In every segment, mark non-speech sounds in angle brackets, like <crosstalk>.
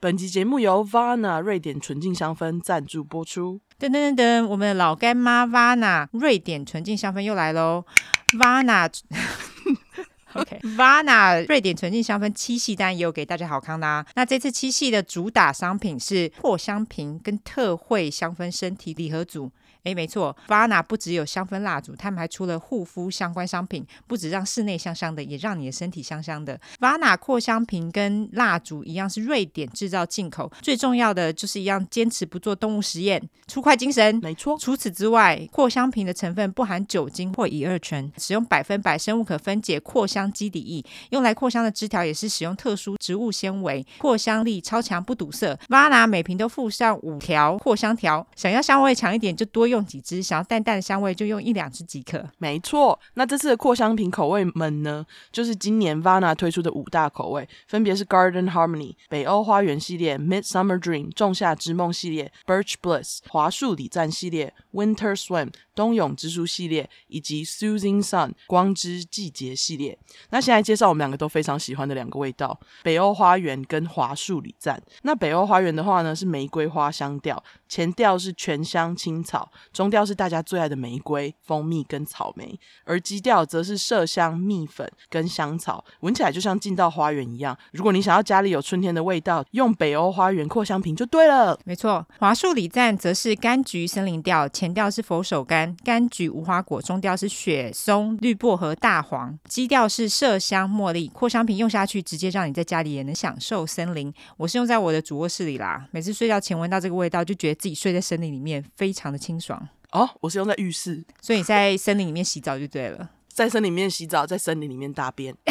本集节目由 Vana 瑞典纯净香氛赞助播出。噔噔噔噔，我们的老干妈 Vana 瑞典纯净香氛又来喽！Vana，OK，Vana <laughs> <laughs> 瑞典纯净香氛七系当然也有给大家好康啦。那这次七系的主打商品是扩香瓶跟特惠香氛身体礼盒组。诶，没错，Vana 不只有香氛蜡烛，他们还出了护肤相关商品，不止让室内香香的，也让你的身体香香的。Vana 扩香瓶跟蜡烛一样是瑞典制造进口，最重要的就是一样坚持不做动物实验，出快精神。没错，除此之外，扩香瓶的成分不含酒精或乙二醇，使用百分百生物可分解扩香基底液，用来扩香的枝条也是使用特殊植物纤维，扩香力超强，不堵塞。Vana 每瓶都附上五条扩香条，想要香味强一点就多用几支，想要淡淡的香味就用一两支即可。没错，那这次的扩香瓶口味们呢，就是今年 Vana 推出的五大口味，分别是 Garden Harmony 北欧花园系列、Midsummer Dream 仲夏之梦系列、Birch Bliss 华树礼赞系列、Winter Swim 冬泳之书系列，以及 Soothing Sun 光之季节系列。那现在介绍我们两个都非常喜欢的两个味道：北欧花园跟华树礼赞。那北欧花园的话呢，是玫瑰花香调，前调是全香青草，中调是大家最爱的玫瑰、蜂蜜跟草莓，而基调则是麝香、蜜粉跟香草，闻起来就像进到花园一样。如果你想要家里有春天的味道，用北欧花园扩香瓶就对了。没错，华树礼赞则是柑橘森林调，前调是佛手柑、柑橘、无花果，中调是雪松、绿薄荷、大黄，基调是麝香、茉莉。扩香瓶用下去，直接让你在家里也能享受森林。我是用在我的主卧室里啦，每次睡觉前闻到这个味道，就觉得自己睡在森林里面，非常的清爽。哦，我是用在浴室，所以你在森林里面洗澡就对了，在森林里面洗澡，在森林里面大便。<laughs>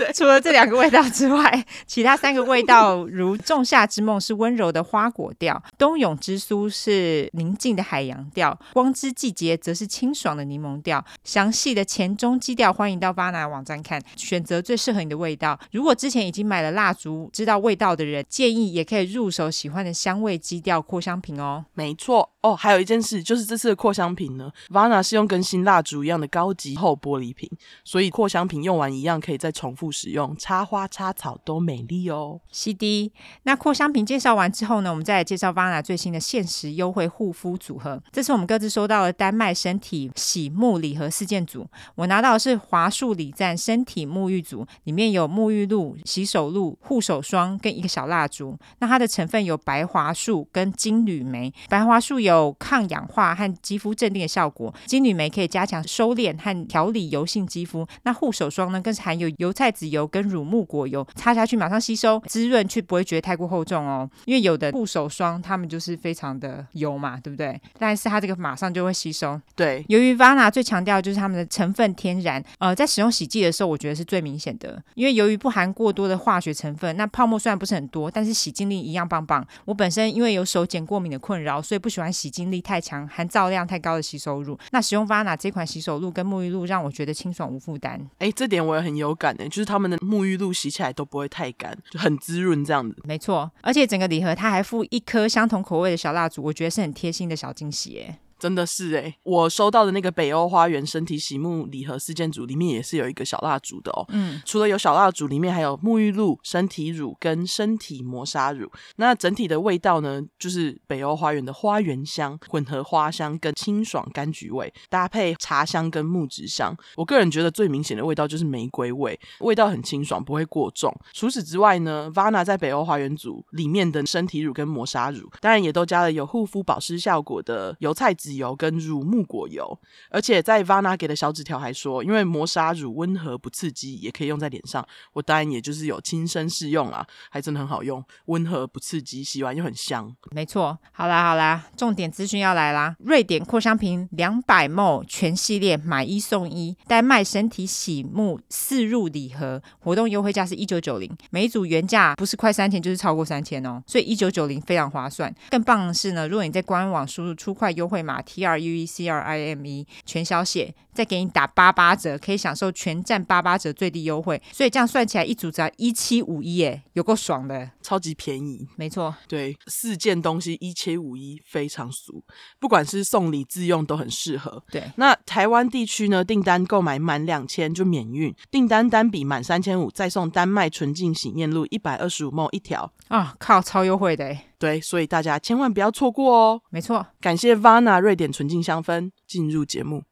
对，除了这两个味道之外，其他三个味道如仲夏之梦是温柔的花果调，冬泳之苏是宁静的海洋调，光之季节则是清爽的柠檬调。详细的前中基调，欢迎到 Vana 网站看，选择最适合你的味道。如果之前已经买了蜡烛，知道味道的人，建议也可以入手喜欢的香味基调扩香瓶哦。没错哦，还有一件事，就是这次的扩香瓶呢，Vana 是用跟新蜡烛一样的高级厚玻璃瓶，所以扩香瓶用完一样可以再重复。使用插花插草都美丽哦。是的，那扩香瓶介绍完之后呢，我们再来介绍 Vana 最新的限时优惠护肤组合。这次我们各自收到了丹麦身体洗沐礼盒四件组，我拿到的是华树礼赞身体沐浴组，里面有沐浴露、洗手露、护手霜跟一个小蜡烛。那它的成分有白桦树跟金缕梅，白桦树有抗氧化和肌肤镇定的效果，金缕梅可以加强收敛和调理油性肌肤。那护手霜呢，更是含有油菜籽油跟乳木果油，擦下去马上吸收滋润，却不会觉得太过厚重哦。因为有的护手霜它们就是非常的油嘛，对不对？但是它这个马上就会吸收。对，由于 Vana 最强调就是它们的成分天然，呃，在使用洗剂的时候，我觉得是最明显的。因为由于不含过多的化学成分，那泡沫虽然不是很多，但是洗净力一样棒棒。我本身因为有手茧过敏的困扰，所以不喜欢洗净力太强、含皂量太高的洗手乳。那使用 Vana 这款洗手露跟沐浴露，让我觉得清爽无负担。哎，这点我也很有感诶，就是他们的。沐浴露洗起来都不会太干，就很滋润这样子。没错，而且整个礼盒它还附一颗相同口味的小蜡烛，我觉得是很贴心的小惊喜耶。真的是哎，我收到的那个北欧花园身体洗沐礼盒四件组里面也是有一个小蜡烛的哦。嗯，除了有小蜡烛，里面还有沐浴露、身体乳跟身体磨砂乳。那整体的味道呢，就是北欧花园的花园香混合花香跟清爽柑橘味，搭配茶香跟木质香。我个人觉得最明显的味道就是玫瑰味，味道很清爽，不会过重。除此之外呢，Vana 在北欧花园组里面的身体乳跟磨砂乳，当然也都加了有护肤保湿效果的油菜籽油跟乳木果油，而且在 Vana 给的小纸条还说，因为磨砂乳温和不刺激，也可以用在脸上。我当然也就是有亲身试用啊，还真的很好用，温和不刺激，洗完又很香。没错，好啦好啦，重点资讯要来啦！瑞典扩香瓶两百 ml 全系列买一送一，丹麦身体洗沐四入礼盒，活动优惠价是一九九零，每组原价不是快三千就是超过三千哦，所以一九九零非常划算。更棒的是呢，如果你在官网输入初快优惠码。码 T R U E C R I M E 全小写，再给你打八八折，可以享受全站八八折最低优惠。所以这样算起来一组只要一七五一，哎，有够爽的，超级便宜。没错，对，四件东西一七五一，非常俗，不管是送礼自用都很适合。对，那台湾地区呢，订单购买满两千就免运，订单单笔满三千五再送丹麦纯净洗面露一百二十五 ml 一条啊，靠，超优惠的哎。对，所以大家千万不要错过哦。没错，感谢 Vana 瑞典纯净香氛。进入节目。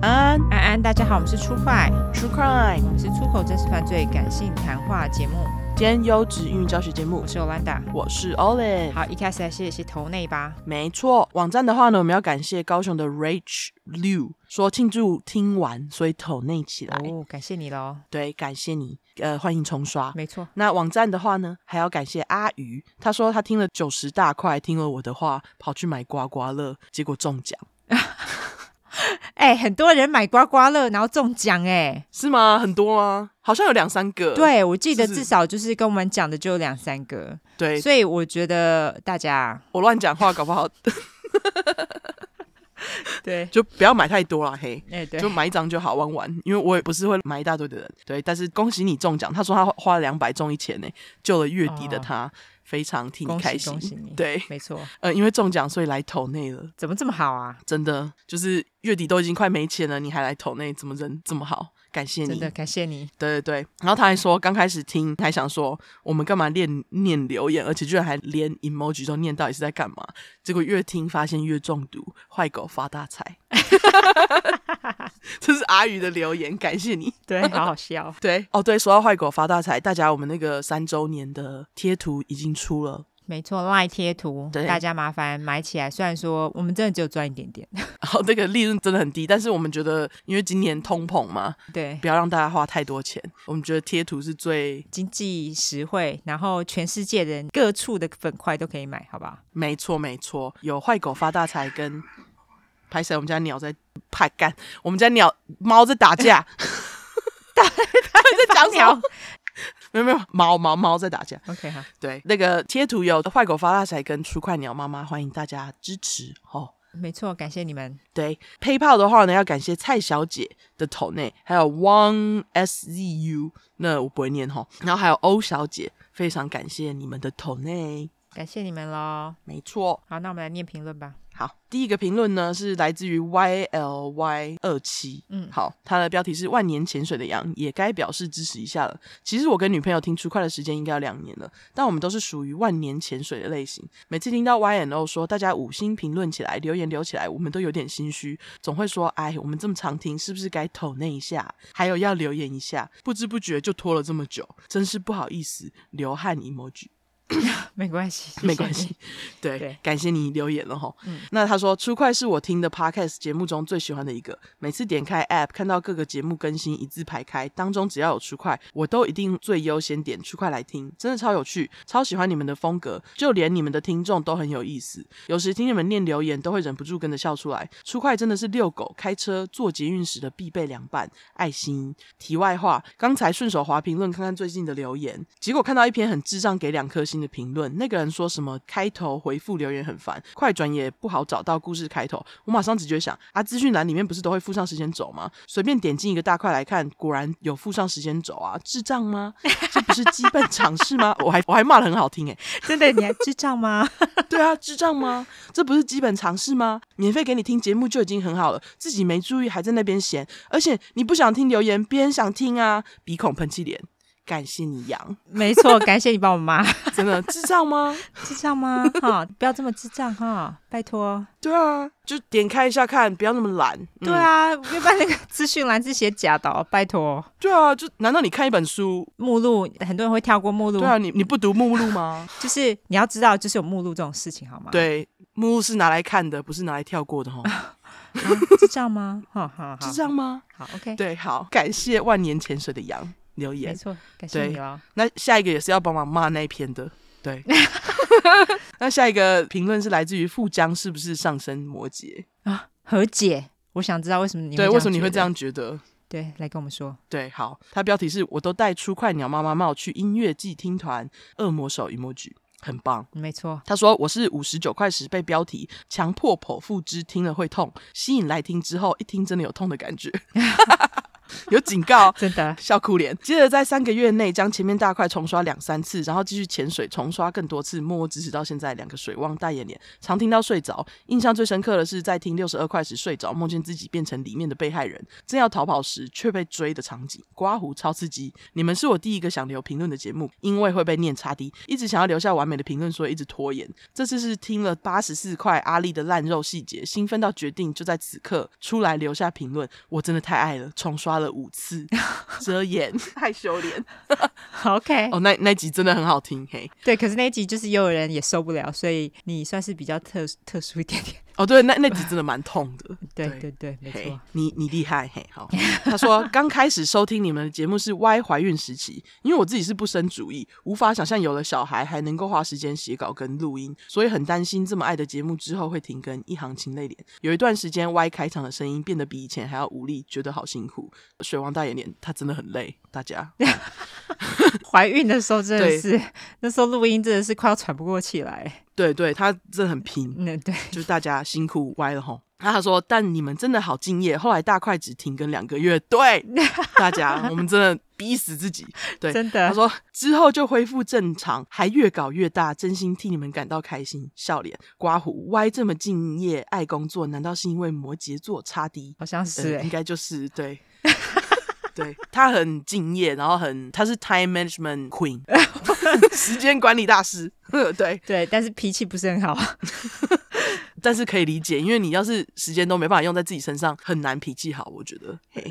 安安安，大家好，我们是出快 True Crime，我们是出口真实犯罪感性谈话节目。兼优质英语教学节目，我是 Olanda，我是 Olive。好，一开始来谢谢投内吧。没错，网站的话呢，我们要感谢高雄的 Rach Liu，说庆祝听完，所以投内起来。哦，感谢你喽。对，感谢你。呃，欢迎重刷。没错。那网站的话呢，还要感谢阿鱼，他说他听了九十大块，听了我的话，跑去买刮刮乐，结果中奖。<laughs> <laughs> 哎、欸，很多人买刮刮乐，然后中奖，哎，是吗？很多吗？好像有两三个。对，我记得至少就是跟我们讲的就有两三个。对，所以我觉得大家，我乱讲话搞不好。<laughs> 对，就不要买太多了，嘿，欸、对，就买一张就好玩玩。因为我也不是会买一大堆的人，对。但是恭喜你中奖，他说他花了两百中一千呢，救了月底的他。哦非常替你开心，恭喜你！对，没错，呃，因为中奖，所以来投内了。怎么这么好啊？真的，就是月底都已经快没钱了，你还来投内，怎么人这么好？感谢你，真的感谢你。对对对，然后他还说，刚开始听还想说，我们干嘛念念留言，而且居然还连 emoji 都念，到底是在干嘛？结果越听发现越中毒，坏狗发大财。<laughs> 这是阿宇的留言，感谢你。对，好好笑。<laughs> 对，哦，对，说到坏狗发大财，大家我们那个三周年的贴图已经出了。没错，LINE 贴图，大家麻烦买起来。虽然说我们真的只有赚一点点，<laughs> 然后，这个利润真的很低，但是我们觉得，因为今年通膨嘛，对，不要让大家花太多钱。我们觉得贴图是最经济实惠，然后全世界人各处的粉块都可以买，好吧？没错，没错，有坏狗发大财跟。拍摄我们家鸟在拍干，我们家鸟猫在打架，<laughs> 打 <laughs> 在讲鸟，<laughs> 没有没有猫猫猫在打架。OK 哈，对，那个贴图有坏狗发大财跟出快鸟妈妈，欢迎大家支持哦。没错，感谢你们。对，PayPal 的话呢，要感谢蔡小姐的头内，还有 One S Z U，那我不会念哈，然后还有欧小姐，非常感谢你们的头内，感谢你们喽。没错，好，那我们来念评论吧。好，第一个评论呢是来自于 YLY 二七，嗯，好，它的标题是万年潜水的羊也该表示支持一下了。其实我跟女朋友听 True Crime 的时间应该有两年了，但我们都是属于万年潜水的类型。每次听到 YNO 说大家五星评论起来，留言留起来，我们都有点心虚，总会说，哎，我们这么常听，是不是该投那一下？还有要留言一下，不知不觉就拖了这么久，真是不好意思，流汗 emoji。<laughs> 没关系，没关系。对，对，感谢你留言了哈。嗯，那他说，出快是我听的 podcast 节目中最喜欢的一个。每次点开 app 看到各个节目更新一字排开，当中只要有出快，我都一定最优先点出快来听，真的超有趣，超喜欢你们的风格，就连你们的听众都很有意思。有时听你们念留言，都会忍不住跟着笑出来。出快真的是遛狗、开车、坐捷运时的必备良伴。爱心。题外话，刚才顺手滑评论看看最近的留言，结果看到一篇很智障，给两颗星的评论，那个人说什么开头回复留言很烦，快转也不好找到故事开头。我马上直觉想啊，资讯栏里面不是都会附上时间轴吗？随便点进一个大块来看，果然有附上时间轴啊！智障吗？<laughs> 这不是基本常识吗？我还我还骂的很好听诶、欸，真的你还智障吗？<laughs> 对啊，智障吗？这不是基本常识吗？免费给你听节目就已经很好了，自己没注意还在那边闲，而且你不想听留言，别人想听啊！鼻孔喷气脸。感谢你，养。<laughs> 没错，感谢你帮我妈。<laughs> 真的智障吗？<laughs> 智障吗？哈，不要这么智障哈，拜托。对啊，就点开一下看，不要那么懒。嗯、对啊，要不然那个资讯栏是写假的，哦拜托。对啊，就难道你看一本书目录，很多人会跳过目录？对啊，你你不读目录吗？就是你要知道，就是有目录这种事情，好吗？对，目录是拿来看的，不是拿来跳过的哈。智障吗？哈哈，智障吗？好，OK。对，好，感谢万年潜水的羊。留言没错，感谢你哦。那下一个也是要帮忙骂那一篇的，对。<laughs> 那下一个评论是来自于富江，是不是上升摩羯啊？和解，我想知道为什么你对，为什么你会这样觉得？对，来跟我们说。对，好，他标题是我都带出块鸟妈妈帽去音乐季听团，恶魔手 emoji。很棒，没错。他说我是五十九块十被标题强迫剖腹之听了会痛，吸引来听之后一听真的有痛的感觉。有警告，真的笑哭脸。接着在三个月内将前面大块重刷两三次，然后继续潜水重刷更多次，默默支持到现在。两个水汪大眼脸，常听到睡着。印象最深刻的是在听六十二块时睡着，梦见自己变成里面的被害人，正要逃跑时却被追的场景。刮胡超刺激！你们是我第一个想留评论的节目，因为会被念差低，一直想要留下完美的评论，所以一直拖延。这次是听了八十四块阿丽的烂肉细节，兴奋到决定就在此刻出来留下评论。我真的太爱了，重刷了五次。<laughs> 遮掩害羞脸，OK。哦，那那集真的很好听，嘿。对，可是那集就是也有人也受不了，所以你算是比较特特殊一点点。哦，对，那那集真的蛮痛的。<laughs> 对对对，没错。你你厉害，嘿，好。<laughs> 他说刚开始收听你们的节目是 Y 怀孕时期，因为我自己是不生主义，无法想象有了小孩还能够花时间写稿跟录音，所以很担心这么爱的节目之后会停更，一行情泪脸。有一段时间 Y 开场的声音变得比以前还要无力，觉得好辛苦。水王大眼脸，他真的很累，大家。<laughs> 怀孕的时候真的是，那时候录音真的是快要喘不过气来。对对，他真的很拼。嗯，对，<laughs> 就是大家辛苦歪了吼。那他说，但你们真的好敬业。后来大块只停更两个月，对 <laughs> 大家，我们真的逼死自己。对，真的。他说之后就恢复正常，还越搞越大，真心替你们感到开心。笑脸刮胡歪这么敬业爱工作，难道是因为摩羯座差低？好像是、欸，应该就是对。<laughs> 对，他很敬业，然后很他是 time management queen，<laughs> 时间管理大师。<laughs> 对对，但是脾气不是很好。但是可以理解，因为你要是时间都没办法用在自己身上，很难脾气好。我觉得，嘿，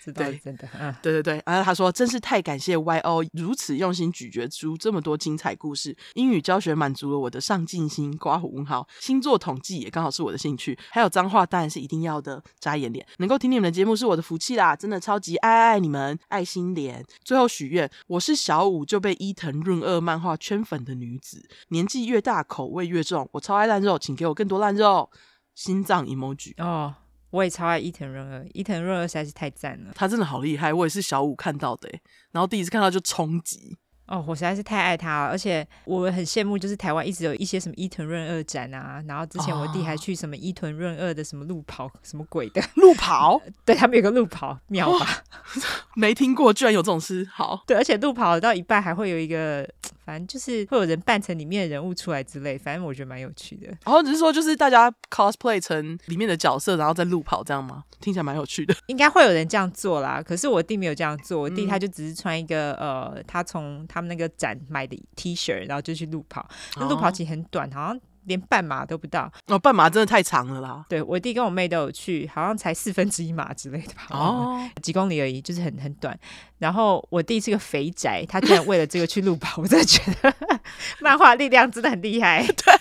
知道对，真的，嗯，对对对。然后他说，真是太感谢 YO 如此用心咀嚼出这么多精彩故事。英语教学满足了我的上进心。刮胡问号，星座统计也刚好是我的兴趣。还有脏话当然是一定要的。眨眼脸，能够听你们的节目是我的福气啦，真的超级爱爱爱你们。爱心脸，最后许愿，我是小五就被伊藤润二漫画圈粉的女子，年纪越大口味越重。我超爱烂肉，请给我更多烂。肉心脏 emoji 哦，我也超爱伊藤润二，伊藤润二实在是太赞了，他真的好厉害，我也是小五看到的，然后第一次看到就冲击。哦，我实在是太爱他了，而且我很羡慕，就是台湾一直有一些什么伊藤润二展啊，然后之前我弟还去什么伊藤润二的什么路跑什么鬼的 <laughs> 路跑，对他们有个路跑妙吧？哦，<laughs> 没听过，居然有这种事，好，对，而且路跑到一半还会有一个，反正就是会有人扮成里面的人物出来之类，反正我觉得蛮有趣的。然后只是说，就是大家 cosplay 成里面的角色，然后在路跑这样吗？听起来蛮有趣的。应该会有人这样做啦，可是我弟没有这样做，我弟他就只是穿一个、嗯、呃，他从他。他们那个展买的 T 恤，然后就去路跑。那路跑其实很短，好像连半马都不到。哦，半马真的太长了啦。对，我弟跟我妹都有去，好像才四分之一马之类的吧。哦，<laughs> 几公里而已，就是很很短。然后我弟是个肥宅，他居然为了这个去路跑，我真的觉得 <laughs> 漫画力量真的很厉害。<laughs> 对。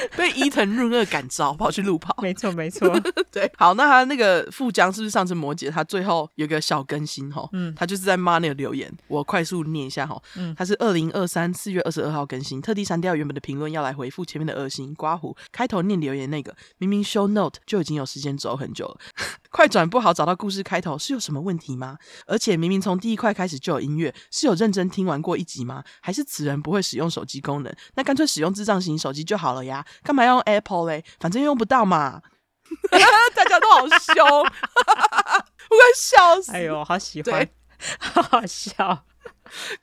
<laughs> 被伊藤润二感召，跑去路跑。没错，没错。<laughs> 对，好，那他那个富江是不是上次摩羯？他最后有个小更新哈，嗯，他就是在骂那个留言，我快速念一下哈，嗯，他是二零二三四月二十二号更新，特地删掉原本的评论，要来回复前面的恶心刮胡。开头念留言那个，明明 show note 就已经有时间走很久了，<laughs> 快转不好找到故事开头是有什么问题吗？而且明明从第一块开始就有音乐，是有认真听完过一集吗？还是此人不会使用手机功能？那干脆使用智障型手机就好了呀。干嘛要用 Apple 嘞？反正用不到嘛。<laughs> 大家都好凶，<laughs> 我快笑死！哎呦，好喜欢，好好笑。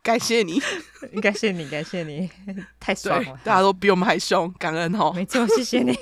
感谢你，感谢你，感谢你，太爽了！大家都比我们还凶，感恩哦。没错，谢谢你。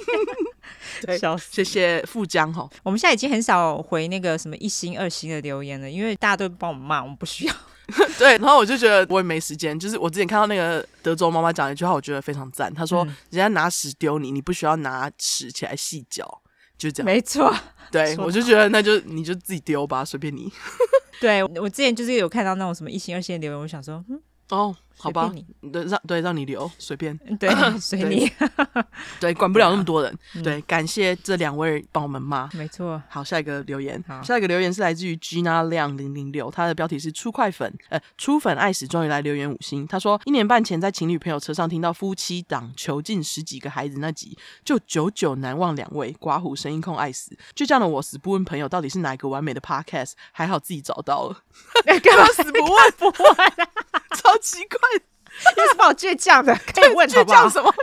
<laughs> 笑死，谢谢富江哈。我们现在已经很少回那个什么一星、二星的留言了，因为大家都帮我们骂，我们不需要。<laughs> 对，然后我就觉得我也没时间。就是我之前看到那个德州妈妈讲一句话，我觉得非常赞。她说：“人家拿屎丢你，你不需要拿屎起来细嚼。”就这样。没错。<laughs> 对，我就觉得那就你就自己丢吧，随便你。<laughs> 对，我之前就是有看到那种什么一星二星的留言，我想说，嗯，哦。好吧，你对让对让你留随便，<laughs> 对 <laughs> 随你，<laughs> 对管不了那么多人，对感谢这两位帮我们骂，没错。好，下一个留言，好，下一个留言是来自于 Gina 亮零零六，他的标题是初快粉，呃，初粉爱死终于来留言五星。他说，一年半前在情侣朋友车上听到夫妻档囚禁十几个孩子那集，就久久难忘两位刮胡声音控爱死，就这样的我死不问朋友到底是哪一个完美的 Podcast，还好自己找到了，干嘛死不问不问啊？超奇怪。<laughs> 有什么好倔强的？可以问好不好？<laughs> 倔强什么？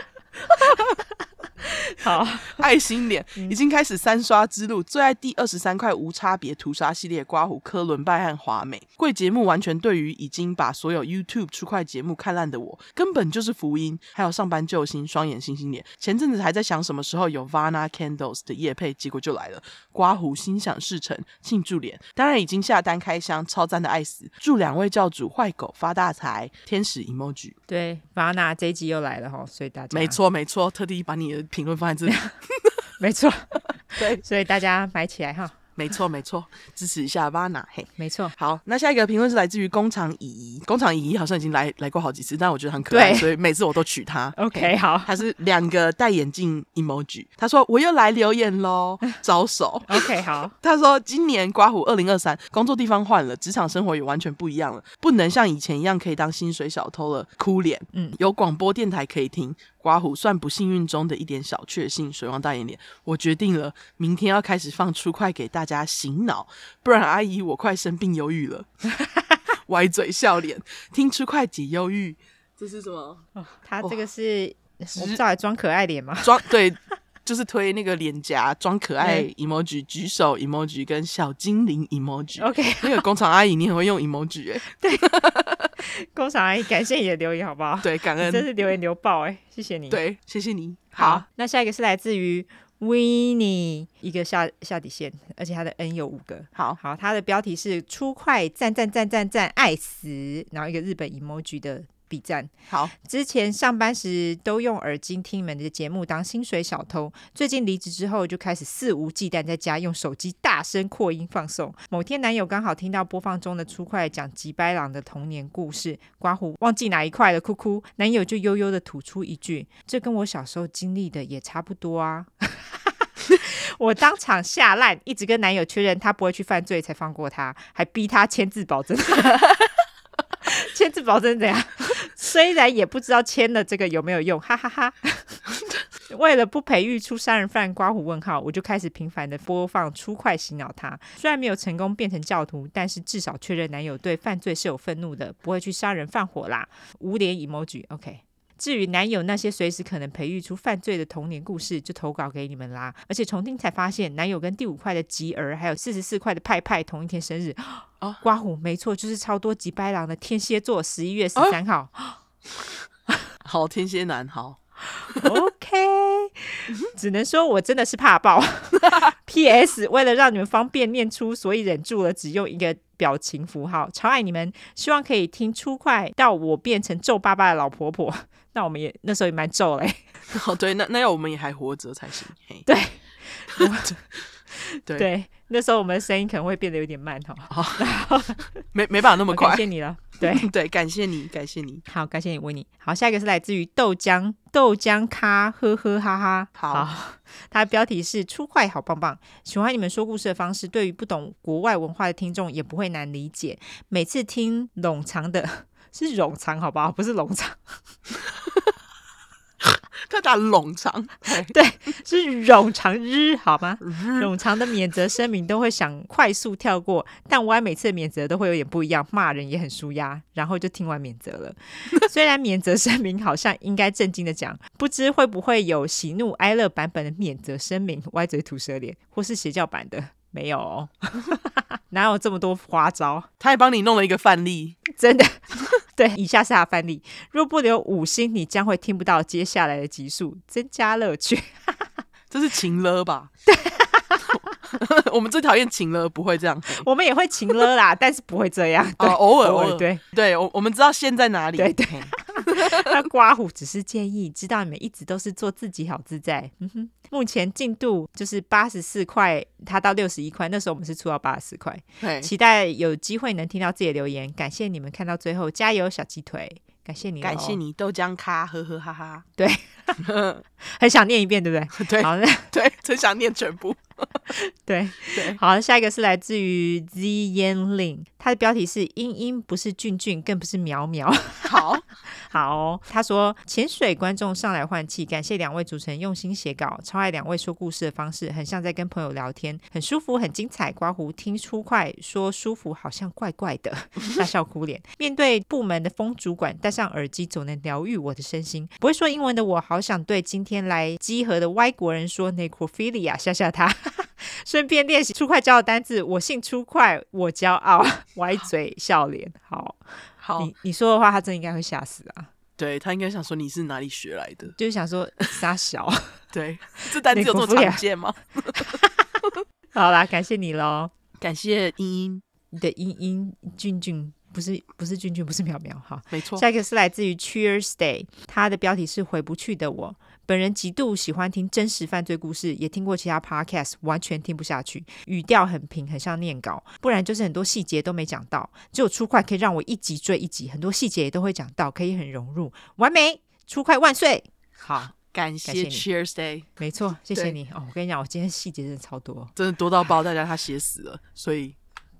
<laughs> 好，爱心脸已经开始三刷之路，最爱第二十三块无差别屠杀系列，刮胡科伦拜和华美贵节目，完全对于已经把所有 YouTube 出块节目看烂的我，根本就是福音。还有上班救星双眼星星脸，前阵子还在想什么时候有 Vana Candles 的夜配，结果就来了，刮胡心想事成，庆祝脸，当然已经下单开箱，超赞的爱死，祝两位教主坏狗发大财，天使 emoji。对，Vana 这一集又来了哈，所以大家没错没错，特地把你的。评论放在这里，<laughs> 没错，<laughs> 对，所以大家买起来哈，没错没错，支持一下 Vana，嘿，没错。好，那下一个评论是来自于工厂姨姨，工厂姨姨好像已经来来过好几次，但我觉得很可爱，所以每次我都取她。<laughs> OK，好，她是两个戴眼镜 emoji，她说我又来留言喽，招手。OK，好，她说今年刮胡二零二三，工作地方换了，职场生活也完全不一样了，不能像以前一样可以当薪水小偷了，哭脸。嗯，有广播电台可以听。刮胡算不幸运中的一点小确幸，水王大眼脸，我决定了，明天要开始放出快给大家醒脑，不然阿姨我快生病忧郁了。<laughs> 歪嘴笑脸，听出快解忧郁，这是什么？哦、他这个是我不知道还装可爱脸吗？装对，就是推那个脸颊装可爱 emoji，举手 emoji 跟小精灵 emoji。OK，那个工厂阿姨你很会用 emoji 哎、欸，<laughs> 对。工厂阿姨，感谢你的留言，好不好？对，感恩，真是留言留爆哎、欸，谢谢你。对，谢谢你。好，好，那下一个是来自于 Winnie，一个下下底线，而且他的 N 有五个。好好，他的标题是出快赞赞赞赞赞爱死，然后一个日本 emoji 的。比赞好，之前上班时都用耳机听你们的节目当薪水小偷，最近离职之后就开始肆无忌惮在家用手机大声扩音放送。某天男友刚好听到播放中的粗快讲吉白朗的童年故事，刮胡忘记哪一块了，哭哭。男友就悠悠的吐出一句：“这跟我小时候经历的也差不多啊。<laughs> ”我当场吓烂，一直跟男友确认他不会去犯罪才放过他，还逼他签字保证。<laughs> 签字保证怎样？虽然也不知道签了这个有没有用，哈哈哈，哈。<laughs> 为了不培育出杀人犯，刮胡问号，我就开始频繁的播放粗快洗脑他。虽然没有成功变成教徒，但是至少确认男友对犯罪是有愤怒的，不会去杀人放火啦。无脸 emoji，OK。至于男友那些随时可能培育出犯罪的童年故事，就投稿给你们啦。而且重听才发现，男友跟第五块的吉儿，还有四十四块的派派同一天生日。哦，刮胡，没错，就是超多吉白狼的天蝎座，十一月十三号。哦、好，天蝎男，好。OK，<laughs> 只能说我真的是怕爆。<laughs> P.S. 为了让你们方便念出，所以忍住了，只用一个表情符号。超爱你们，希望可以听出快到我变成皱巴巴的老婆婆。那我们也那时候也蛮皱嘞。<laughs> 哦，对，那那要我们也还活着才行。对，<laughs> 对，对，那时候我们的声音可能会变得有点慢哈。好，<laughs> 没没办法那么快。感谢你了。对。对，感谢你，感谢你。好，感谢你，维尼。好，下一个是来自于豆浆豆浆咖，呵呵哈哈。好，它的标题是出快好棒棒，喜欢你们说故事的方式，对于不懂国外文化的听众也不会难理解。每次听冗长的，是冗长，好不好？<laughs> 不是冗长。<laughs> 他打冗长，<laughs> 对，是冗长日，好吗？冗长的免责声明都会想快速跳过，但我每次的免责都会有点不一样，骂人也很舒压，然后就听完免责了。虽然免责声明好像应该正经的讲，不知会不会有喜怒哀乐版本的免责声明，歪嘴吐舌脸，或是邪教版的？没有哦，<laughs> 哪有这么多花招？他还帮你弄了一个范例，真的。<laughs> 对，以下是他范例。若不留五星，你将会听不到接下来的集数，增加乐趣。<laughs> 这是情勒吧？对，我们最讨厌情勒，不会这样。我们也会情勒啦，但是不会这样。哦，偶尔，偶尔，对，对，我我们知道线在哪里。对对。<laughs> 那刮胡只是建议，知道你们一直都是做自己好自在。嗯哼，目前进度就是八十四块，他到六十一块，那时候我们是出到八十四块。期待有机会能听到自己的留言，感谢你们看到最后，加油小鸡腿，感谢你，感谢你豆浆咖，呵呵哈哈。对，<laughs> 很想念一遍，对不对？<laughs> 对，好，对，真想念全部。<laughs> 对对，好，下一个是来自于 Z Yanling，他的标题是“英英不是俊俊，更不是苗苗”。好好、<laughs> 哦，他说潜水观众上来换气，感谢两位主持人用心写稿，超爱两位说故事的方式，很像在跟朋友聊天，很舒服，很精彩。刮胡听出快说舒服，好像怪怪的，<laughs> 大笑哭脸。面对部门的风主管，戴上耳机总能疗愈我的身心。不会说英文的我，好想对今天来集合的外国人说 necrophilia，吓吓他。顺便练习出快教的单字，我姓出快，我骄傲，<laughs> 歪嘴笑脸，好好，你你说的话，他真应该会吓死啊！对，他应该想说你是哪里学来的，就是想说 <laughs> 傻小，对，这单字有这么常见吗？<laughs> 好啦，感谢你喽，感谢茵茵，你的英英俊俊，不是不是俊俊，不是苗苗，哈，没错。下一个是来自于 Cheers Day，它的标题是回不去的我。本人极度喜欢听真实犯罪故事，也听过其他 podcast，完全听不下去。语调很平，很像念稿，不然就是很多细节都没讲到。只有出快可以让我一集追一集，很多细节也都会讲到，可以很融入，完美。出快万岁！好，感谢，Cheers Day，没错，谢谢你哦。我跟你讲，我今天细节真的超多，真的多到爆，大家他写死了，所以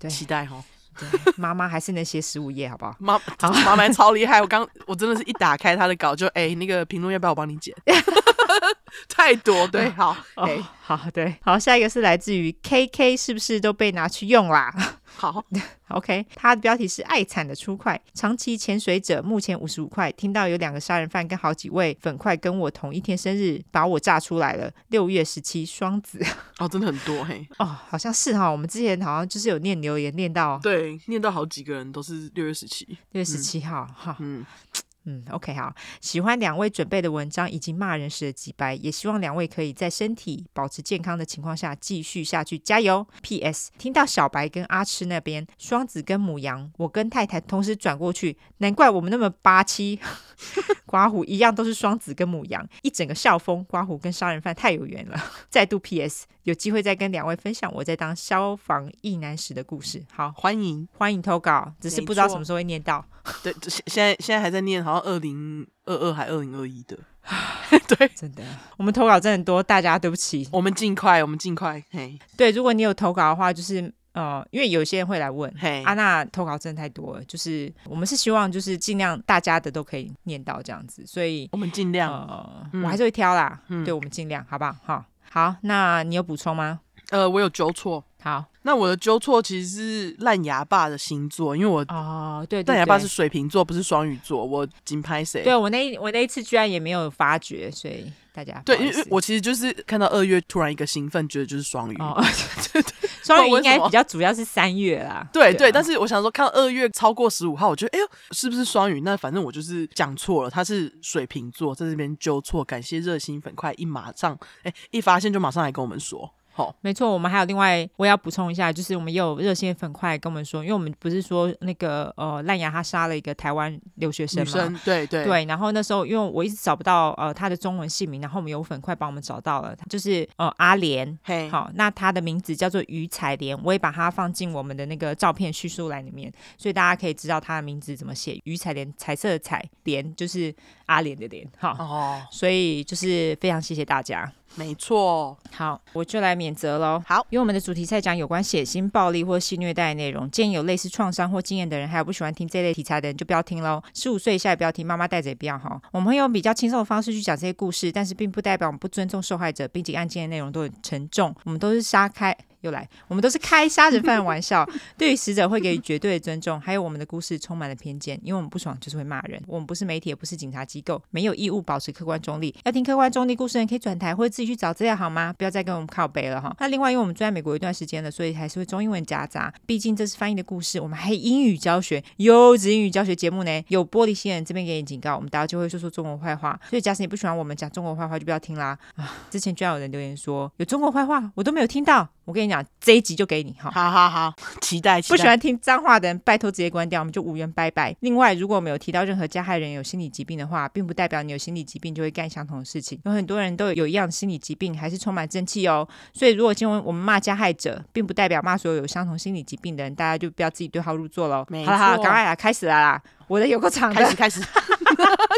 期待哈。对，妈妈还是能写十五页，好不好？妈，妈妈超厉害！我刚，我真的是一打开他的稿就，哎、欸，那个评论要不要我帮你剪？<laughs> <laughs> 太多，对，好，哎、哦，好，对，好，下一个是来自于 KK，是不是都被拿去用啦？好，<laughs> OK，他的标题是爱惨的出快，长期潜水者，目前五十五块。听到有两个杀人犯跟好几位粉块跟我同一天生日，把我炸出来了。六月十七，双子 <laughs> 哦，真的很多嘿，哦，好像是哈，我们之前好像就是有念留言念到，对，念到好几个人都是六月十七，六月十七号，哈，嗯。嗯嗯，OK，好，喜欢两位准备的文章以及骂人时的几白，也希望两位可以在身体保持健康的情况下继续下去，加油。P.S. 听到小白跟阿痴那边双子跟母羊，我跟太太同时转过去，难怪我们那么八七。<laughs> 刮胡一样都是双子跟母羊，一整个校风，刮胡跟杀人犯太有缘了。再度 P.S. 有机会再跟两位分享我在当消防役男时的故事。好，欢迎欢迎投稿，只是不知道什么时候会念到。对，现现在现在还在念，好像二零二二还二零二一的。<laughs> 对，真的，我们投稿真的很多，大家对不起，我们尽快，我们尽快。嘿，对，如果你有投稿的话，就是。呃，因为有些人会来问，嘿，阿娜投稿真的太多了，就是我们是希望就是尽量大家的都可以念到这样子，所以我们尽量，呃，嗯、我还是会挑啦，嗯、对，我们尽量，好不好？好，好，那你有补充吗？呃，我有纠错，好，那我的纠错其实是烂牙爸的星座，因为我哦，对，对，对，烂牙爸是水瓶座，不是双鱼座，我金拍谁？对我那一我那一次居然也没有发觉，所以。大家对，因为我其实就是看到二月突然一个兴奋，觉得就是双鱼。哦，<laughs> 双鱼应该比较主要是三月啦。<laughs> 对对，对，但是我想说，看到二月超过十五号，我觉得哎呦，是不是双鱼？那反正我就是讲错了，他是水瓶座，在这边纠错。感谢热心粉块，一马上哎一发现就马上来跟我们说。好，没错，我们还有另外，我也要补充一下，就是我们也有热心粉块跟我们说，因为我们不是说那个呃烂牙他杀了一个台湾留学生嘛，对对。对，然后那时候因为我一直找不到呃他的中文姓名，然后我们有粉块帮我们找到了，就是呃阿莲，嘿，好，那他的名字叫做于彩莲，我也把它放进我们的那个照片叙述栏里面，所以大家可以知道他的名字怎么写，于彩莲，彩色的彩莲就是阿莲的莲，哈，哦，所以就是非常谢谢大家。没错，好，我就来免责喽。好，因为我们的主题在讲有关血腥、暴力或性虐待的内容，建议有类似创伤或经验的人，还有不喜欢听这类题材的人，就不要听喽。十五岁以下也不要听，妈妈带着也不要哈。我们会用比较轻松的方式去讲这些故事，但是并不代表我们不尊重受害者，并且案件的内容都很沉重。我们都是杀开。又来，我们都是开杀人犯的玩笑，<laughs> 对于死者会给予绝对的尊重。还有我们的故事充满了偏见，因为我们不爽就是会骂人。我们不是媒体，也不是警察机构，没有义务保持客观中立。要听客观中立故事的人可以转台或者自己去找资料好吗？不要再跟我们靠北了哈。那另外，因为我们住在美国一段时间了，所以还是会中英文夹杂。毕竟这是翻译的故事，我们还英语教学，优质英语教学节目呢。有玻璃心人这边给你警告，我们大家就会说说中国坏话。所以假使你不喜欢我们讲中国坏话，就不要听啦。啊，之前居然有人留言说有中国坏话，我都没有听到。我跟你讲，这一集就给你哈。好好好，<laughs> 期待。期待不喜欢听脏话的人，拜托直接关掉，我们就无缘拜拜。另外，如果我们有提到任何加害人有心理疾病的话，并不代表你有心理疾病就会干相同的事情。有很多人都有有一样的心理疾病，还是充满正气哦。所以，如果今天我们骂加害者，并不代表骂所有有相同心理疾病的人，大家就不要自己对号入座喽。好了好了，赶快来开始了啦！我的有个场的，开始开始。<laughs>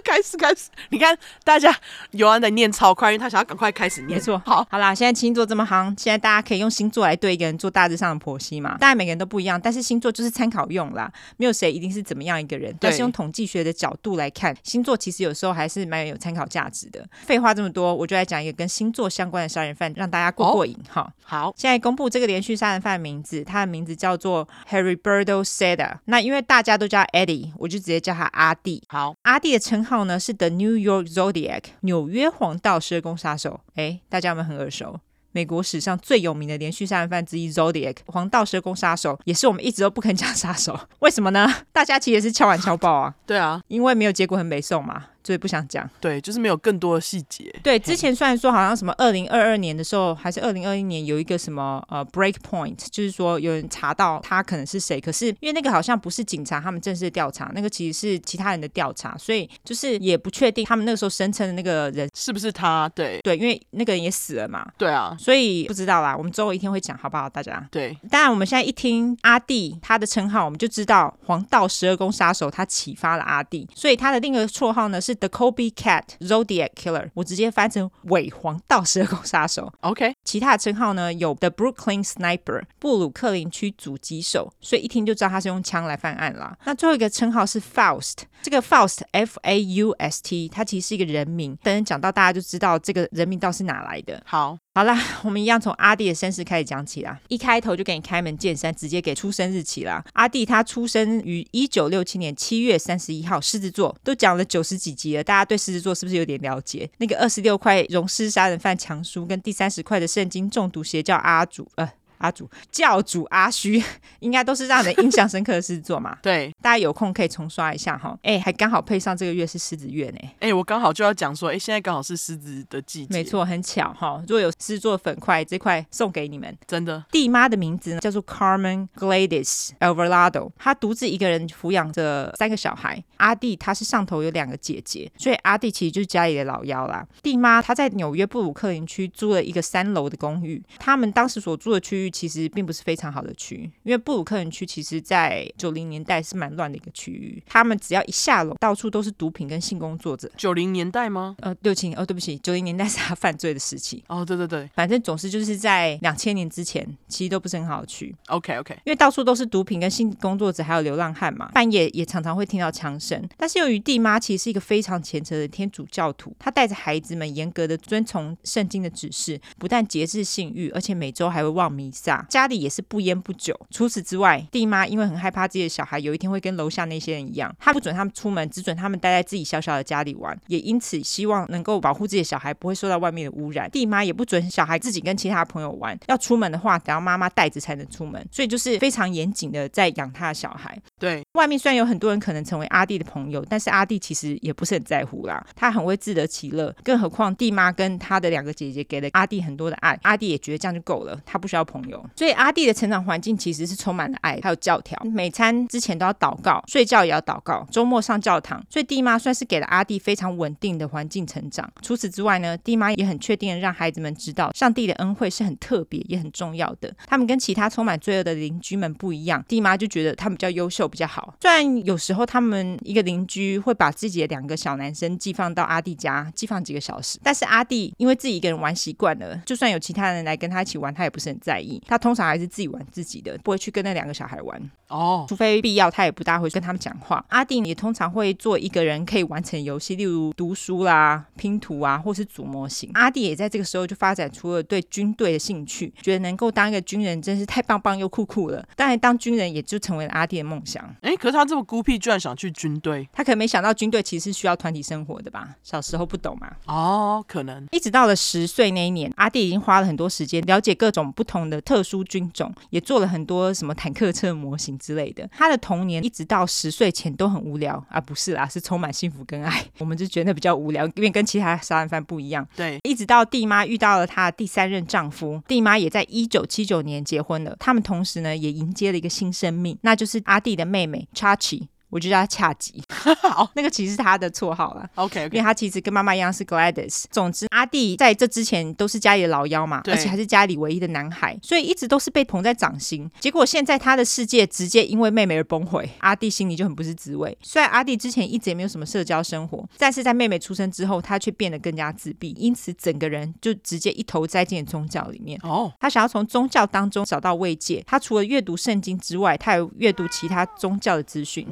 开始开始，你看大家尤安的念超快，因为他想要赶快开始念。没错，好，好啦，现在星座这么夯，现在大家可以用星座来对一个人做大致上的剖析嘛。当然每个人都不一样，但是星座就是参考用啦，没有谁一定是怎么样一个人。但是用统计学的角度来看，星座其实有时候还是蛮有参考价值的。废话这么多，我就来讲一个跟星座相关的杀人犯，让大家过过瘾哈。哦、好，现在公布这个连续杀人犯的名字，他的名字叫做 Harry Birdo Seda。那因为大家都叫 Eddie，我就直接叫他阿弟。好，阿弟的称号呢是 The New York Zodiac，纽约黄道十二宫杀手，哎，大家有没有很耳熟？美国史上最有名的连续杀人犯之一，Zodiac 黄道十二宫杀手，也是我们一直都不肯讲杀手，为什么呢？大家其实也是敲碗敲爆啊，对啊，因为没有结果很美送嘛。所以不想讲，对，就是没有更多的细节。对，之前虽然说好像什么二零二二年的时候，还是二零二一年有一个什么呃 break point，就是说有人查到他可能是谁，可是因为那个好像不是警察他们正式调查，那个其实是其他人的调查，所以就是也不确定他们那个时候声称的那个人是不是他。对对，因为那个人也死了嘛。对啊，所以不知道啦。我们最后一天会讲好不好？大家对。当然，我们现在一听阿弟他的称号，我们就知道黄道十二宫杀手他启发了阿弟，所以他的另一个绰号呢是 The Kobe Cat。Zodiac Killer，我直接翻成伪黄道十二宫杀手。OK，其他的称号呢有 The Brooklyn Sniper，布鲁克林区狙击手，所以一听就知道他是用枪来犯案啦。那最后一个称号是 Faust，这个 Faust F A U S T，它其实是一个人名。等人讲到，大家就知道这个人名到底是哪来的。好。好啦，<laughs> 我们一样从阿弟的身世开始讲起啦。一开头就给你开门见山，直接给出生日期啦。阿弟他出生于一九六七年七月三十一号，狮子座。都讲了九十几集了，大家对狮子座是不是有点了解？那个二十六块溶尸杀人犯强叔，跟第三十块的圣经中毒邪教阿主，呃。阿祖教主阿虚，应该都是让人印象深刻的狮子座嘛？<laughs> 对，大家有空可以重刷一下哈。哎，还刚好配上这个月是狮子月呢。哎，我刚好就要讲说，哎，现在刚好是狮子的季节。没错，很巧哈。如果有狮子座粉块，这块送给你们。真的。弟妈的名字呢，叫做 Carmen Gladys Alvarado，她独自一个人抚养着三个小孩。阿弟他是上头有两个姐姐，所以阿弟其实就是家里的老幺啦。弟妈她在纽约布鲁克林区租了一个三楼的公寓，他们当时所住的区域。其实并不是非常好的区，因为布鲁克林区其实在九零年代是蛮乱的一个区域。他们只要一下楼，到处都是毒品跟性工作者。九零年代吗？呃，六七哦，对不起，九零年代是他犯罪的时期。哦，对对对，反正总是就是在两千年之前，其实都不是很好的区。OK OK，因为到处都是毒品跟性工作者，还有流浪汉嘛，半夜也常常会听到枪声。但是由于弟妈其实是一个非常虔诚的天主教徒，她带着孩子们严格的遵从圣经的指示，不但节制性欲，而且每周还会望弥撒。家里也是不烟不酒。除此之外，弟妈因为很害怕自己的小孩有一天会跟楼下那些人一样，她不准他们出门，只准他们待在自己小小的家里玩。也因此希望能够保护自己的小孩不会受到外面的污染。弟妈也不准小孩自己跟其他朋友玩，要出门的话，得要妈妈带着才能出门。所以就是非常严谨的在养他的小孩。对，外面虽然有很多人可能成为阿弟的朋友，但是阿弟其实也不是很在乎啦。他很会自得其乐，更何况弟妈跟他的两个姐姐给了阿弟很多的爱，阿弟也觉得这样就够了，他不需要朋友。所以阿弟的成长环境其实是充满了爱，还有教条。每餐之前都要祷告，睡觉也要祷告，周末上教堂。所以弟妈算是给了阿弟非常稳定的环境成长。除此之外呢，弟妈也很确定让孩子们知道，上帝的恩惠是很特别也很重要的。他们跟其他充满罪恶的邻居们不一样，弟妈就觉得他们比较优秀，比较好。虽然有时候他们一个邻居会把自己的两个小男生寄放到阿弟家，寄放几个小时，但是阿弟因为自己一个人玩习惯了，就算有其他人来跟他一起玩，他也不是很在意。他通常还是自己玩自己的，不会去跟那两个小孩玩哦，除非必要，他也不大会跟他们讲话。阿弟也通常会做一个人可以完成游戏，例如读书啦、拼图啊，或是组模型。阿弟也在这个时候就发展出了对军队的兴趣，觉得能够当一个军人真是太棒棒又酷酷了。当然，当军人也就成为了阿弟的梦想。哎，可是他这么孤僻，居然想去军队，他可能没想到军队其实是需要团体生活的吧？小时候不懂嘛。哦，可能。一直到了十岁那一年，阿弟已经花了很多时间了解各种不同的特殊军种，也做了很多什么坦克车模型之类的。他的童年一直到十岁前都很无聊啊，不是啦，是充满幸福跟爱。<laughs> 我们就觉得比较无聊，因为跟其他杀人犯不一样。对，一直到弟妈遇到了她的第三任丈夫，弟妈也在一九七九年结婚了。他们同时呢，也迎接了一个新生命，那就是阿弟的妹妹查奇。我就叫他恰吉，<laughs> 好，那个其实是他的绰号了。OK，因为他其实跟妈妈一样是 Gladys。总之，阿弟在这之前都是家里的老幺嘛，而且还是家里唯一的男孩，所以一直都是被捧在掌心。结果现在他的世界直接因为妹妹而崩毁，阿弟心里就很不是滋味。虽然阿弟之前一直也没有什么社交生活，但是在妹妹出生之后，他却变得更加自闭，因此整个人就直接一头栽进宗教里面。哦，他想要从宗教当中找到慰藉。他除了阅读圣经之外，他还有阅读其他宗教的资讯。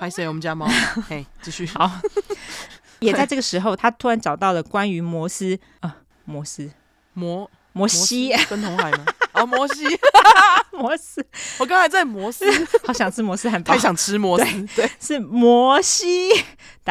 拍谁？我们家猫。<laughs> 嘿，继续。好，<laughs> 也在这个时候，他突然找到了关于摩斯啊，摩斯摩摩西跟红海吗？啊，<laughs> 摩西摩斯，我刚才在摩斯，好想吃摩斯汉堡，太想吃摩斯。对，是摩西。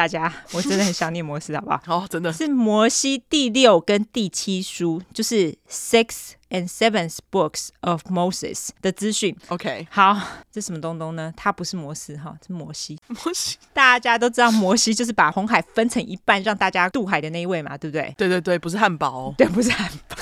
大家，<laughs> 我真的很想念摩斯，好不好？<laughs> 哦，真的是摩西第六跟第七书，就是 Six and Seventh Books of Moses 的资讯。OK，好，这什么东东呢？它不是摩斯哈，是摩西。摩西，大家都知道摩西就是把红海分成一半，让大家渡海的那一位嘛，对不对？对对对，不是汉堡哦，对，不是汉堡。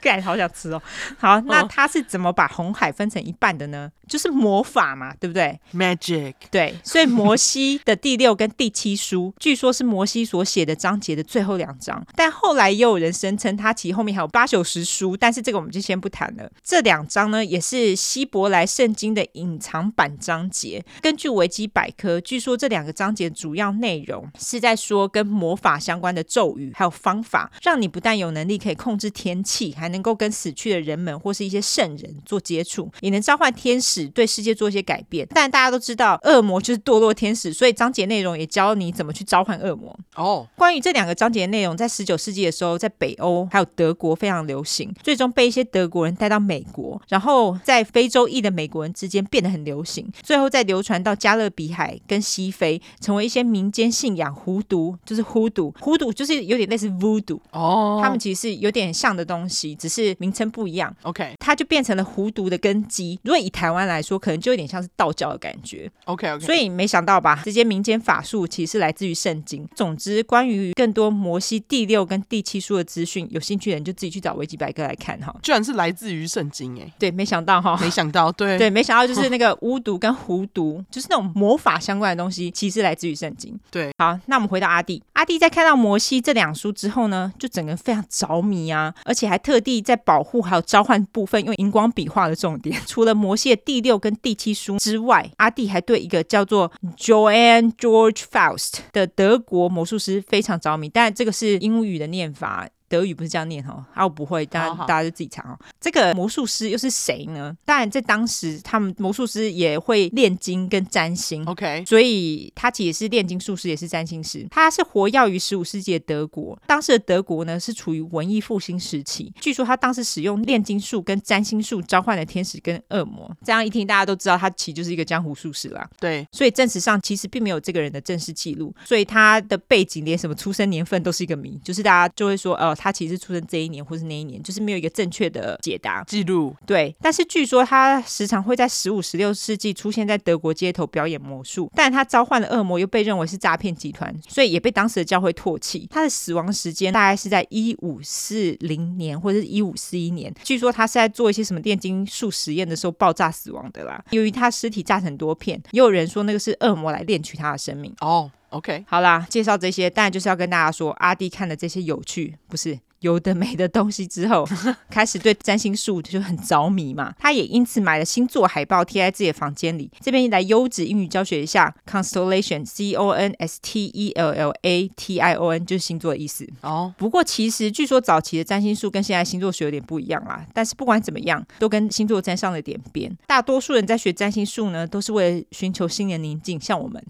盖，<laughs> 好想吃哦。好，那他是怎么把红海分成一半的呢？就是魔法嘛，对不对？Magic。对，所以摩西的第跟第七书，据说是摩西所写的章节的最后两章，但后来也有人声称他其实后面还有八九十书，但是这个我们就先不谈了。这两章呢，也是希伯来圣经的隐藏版章节。根据维基百科，据说这两个章节主要内容是在说跟魔法相关的咒语，还有方法，让你不但有能力可以控制天气，还能够跟死去的人们或是一些圣人做接触，也能召唤天使对世界做一些改变。但大家都知道，恶魔就是堕落天使，所以章节内容也教你怎么去召唤恶魔。哦，关于这两个章节的内容，在十九世纪的时候，在北欧还有德国非常流行，最终被一些德国人带到美国，然后在非洲裔的美国人之间变得很流行，最后再流传到加勒比海跟西非，成为一些民间信仰。狐毒就是呼毒，呼毒就是有点类似 voodoo 哦，他们其实是有点像的东西，只是名称不一样。OK，它就变成了狐毒的根基。如果以台湾来说，可能就有点像是道教的感觉。OK OK，所以没想到吧，这些民间法术其实是来自于圣经。总之，关于更多摩西第六跟第七书的资讯，有兴趣的人就自己去找维基百科来看哈。居然是来自于圣经哎，对，没想到哈，没想到，对对，没想到就是那个巫毒跟狐毒，<laughs> 就是那种魔法相关的东西，其实来自于圣经。对，好，那我们回到阿弟，阿弟在看到摩西这两书之后呢，就整个人非常着迷啊，而且还特地在保护还有召唤部分用荧光笔画的重点。<laughs> 除了摩西的第六跟第七书之外，阿弟还对一个叫做 Johann George Faust 的德国魔术师非常着迷，但这个是英语的念法。德语不是这样念哈，啊我不会，大家大家就自己查哦。这个魔术师又是谁呢？当然，在当时他们魔术师也会炼金跟占星，OK，所以他其实是炼金术师，也是占星师。他是活跃于十五世纪的德国，当时的德国呢是处于文艺复兴时期。据说他当时使用炼金术跟占星术召唤了天使跟恶魔。这样一听，大家都知道他其实就是一个江湖术士啦。对，所以正史上其实并没有这个人的正式记录，所以他的背景连什么出生年份都是一个谜，就是大家就会说，哦、呃。他其实出生这一年或是那一年，就是没有一个正确的解答记录。对，但是据说他时常会在十五、十六世纪出现在德国街头表演魔术，但他召唤的恶魔又被认为是诈骗集团，所以也被当时的教会唾弃。他的死亡时间大概是在一五四零年或者是一五四一年。据说他是在做一些什么炼金术实验的时候爆炸死亡的啦。由于他尸体炸成多片，也有人说那个是恶魔来炼取他的生命。哦。OK，好啦，介绍这些，当然就是要跟大家说，阿弟看了这些有趣，不是有的没的东西之后，<laughs> 开始对占星术就很着迷嘛。他也因此买了星座海报贴在自己的房间里。这边来优质英语教学一下，constellation，c o n s t e l l a t i o n，就是星座的意思。哦，不过其实据说早期的占星术跟现在星座学有点不一样啦。但是不管怎么样，都跟星座沾上了点边。大多数人在学占星术呢，都是为了寻求心灵宁静，像我们。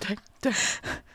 对 <laughs> 对，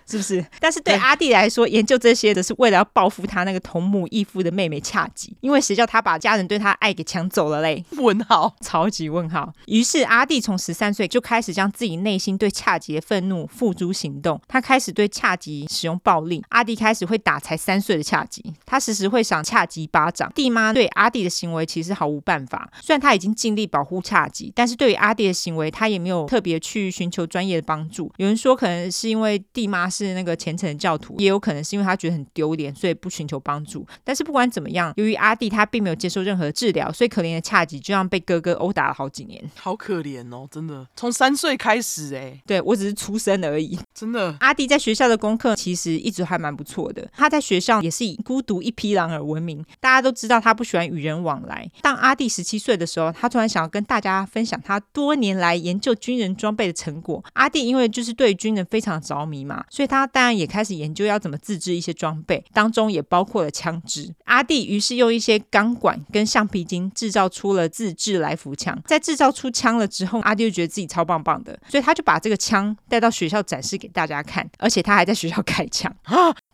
是不是？但是对阿弟来说，研究这些的是为了要报复他那个同母异父的妹妹恰吉，因为谁叫他把家人对他爱给抢走了嘞？问号，超级问号。于是阿弟从十三岁就开始将自己内心对恰吉的愤怒付诸行动，他开始对恰吉使用暴力。阿弟开始会打才三岁的恰吉，他时时会赏恰吉一巴掌。弟妈对阿弟的行为其实毫无办法，虽然他已经尽力保护恰吉，但是对于阿弟的行为，他也没有特别去寻求专业的帮助。有人说，可能是因为弟妈是那个虔诚的教徒，也有可能是因为他觉得很丢脸，所以不寻求帮助。但是不管怎么样，由于阿弟他并没有接受任何治疗，所以可怜的恰吉就像被哥哥殴打了好几年。好可怜哦，真的，从三岁开始哎，对，我只是出生而已，真的。阿弟在学校的功课其实一直还蛮不错的，他在学校也是以孤独一匹狼而闻名。大家都知道他不喜欢与人往来。当阿弟十七岁的时候，他突然想要跟大家分享他多年来研究军人装备的成果。阿弟因为就是对军人非常着迷嘛，所以他当然也开始研究要怎么自制一些装备，当中也包括了枪支。阿弟于是用一些钢管跟橡皮筋制造出了自制来福枪。在制造出枪了之后，阿弟就觉得自己超棒棒的，所以他就把这个枪带到学校展示给大家看，而且他还在学校开枪。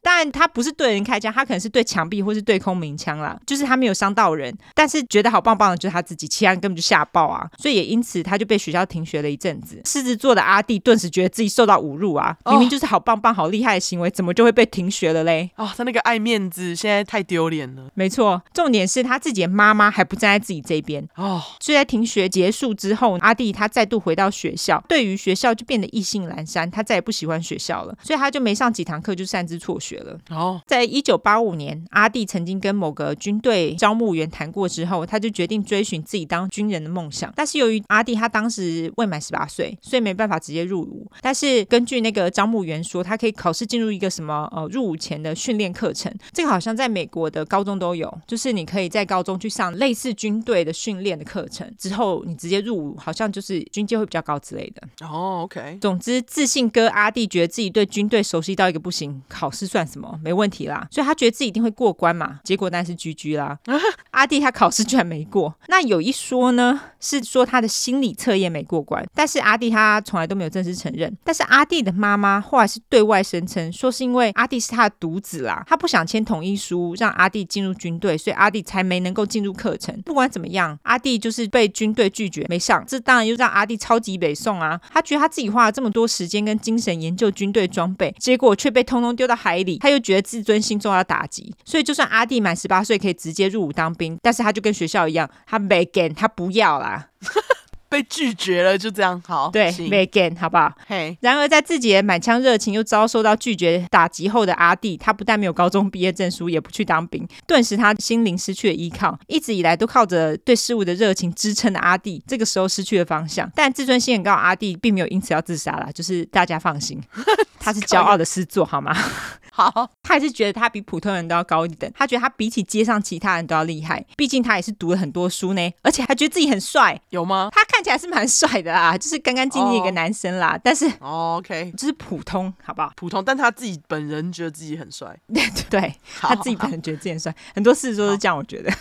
当然，他不是对人开枪，他可能是对墙壁或是对空鸣枪啦。就是他没有伤到人，但是觉得好棒棒的就是他自己，其他人根本就吓爆啊！所以也因此，他就被学校停学了一阵子。狮子座的阿弟顿时觉得自己受到侮辱啊！明明就是好棒棒、好厉害的行为，怎么就会被停学了嘞？哦，他那个爱面子，现在太丢脸了。没错，重点是他自己的妈妈还不站在自己这边哦。所以在停学结束之后，阿弟他再度回到学校，对于学校就变得意兴阑珊，他再也不喜欢学校了，所以他就没上几堂课就擅自辍学了。哦。在一九八五年，阿弟曾经跟某个军队招募员谈过之后，他就决定追寻自己当军人的梦想。但是由于阿弟他当时未满十八岁，所以没办法直接入伍。但是根据那个招募员说，他可以考试进入一个什么呃入伍前的训练课程。这个好像在美国的高中都有，就是你可以在高中去上类似军队的训练的课程，之后你直接入伍，好像就是军阶会比较高之类的。哦，OK。总之，自信哥阿弟觉得自己对军队熟悉到一个不行，考试算什么？没问题。啦，所以他觉得自己一定会过关嘛，结果那是 GG 啦。<laughs> 阿弟他考试居然没过，那有一说呢，是说他的心理测验没过关，但是阿弟他从来都没有正式承认。但是阿弟的妈妈后来是对外声称，说是因为阿弟是他的独子啦，他不想签同意书让阿弟进入军队，所以阿弟才没能够进入课程。不管怎么样，阿弟就是被军队拒绝没上，这当然又让阿弟超级北宋啊。他觉得他自己花了这么多时间跟精神研究军队装备，结果却被通通丢到海里，他又觉得自尊。心受到打击，所以就算阿弟满十八岁可以直接入伍当兵，但是他就跟学校一样，他没给，他不要啦。<laughs> 被拒绝了，就这样好。对，没给，好不好？嘿。Hey. 然而，在自己的满腔热情又遭受到拒绝打击后的阿弟，他不但没有高中毕业证书，也不去当兵，顿时他心灵失去了依靠。一直以来都靠着对事物的热情支撑的阿弟，这个时候失去了方向。但自尊心很高的阿弟，并没有因此要自杀啦，就是大家放心，<laughs> 他是骄傲的狮子座，好吗？好，他还是觉得他比普通人都要高一等，他觉得他比起街上其他人都要厉害，毕竟他也是读了很多书呢，而且还觉得自己很帅，有吗？他看起来是蛮帅的啦，就是干干净净一个男生啦，oh. 但是、oh,，OK，就是普通，好不好？普通，但他自己本人觉得自己很帅，对 <laughs> 对，他自己本人觉得自己很帅，很多事都是这样，我觉得。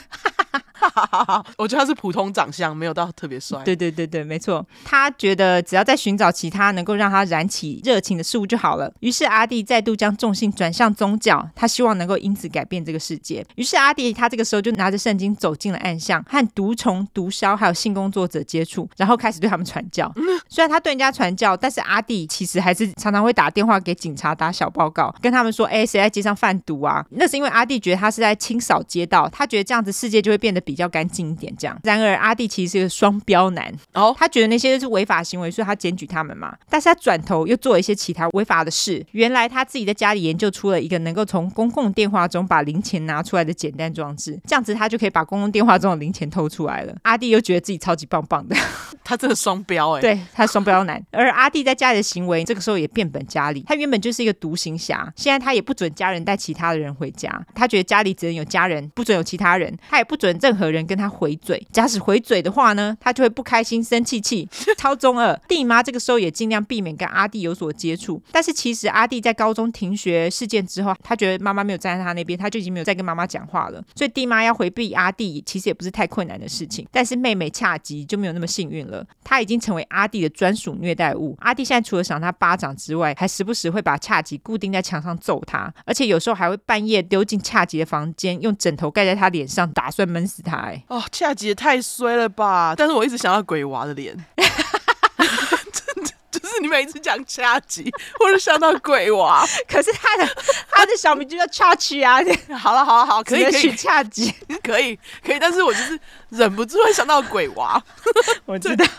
<laughs> 我觉得他是普通长相，没有到特别帅。对对对对，没错。他觉得只要在寻找其他能够让他燃起热情的事物就好了。于是阿弟再度将重心转向宗教，他希望能够因此改变这个世界。于是阿弟他这个时候就拿着圣经走进了暗巷，和毒虫、毒枭还有性工作者接触，然后开始对他们传教。<laughs> 虽然他对人家传教，但是阿弟其实还是常常会打电话给警察打小报告，跟他们说：“哎，谁在街上贩毒啊？”那是因为阿弟觉得他是在清扫街道，他觉得这样子世界就会变得比较干净一点。这样，然而阿弟其实是个双标男哦，他觉得那些是违法行为，所以他检举他们嘛。但是他转头又做了一些其他违法的事。原来他自己在家里研究出了一个能够从公共电话中把零钱拿出来的简单装置，这样子他就可以把公共电话中的零钱偷出来了。阿弟又觉得自己超级棒棒的，<laughs> 他真的双标哎，对，他双标男。而阿弟在家里的行为，这个时候也变本加厉。他原本就是一个独行侠，现在他也不准家人带其他的人回家，他觉得家里只能有家人，不准有其他人，他也不准任何人跟他回嘴，假使回嘴的话呢，他就会不开心、生气气，超中二。弟妈这个时候也尽量避免跟阿弟有所接触。但是其实阿弟在高中停学事件之后，他觉得妈妈没有站在他那边，他就已经没有再跟妈妈讲话了。所以弟妈要回避阿弟，其实也不是太困难的事情。但是妹妹恰吉就没有那么幸运了，她已经成为阿弟的专属虐待物。阿弟现在除了赏他巴掌之外，还时不时会把恰吉固定在墙上揍他，而且有时候还会半夜丢进恰吉的房间，用枕头盖在他脸上，打算闷死他。哎，哦，恰吉也太衰了吧！但是我一直想到鬼娃的脸。<laughs> 真的就是你每次讲恰吉，我就想到鬼娃。<laughs> 可是他的他的小名就叫恰吉啊。<laughs> 好了好了好，可以可以恰吉，可以可以，但是我就是忍不住会想到鬼娃。<laughs> 我知道。<laughs>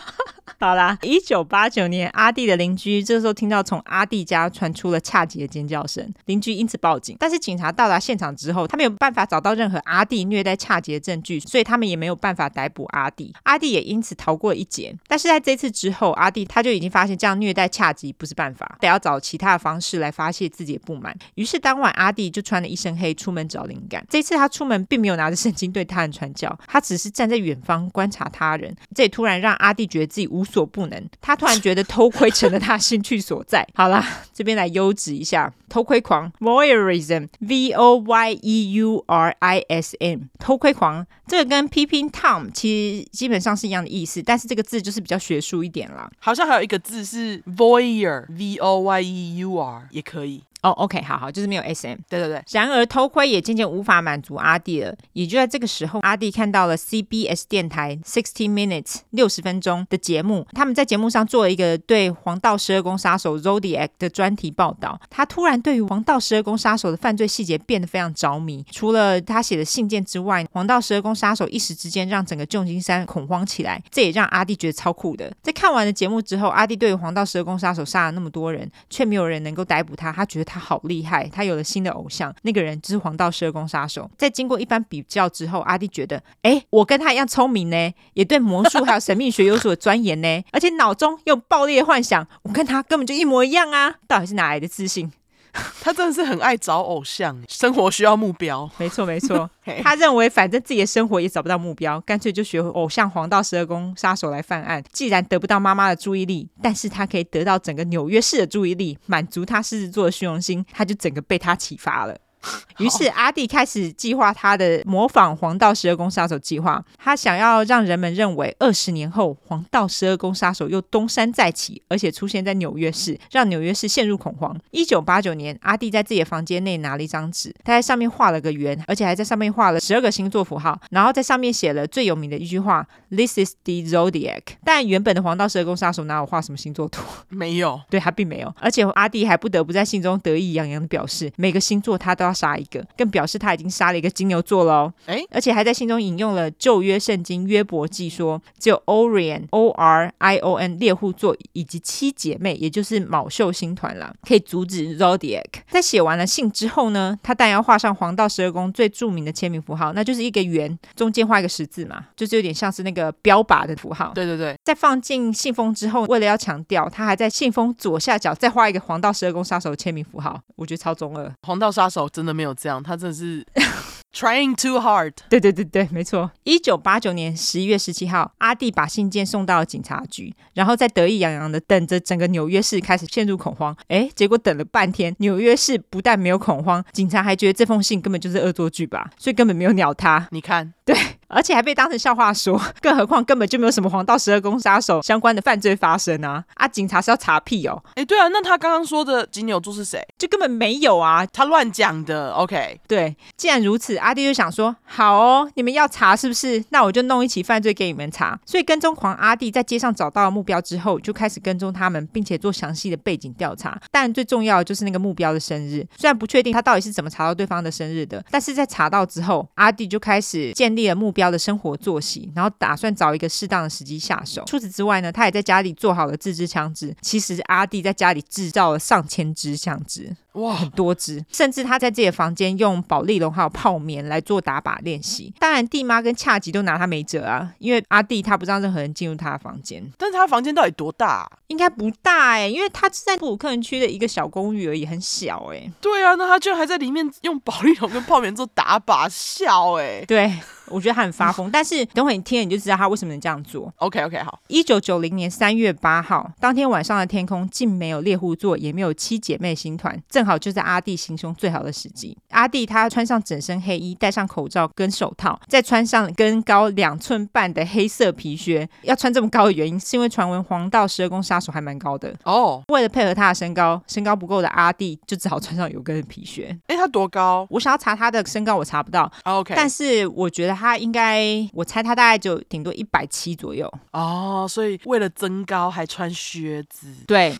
好啦，一九八九年，阿弟的邻居这时候听到从阿弟家传出了恰吉的尖叫声，邻居因此报警。但是警察到达现场之后，他没有办法找到任何阿弟虐待恰吉的证据，所以他们也没有办法逮捕阿弟。阿弟也因此逃过了一劫。但是在这次之后，阿弟他就已经发现这样虐待恰吉不是办法，得要找其他的方式来发泄自己的不满。于是当晚，阿弟就穿了一身黑出门找灵感。这次他出门并没有拿着圣经对他人传教，他只是站站在远方观察他人。这突然让阿弟觉得自己无所不能，他突然觉得偷窥成了他兴趣所在。<laughs> 好啦，这边来优质一下，偷窥狂 （voyeurism），v o y e u r i s m，偷窥狂，这个跟 peeping tom 其实基本上是一样的意思，但是这个字就是比较学术一点啦。好像还有一个字是 voyeur，v o y e u r，也可以。哦、，OK，好好，就是没有 SM，对对对。然而偷窥也渐渐无法满足阿弟了，也就在这个时候，阿弟看到了 CBS 电台 Sixty Minutes 六十分钟的节目，他们在节目上做了一个对黄道十二宫杀手 Zodiac 的专题报道。他突然对于黄道十二宫杀手的犯罪细节变得非常着迷，除了他写的信件之外，黄道十二宫杀手一时之间让整个旧金山恐慌起来，这也让阿弟觉得超酷的。在看完了节目之后，阿弟对于黄道十二宫杀手杀了那么多人，却没有人能够逮捕他，他觉得他。他好厉害，他有了新的偶像，那个人就是黄道十二宫杀手。在经过一番比较之后，阿弟觉得，哎，我跟他一样聪明呢，也对魔术还有神秘学有所钻研呢，而且脑中又爆裂幻想，我跟他根本就一模一样啊！到底是哪来的自信？<laughs> 他真的是很爱找偶像，生活需要目标。没错，没错。<laughs> 他认为反正自己的生活也找不到目标，干脆就学偶像黄道十二宫杀手来犯案。既然得不到妈妈的注意力，但是他可以得到整个纽约市的注意力，满足他狮子座的虚荣心，他就整个被他启发了。<laughs> 于是阿弟开始计划他的模仿黄道十二宫杀手计划。他想要让人们认为二十年后黄道十二宫杀手又东山再起，而且出现在纽约市，让纽约市陷入恐慌。一九八九年，阿弟在自己的房间内拿了一张纸，他在上面画了个圆，而且还在上面画了十二个星座符号，然后在上面写了最有名的一句话：“This is the Zodiac。”但原本的黄道十二宫杀手哪有画什么星座图？没有，对，他并没有。而且阿弟还不得不在信中得意洋洋地表示，每个星座他都要。杀一个，更表示他已经杀了一个金牛座喽。哎，而且还在信中引用了旧约圣经约伯记说，只有 Orion O R I O N 猎户座以及七姐妹，也就是昴宿星团了，可以阻止 Zodiac。在写完了信之后呢，他当然要画上黄道十二宫最著名的签名符号，那就是一个圆，中间画一个十字嘛，就是有点像是那个标靶的符号。对对对，在放进信封之后，为了要强调，他还在信封左下角再画一个黄道十二宫杀手的签名符号，我觉得超中二。黄道杀手真。真的没有这样，他真的是 <laughs> trying too hard。对对对对，没错。一九八九年十一月十七号，阿弟把信件送到了警察局，然后在得意洋洋的等着整个纽约市开始陷入恐慌。哎，结果等了半天，纽约市不但没有恐慌，警察还觉得这封信根本就是恶作剧吧，所以根本没有鸟他。你看，<laughs> 对。而且还被当成笑话说，更何况根本就没有什么黄道十二宫杀手相关的犯罪发生啊！啊，警察是要查屁哦！哎，对啊，那他刚刚说的金牛座是谁？就根本没有啊，他乱讲的。OK，对，既然如此，阿弟就想说，好哦，你们要查是不是？那我就弄一起犯罪给你们查。所以跟踪狂阿弟在街上找到了目标之后，就开始跟踪他们，并且做详细的背景调查。但最重要的就是那个目标的生日，虽然不确定他到底是怎么查到对方的生日的，但是在查到之后，阿弟就开始建立了目标。的生活作息，然后打算找一个适当的时机下手。除此之外呢，他也在家里做好了自制枪支。其实阿弟在家里制造了上千支枪支，哇，很多支。甚至他在自己的房间用保丽龙还有泡棉来做打靶练习。当然，弟妈跟恰吉都拿他没辙啊，因为阿弟他不让任何人进入他的房间。但是他房间到底多大？应该不大哎、欸，因为他是在布鲁克林区的一个小公寓而已，很小哎、欸。对啊，那他居然还在里面用保丽龙跟泡棉做打靶，笑哎、欸。对。我觉得他很发疯。<laughs> 但是等会你听了你就知道他为什么能这样做。OK OK，好。一九九零年三月八号，当天晚上的天空竟没有猎户座，也没有七姐妹星团，正好就在阿弟行凶最好的时机。阿弟他穿上整身黑衣，戴上口罩跟手套，再穿上跟高两寸半的黑色皮靴。要穿这么高的原因，是因为传闻黄道十二宫杀手还蛮高的哦。Oh. 为了配合他的身高，身高不够的阿弟就只好穿上有跟的皮靴。哎，他多高？我想要查他的身高，我查不到。OK，但是我觉得他应该，我猜他大概就顶多一百七左右。哦，oh, 所以为了增高还穿靴子。对。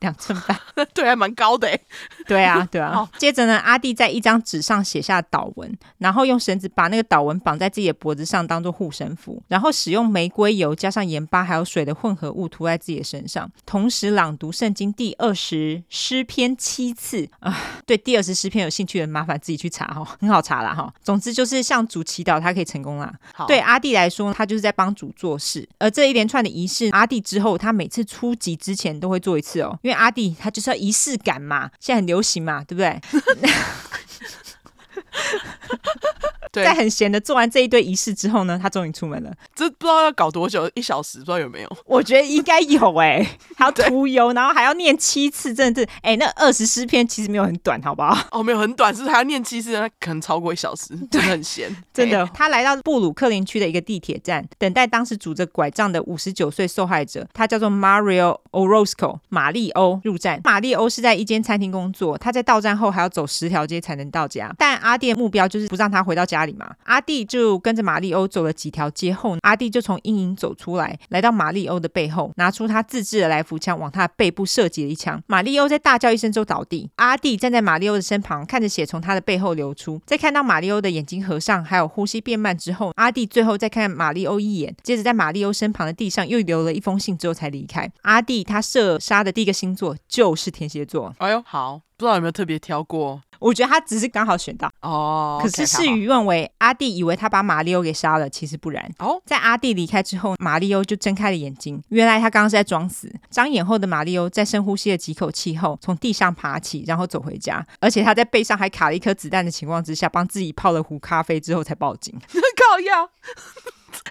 两寸半，<laughs> 对，还蛮高的哎。对啊，对啊。好 <laughs> 接着呢，阿弟在一张纸上写下祷文，然后用绳子把那个祷文绑在自己的脖子上，当做护身符，然后使用玫瑰油加上盐巴还有水的混合物涂在自己的身上，同时朗读圣经第二十诗篇七次啊。<laughs> 对，第二十诗篇有兴趣的麻烦自己去查哈，很好查啦哈。总之就是向主祈祷，他可以成功啦。好对阿弟来说，他就是在帮主做事。而这一连串的仪式，阿弟之后他每次出击之前都会做一次哦。因为阿弟他就是要仪式感嘛，现在很流行嘛，对不对？<laughs> 对在很闲的做完这一堆仪式之后呢，他终于出门了。这不知道要搞多久，一小时不知道有没有？我觉得应该有哎、欸，<laughs> 还要涂油，然后还要念七次，真的是哎、欸，那二十诗篇其实没有很短，好不好？<laughs> 哦，没有很短，是还要念七次，那可能超过一小时，真的很闲，<laughs> 真的。他来到布鲁克林区的一个地铁站，等待当时拄着拐杖的五十九岁受害者，他叫做 Mario Orozco，马利欧入站。马利欧是在一间餐厅工作，他在到站后还要走十条街才能到家，但阿弟的目标就是不让他回到家里嘛。阿弟就跟着玛丽欧走了几条街后，阿弟就从阴影走出来，来到玛丽欧的背后，拿出他自制的来福枪，往他的背部射击了一枪。玛丽欧在大叫一声之后倒地。阿弟站在玛丽欧的身旁，看着血从他的背后流出。在看到玛丽欧的眼睛合上，还有呼吸变慢之后，阿弟最后再看玛丽欧一眼，接着在玛丽欧身旁的地上又留了一封信之后才离开。阿弟他射杀的第一个星座就是天蝎座。哎呦，好，不知道有没有特别挑过。我觉得他只是刚好选到哦，可是事与愿违，阿弟以为他把马里欧给杀了，其实不然。哦，在阿弟离开之后，马里欧就睁开了眼睛，原来他刚刚是在装死。张眼后的马里欧在深呼吸了几口气后，从地上爬起，然后走回家，而且他在背上还卡了一颗子弹的情况之下，帮自己泡了壶咖啡之后才报警。<laughs> 靠药。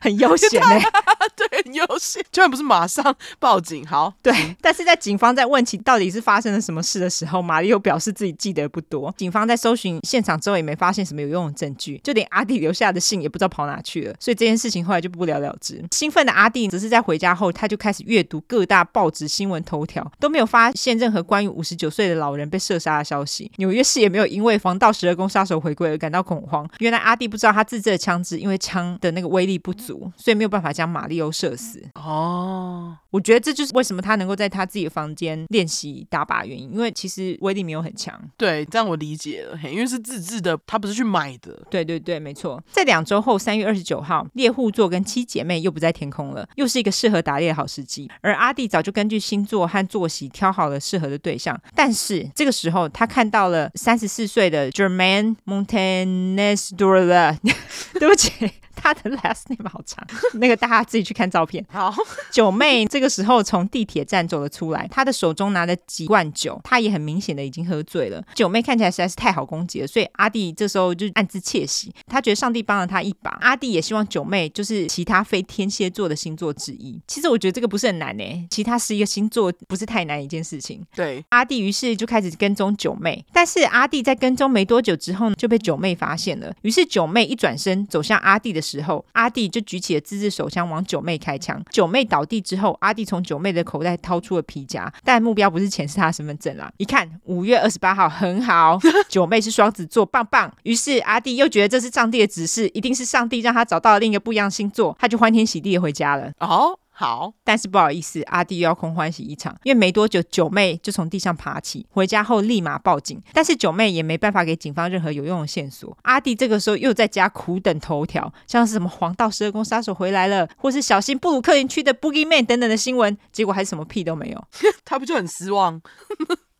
很悠闲呢，<laughs> 对，很悠闲，<laughs> 居然不是马上报警。好，对，但是在警方在问起到底是发生了什么事的时候，玛丽又表示自己记得不多。警方在搜寻现场之后也没发现什么有用的证据，就连阿弟留下的信也不知道跑哪去了。所以这件事情后来就不了了之。兴奋的阿弟只是在回家后，他就开始阅读各大报纸新闻头条，都没有发现任何关于五十九岁的老人被射杀的消息。纽约市也没有因为防盗十二宫杀手回归而感到恐慌。原来阿弟不知道他自制的枪支，因为枪的那个威力不足，所以没有办法将马里欧射死。哦，我觉得这就是为什么他能够在他自己的房间练习打靶原因，因为其实威力没有很强。对，这样我理解了，因为是自制的，他不是去买的。对对对，没错。在两周后，三月二十九号，猎户座跟七姐妹又不在天空了，又是一个适合打猎的好时机。而阿弟早就根据星座和作息挑好了适合的对象，但是这个时候他看到了三十四岁的 Germaine Montagnès-Dorel，<laughs> 对不起。他的 <laughs> last name 好长，那个大家自己去看照片。<laughs> 好，九妹这个时候从地铁站走了出来，她的手中拿着几罐酒，她也很明显的已经喝醉了。九妹看起来实在是太好攻击了，所以阿弟这时候就暗自窃喜，他觉得上帝帮了他一把。阿弟也希望九妹就是其他非天蝎座的星座之一。其实我觉得这个不是很难诶，其他十一个星座不是太难一件事情。对，阿弟于是就开始跟踪九妹，但是阿弟在跟踪没多久之后呢，就被九妹发现了。于是九妹一转身走向阿弟的时候，阿弟就举起了自制手枪往九妹开枪。九妹倒地之后，阿弟从九妹的口袋掏出了皮夹，但目标不是钱，是他的身份证啦。一看五月二十八号很好，<laughs> 九妹是双子座，棒棒。于是阿弟又觉得这是上帝的指示，一定是上帝让他找到了另一个不一样的星座，他就欢天喜地的回家了。哦。好，但是不好意思，阿弟又要空欢喜一场，因为没多久九妹就从地上爬起，回家后立马报警，但是九妹也没办法给警方任何有用的线索。阿弟这个时候又在家苦等头条，像是什么黄道十二宫杀手回来了，或是小心布鲁克林区的 Boogeyman 等等的新闻，结果还是什么屁都没有，<laughs> 他不就很失望？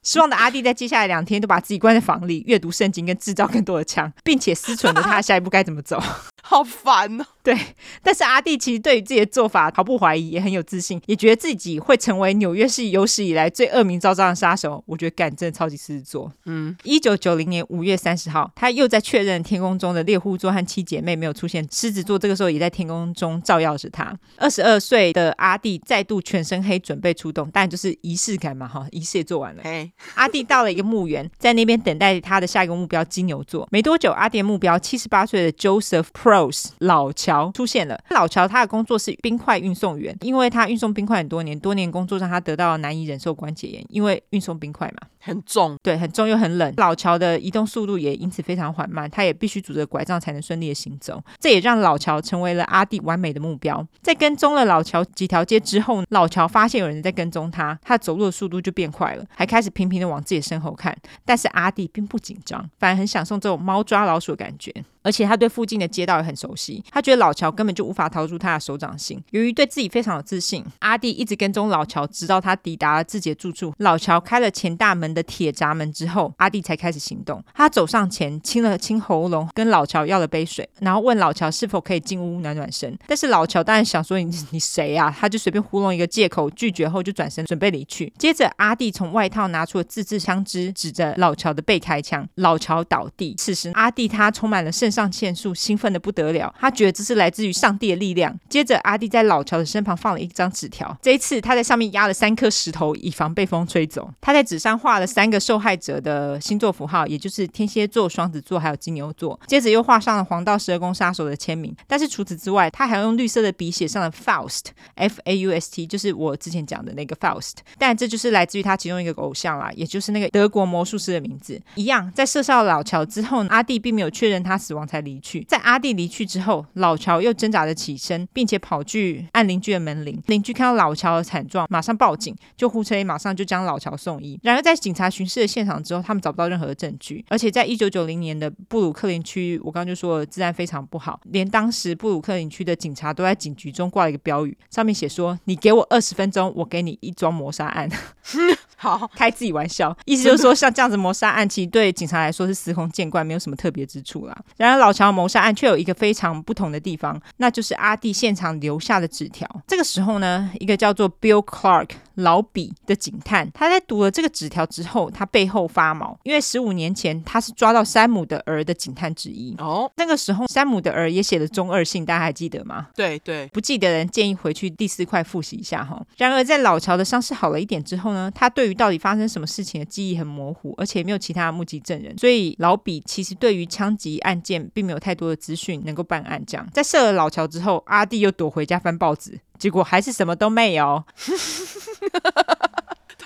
失望的阿弟在接下来两天都把自己关在房里，阅读圣经跟制造更多的枪，并且思忖着他下一步该怎么走。好烦哦。<laughs> 对，但是阿弟其实对于自己的做法毫不怀疑，也很有自信，也觉得自己会成为纽约市有史以来最恶名昭彰的杀手。我觉得干真的超级狮子座。嗯，一九九零年五月三十号，他又在确认天空中的猎户座和七姐妹没有出现，狮子座这个时候也在天空中照耀着他。二十二岁的阿弟再度全身黑，准备出动，但就是仪式感嘛，哈，仪式也做完了。哎，阿弟到了一个墓园，在那边等待他的下一个目标金牛座。没多久，阿弟的目标七十八岁的 Joseph Prose 老乔出现了。老乔他的工作是冰块运送员，因为他运送冰块很多年，多年工作让他得到了难以忍受关节炎，因为运送冰块嘛，很重，对，很重又很冷。老乔的移动速度也因此非常缓慢，他也必须拄着拐杖才能顺利的行走。这也让老乔成为了阿弟完美的目标。在跟踪了老乔几条街之后，老乔发现有人在跟踪他，他走路的速度就变快了，还开始频频的往自己的身后看。但是阿弟并不紧张，反而很享受这种猫抓老鼠的感觉。而且他对附近的街道也很熟悉，他觉得老乔根本就无法逃出他的手掌心。由于对自己非常有自信，阿弟一直跟踪老乔，直到他抵达了自己的住处。老乔开了前大门的铁闸门之后，阿弟才开始行动。他走上前，清了清喉咙，跟老乔要了杯水，然后问老乔是否可以进屋暖暖身。但是老乔当然想说你 <laughs> 你谁、啊？他就随便糊弄一个借口拒绝后就转身准备离去。接着阿弟从外套拿出了自制枪支，指着老乔的背开枪，老乔倒地。此时阿弟他充满了肾上腺素，兴奋的不得了。他觉得这是来自于上帝的力量。接着，阿弟在老乔的身旁放了一张纸条。这一次，他在上面压了三颗石头，以防被风吹走。他在纸上画了三个受害者的星座符号，也就是天蝎座、双子座还有金牛座。接着又画上了黄道十二宫杀手的签名。但是除此之外，他还用绿色的笔写上了 Faust，F A U S T，就是我之前讲的那个 Faust。但这就是来自于他其中一个偶像啦，也就是那个德国魔术师的名字。一样，在射杀了老乔之后，阿弟并没有确认他死亡才离去。在阿弟离去之后，老乔又挣扎着起身，并且跑去按邻居的门铃。邻居看到老乔的惨状，马上报警，救护车也马上就将老乔送医。然而，在警察巡视的现场之后，他们找不到任何的证据。而且，在一九九零年的布鲁克林区，我刚刚就说了，治安非常不好，连当时布鲁克林区的警察都在警局中挂了一个标语，上面写说：“你给我二十分钟，我给你一桩谋杀案。” <laughs> <laughs> <laughs> <laughs> 好，开自己玩笑，意思就是说，像这样子谋杀案，其实对警察来说是司空见惯，没有什么特别之处啦。然而，老乔谋杀案却有一个非常不同的地方，那就是阿弟现场留下的纸条。这个时候呢，一个叫做 Bill Clark 老比的警探，他在读了这个纸条之后，他背后发毛，因为十五年前他是抓到山姆的儿的警探之一。哦，那个时候山姆的儿也写了中二信，大家还记得吗？对对，不记得的人建议回去第四块复习一下哈。然而，在老乔的伤势好了一点之后呢，他对于到底发生什么事情的记忆很模糊，而且没有其他的目击证人，所以老比其实对于枪击案件并没有太多的资讯能够办案。这样，在射了老乔之后，阿弟又躲回家翻报纸，结果还是什么都没有。<laughs>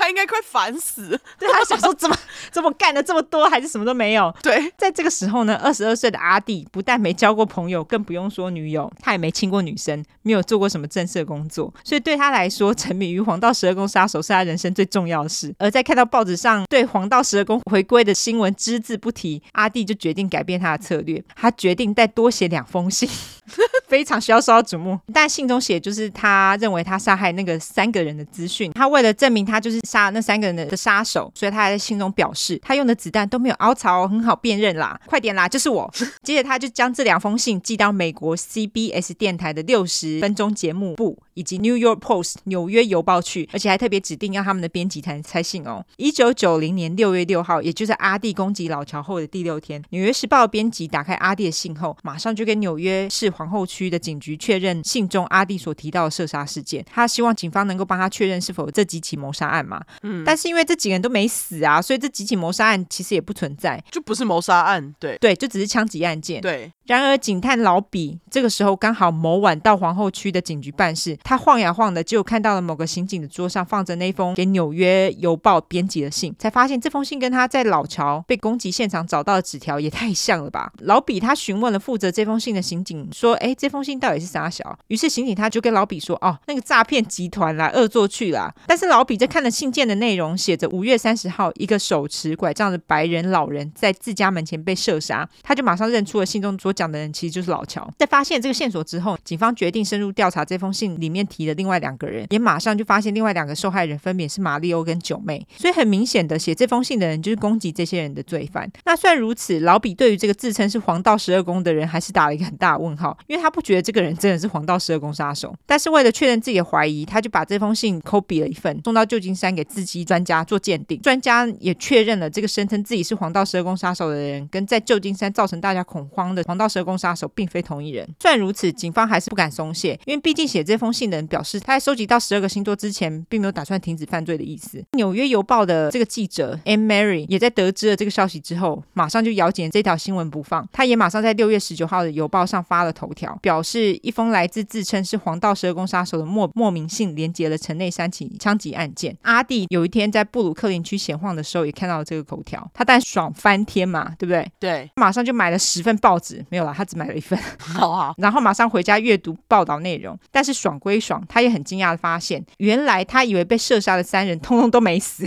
他应该快烦死了，对，他想说怎么怎么干了这么多，还是什么都没有。<laughs> 对，在这个时候呢，二十二岁的阿弟不但没交过朋友，更不用说女友，他也没亲过女生，没有做过什么正式的工作，所以对他来说，沉迷于黄道十二宫杀手是他人生最重要的事。而在看到报纸上对黄道十二宫回归的新闻只字不提，阿弟就决定改变他的策略，他决定再多写两封信，<laughs> 非常需要受到瞩目。但信中写就是他认为他杀害那个三个人的资讯，他为了证明他就是。杀那三个人的杀手，所以他还在信中表示，他用的子弹都没有凹槽，很好辨认啦。快点啦，就是我。<laughs> 接着他就将这两封信寄到美国 CBS 电台的六十分钟节目部以及 New York Post 纽约邮报去，而且还特别指定要他们的编辑才能拆信哦。一九九零年六月六号，也就是阿弟攻击老乔后的第六天，纽约时报编辑打开阿弟的信后，马上就跟纽约市皇后区的警局确认信中阿弟所提到的射杀事件。他希望警方能够帮他确认是否这几起谋杀案嘛。嗯，但是因为这几个人都没死啊，所以这几起谋杀案其实也不存在，就不是谋杀案，对对，就只是枪击案件。对。然而，警探老比这个时候刚好某晚到皇后区的警局办事，他晃呀晃的就看到了某个刑警的桌上放着那封给纽约邮报编辑的信，才发现这封信跟他在老乔被攻击现场找到的纸条也太像了吧。老比他询问了负责这封信的刑警，说：“哎，这封信到底是啥小？”于是刑警他就跟老比说：“哦，那个诈骗集团来，恶作剧啦。”但是老比在看了信件的内容，写着五月三十号，一个手持拐杖的白人老人在自家门前被射杀，他就马上认出了信中所讲的人其实就是老乔。在发现这个线索之后，警方决定深入调查这封信里面提的另外两个人，也马上就发现另外两个受害人分别是玛丽欧跟九妹。所以很明显的，写这封信的人就是攻击这些人的罪犯。那虽然如此，老比对于这个自称是黄道十二宫的人还是打了一个很大的问号，因为他不觉得这个人真的是黄道十二宫杀手。但是为了确认自己的怀疑，他就把这封信抠笔了一份，送到旧金山给字迹专家做鉴定。专家也确认了这个声称自己是黄道十二宫杀手的人，跟在旧金山造成大家恐慌的黄道十二宫杀手并非同一人。虽然如此，警方还是不敢松懈，因为毕竟写这封信的人表示他在收集到十二个星座之前，并没有打算停止犯罪的意思。纽约邮报的这个记者 Anne Mary 也在得知了这个消息之后，马上就咬紧这条新闻不放。他也马上在六月十九号的邮报上发了头条，表示一封来自自称是黄道十二宫杀手的莫莫名信连接了城内三起枪击案件。阿弟有一天在布鲁克林区闲晃的时候，也看到了这个头条，他当然爽翻天嘛，对不对？对，马上就买了十份报纸，没有啦，他只买了一份，<laughs> 好好，然后马上回家阅读报道内容。但是爽归爽，他也很惊讶的发现，原来他以为被射杀的三人通通都没死。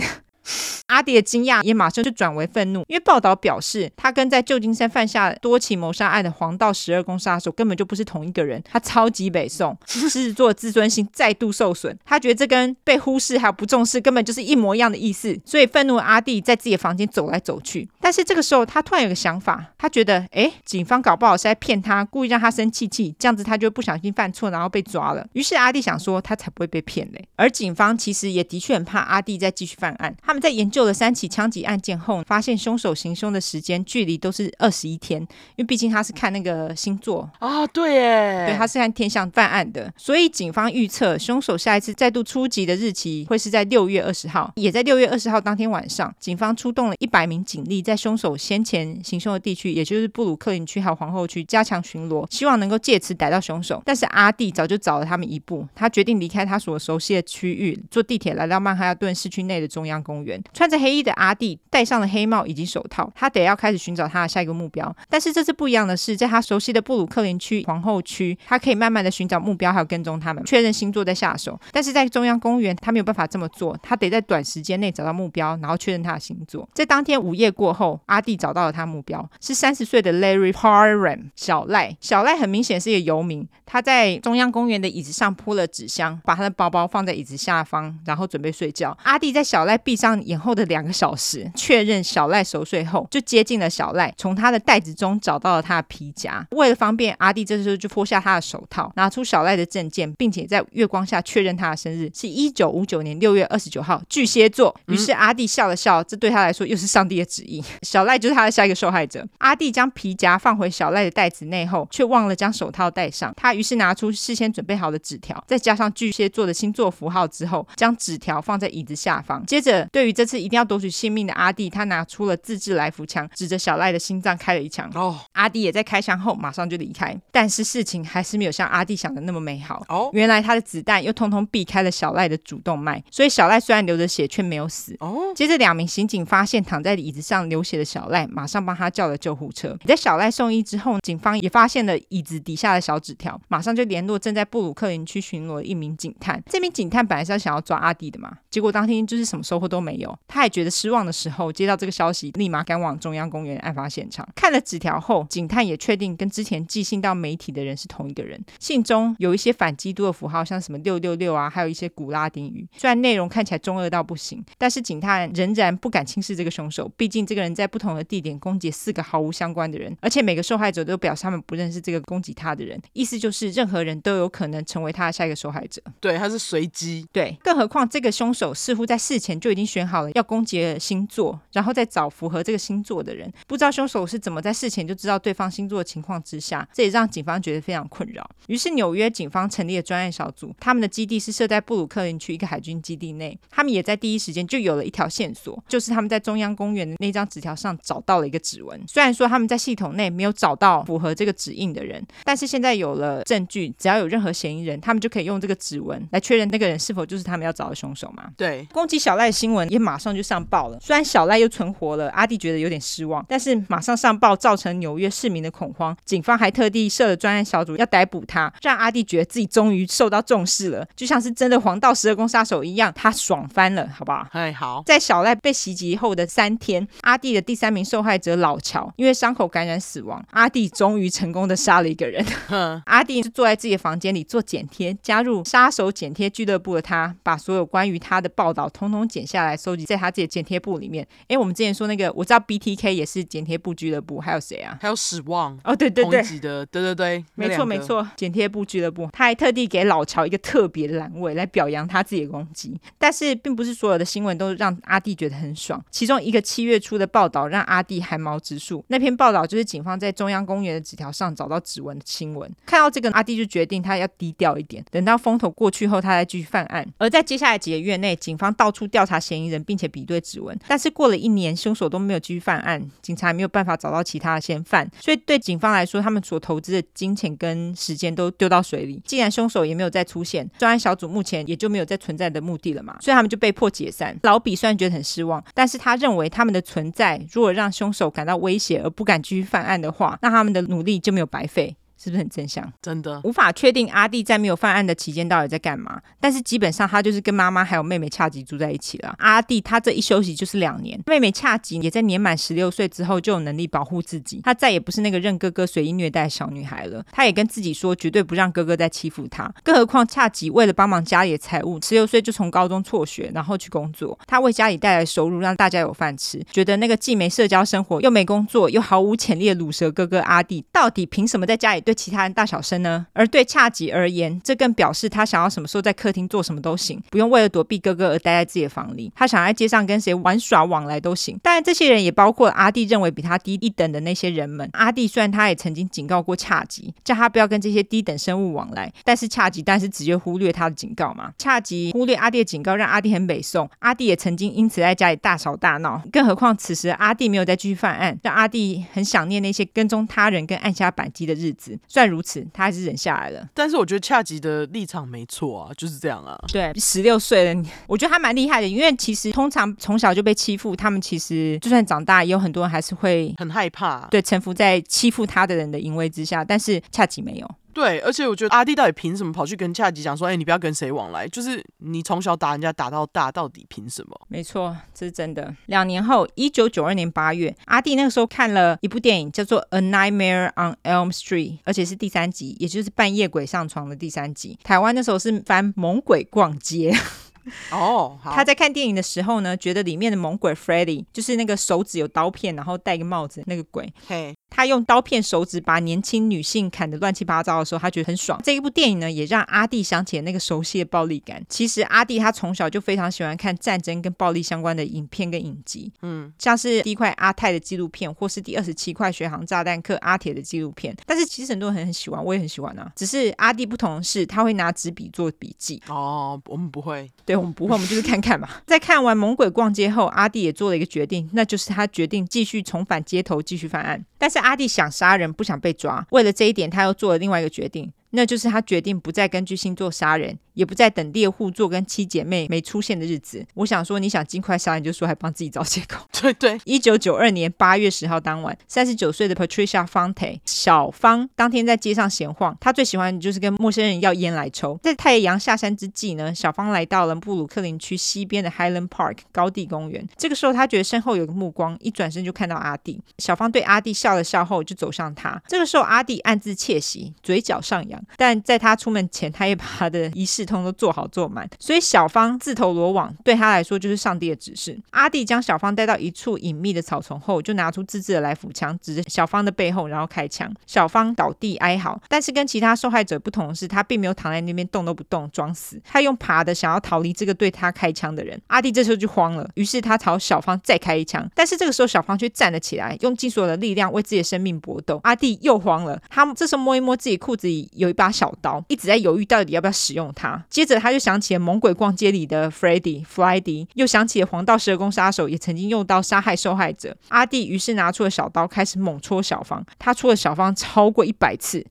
阿迪的惊讶也马上就转为愤怒，因为报道表示他跟在旧金山犯下多起谋杀案的黄道十二宫杀手根本就不是同一个人，他超级北宋，<laughs> 狮子座自尊心再度受损，他觉得这跟被忽视还有不重视根本就是一模一样的意思，所以愤怒的阿弟在自己的房间走来走去，但是这个时候他突然有个想法，他觉得哎，警方搞不好是在骗他，故意让他生气气，这样子他就不小心犯错，然后被抓了。于是阿弟想说他才不会被骗嘞，而警方其实也的确很怕阿弟再继续犯案，他们在研究了三起枪击案件后，发现凶手行凶的时间距离都是二十一天，因为毕竟他是看那个星座啊，对耶，对，他是看天象犯案的，所以警方预测凶手下一次再度出击的日期会是在六月二十号，也在六月二十号当天晚上，警方出动了一百名警力，在凶手先前行凶的地区，也就是布鲁克林区还有皇后区加强巡逻，希望能够借此逮到凶手。但是阿弟早就早了他们一步，他决定离开他所熟悉的区域，坐地铁来到曼哈顿市区内的中央公园。穿着黑衣的阿弟戴上了黑帽以及手套，他得要开始寻找他的下一个目标。但是这次不一样的是，在他熟悉的布鲁克林区皇后区，他可以慢慢的寻找目标，还有跟踪他们，确认星座再下手。但是在中央公园，他没有办法这么做，他得在短时间内找到目标，然后确认他的星座。在当天午夜过后，阿弟找到了他目标，是三十岁的 Larry Parham 小赖。小赖很明显是一个游民，他在中央公园的椅子上铺了纸箱，把他的包包放在椅子下方，然后准备睡觉。阿弟在小赖闭上眼后的两个小时，确认小赖熟睡后，就接近了小赖，从他的袋子中找到了他的皮夹。为了方便，阿弟这时候就脱下他的手套，拿出小赖的证件，并且在月光下确认他的生日是一九五九年六月二十九号，巨蟹座。于是阿弟笑了笑，这对他来说又是上帝的旨意。小赖就是他的下一个受害者。阿弟将皮夹放回小赖的袋子内后，却忘了将手套戴上。他于是拿出事先准备好的纸条，再加上巨蟹座的星座符号之后，将纸条放在椅子下方。接着，对于这次一定要夺取性命的阿弟，他拿出了自制来福枪，指着小赖的心脏开了一枪。哦，阿弟也在开枪后马上就离开。但是事情还是没有像阿弟想的那么美好。哦，原来他的子弹又通通避开了小赖的主动脉，所以小赖虽然流着血，却没有死。哦，接着两名刑警发现躺在椅子上流血的小赖，马上帮他叫了救护车。在小赖送医之后，警方也发现了椅子底下的小纸条，马上就联络正在布鲁克林区巡逻的一名警探。这名警探本来是要想要抓阿弟的嘛，结果当天就是什么收获都没有。他也觉得失望的时候，接到这个消息，立马赶往中央公园案发现场。看了纸条后，警探也确定跟之前寄信到媒体的人是同一个人。信中有一些反基督的符号，像什么六六六啊，还有一些古拉丁语。虽然内容看起来中二到不行，但是警探仍然不敢轻视这个凶手。毕竟这个人在不同的地点攻击四个毫无相关的人，而且每个受害者都表示他们不认识这个攻击他的人。意思就是任何人都有可能成为他的下一个受害者。对，他是随机。对，更何况这个凶手似乎在事前就已经选好了要攻击的星座，然后再找符合这个星座的人。不知道凶手是怎么在事前就知道对方星座的情况之下，这也让警方觉得非常困扰。于是纽约警方成立了专案小组，他们的基地是设在布鲁克林区一个海军基地内。他们也在第一时间就有了一条线索，就是他们在中央公园的那张纸条上找到了一个指纹。虽然说他们在系统内没有找到符合这个指印的人，但是现在有了证据，只要有任何嫌疑人，他们就可以用这个指纹来确认那个人是否就是他们要找的凶手嘛。对，攻击小赖新闻闻也马上就上报了。虽然小赖又存活了，阿弟觉得有点失望，但是马上上报造成纽约市民的恐慌，警方还特地设了专案小组要逮捕他，让阿弟觉得自己终于受到重视了，就像是真的黄道十二宫杀手一样，他爽翻了，好不好？哎，好。在小赖被袭击后的三天，阿弟的第三名受害者老乔因为伤口感染死亡，阿弟终于成功的杀了一个人。<laughs> 哼阿弟就坐在自己的房间里做剪贴，加入杀手剪贴俱乐部的他，把所有关于他的报道通通剪下来，收集在他自己的剪贴簿里面。哎，我们之前说那个，我知道 BTK 也是剪贴簿俱乐部，还有谁啊？还有史旺哦，对对对，的，对对对，没错没错，剪贴簿俱乐部，他还特地给老乔一个特别的栏位来表扬他自己的攻击。但是，并不是所有的新闻都让阿弟觉得很爽。其中一个七月初的报道让阿弟汗毛直竖。那篇报道就是警方在中央公园的纸条上找到指纹的新闻。看到这个，阿弟就决定他要低调一点，等到风头过去后，他再继续犯案。而在接下来几个月内，警方到处调查嫌疑人，并且比对指纹。但是过了一年，凶手都没有继续犯案，警察也没有办法找到其他的嫌犯。所以对警方来说，他们所投资的金钱跟时间都丢到水里。既然凶手也没有再出现，专案小组目前也就没有再存在的目的了嘛。所以他们就被迫解散。老比虽然觉得很失望，但是他认为他们的存在，如果让凶手感到威胁而不敢继续犯案的话，那他们的努力就没有白费。是不是很正向？真的无法确定阿弟在没有犯案的期间到底在干嘛，但是基本上他就是跟妈妈还有妹妹恰吉住在一起了。阿弟他这一休息就是两年，妹妹恰吉也在年满十六岁之后就有能力保护自己，她再也不是那个任哥哥随意虐待的小女孩了。她也跟自己说绝对不让哥哥再欺负她。更何况恰吉为了帮忙家里的财务，十六岁就从高中辍学，然后去工作。她为家里带来收入，让大家有饭吃。觉得那个既没社交生活又没工作又毫无潜力的卤蛇哥哥阿弟，到底凭什么在家里对其他人大小声？呢？而对恰吉而言，这更表示他想要什么时候在客厅做什么都行，不用为了躲避哥哥而待在自己的房里。他想在街上跟谁玩耍往来都行。当然，这些人也包括阿弟认为比他低一等的那些人们。阿弟虽然他也曾经警告过恰吉，叫他不要跟这些低等生物往来，但是恰吉但是直接忽略他的警告嘛。恰吉忽略阿弟的警告，让阿弟很北宋。阿弟也曾经因此在家里大吵大闹。更何况此时阿弟没有再继续犯案，让阿弟很想念那些跟踪他人跟按下扳机的日子。虽然如此，他。还是忍下来了，但是我觉得恰吉的立场没错啊，就是这样啊。对，十六岁了，我觉得他蛮厉害的，因为其实通常从小就被欺负，他们其实就算长大，也有很多人还是会很害怕，对，臣服在欺负他的人的淫威之下。但是恰吉没有。对，而且我觉得阿弟到底凭什么跑去跟恰吉讲说，哎，你不要跟谁往来？就是你从小打人家打到大，到底凭什么？没错，这是真的。两年后，一九九二年八月，阿弟那个时候看了一部电影，叫做《A Nightmare on Elm Street》，而且是第三集，也就是半夜鬼上床的第三集。台湾那时候是翻猛鬼逛街。<laughs> 哦，好。他在看电影的时候呢，觉得里面的猛鬼 Freddy 就是那个手指有刀片，然后戴个帽子那个鬼。嘿。他用刀片手指把年轻女性砍得乱七八糟的时候，他觉得很爽。这一部电影呢，也让阿弟想起了那个熟悉的暴力感。其实阿弟他从小就非常喜欢看战争跟暴力相关的影片跟影集，嗯，像是第一块阿泰的纪录片，或是第二十七块学航炸弹客阿铁的纪录片。但是其实很多人很很喜欢，我也很喜欢啊。只是阿弟不同的是，他会拿纸笔做笔记。哦，我们不会，对，我们不会，我们就是看看嘛。<laughs> 在看完《猛鬼逛街》后，阿弟也做了一个决定，那就是他决定继续重返街头，继续犯案。但是阿弟想杀人，不想被抓。为了这一点，他又做了另外一个决定。那就是他决定不再根据星座杀人，也不再等猎户座跟七姐妹没出现的日子。我想说，你想尽快杀人，就说还帮自己找借口。<laughs> 对对。一九九二年八月十号当晚，三十九岁的 Patricia Fonte 小芳当天在街上闲晃，她最喜欢的就是跟陌生人要烟来抽。在太阳下山之际呢，小芳来到了布鲁克林区西边的 Highland Park 高地公园。这个时候，她觉得身后有个目光，一转身就看到阿弟。小芳对阿弟笑了笑后，就走向他。这个时候，阿弟暗自窃喜，嘴角上扬。但在他出门前，他也把他的仪式通都做好做满，所以小芳自投罗网，对他来说就是上帝的指示。阿弟将小芳带到一处隐秘的草丛后，就拿出自制的来福枪，指着小芳的背后，然后开枪。小芳倒地哀嚎，但是跟其他受害者不同的是，他并没有躺在那边动都不动，装死。他用爬的想要逃离这个对他开枪的人。阿弟这时候就慌了，于是他朝小芳再开一枪，但是这个时候小芳却站了。起来，用尽所有的力量为自己的生命搏斗。阿弟又慌了，他这时候摸一摸自己裤子里有有一把小刀，一直在犹豫到底要不要使用它。接着他就想起了《猛鬼逛街》里的 f r e d d y f l y d y，又想起了黄道十二宫杀手也曾经用刀杀害受害者。阿弟于是拿出了小刀，开始猛戳小芳。他戳了小芳超过一百次。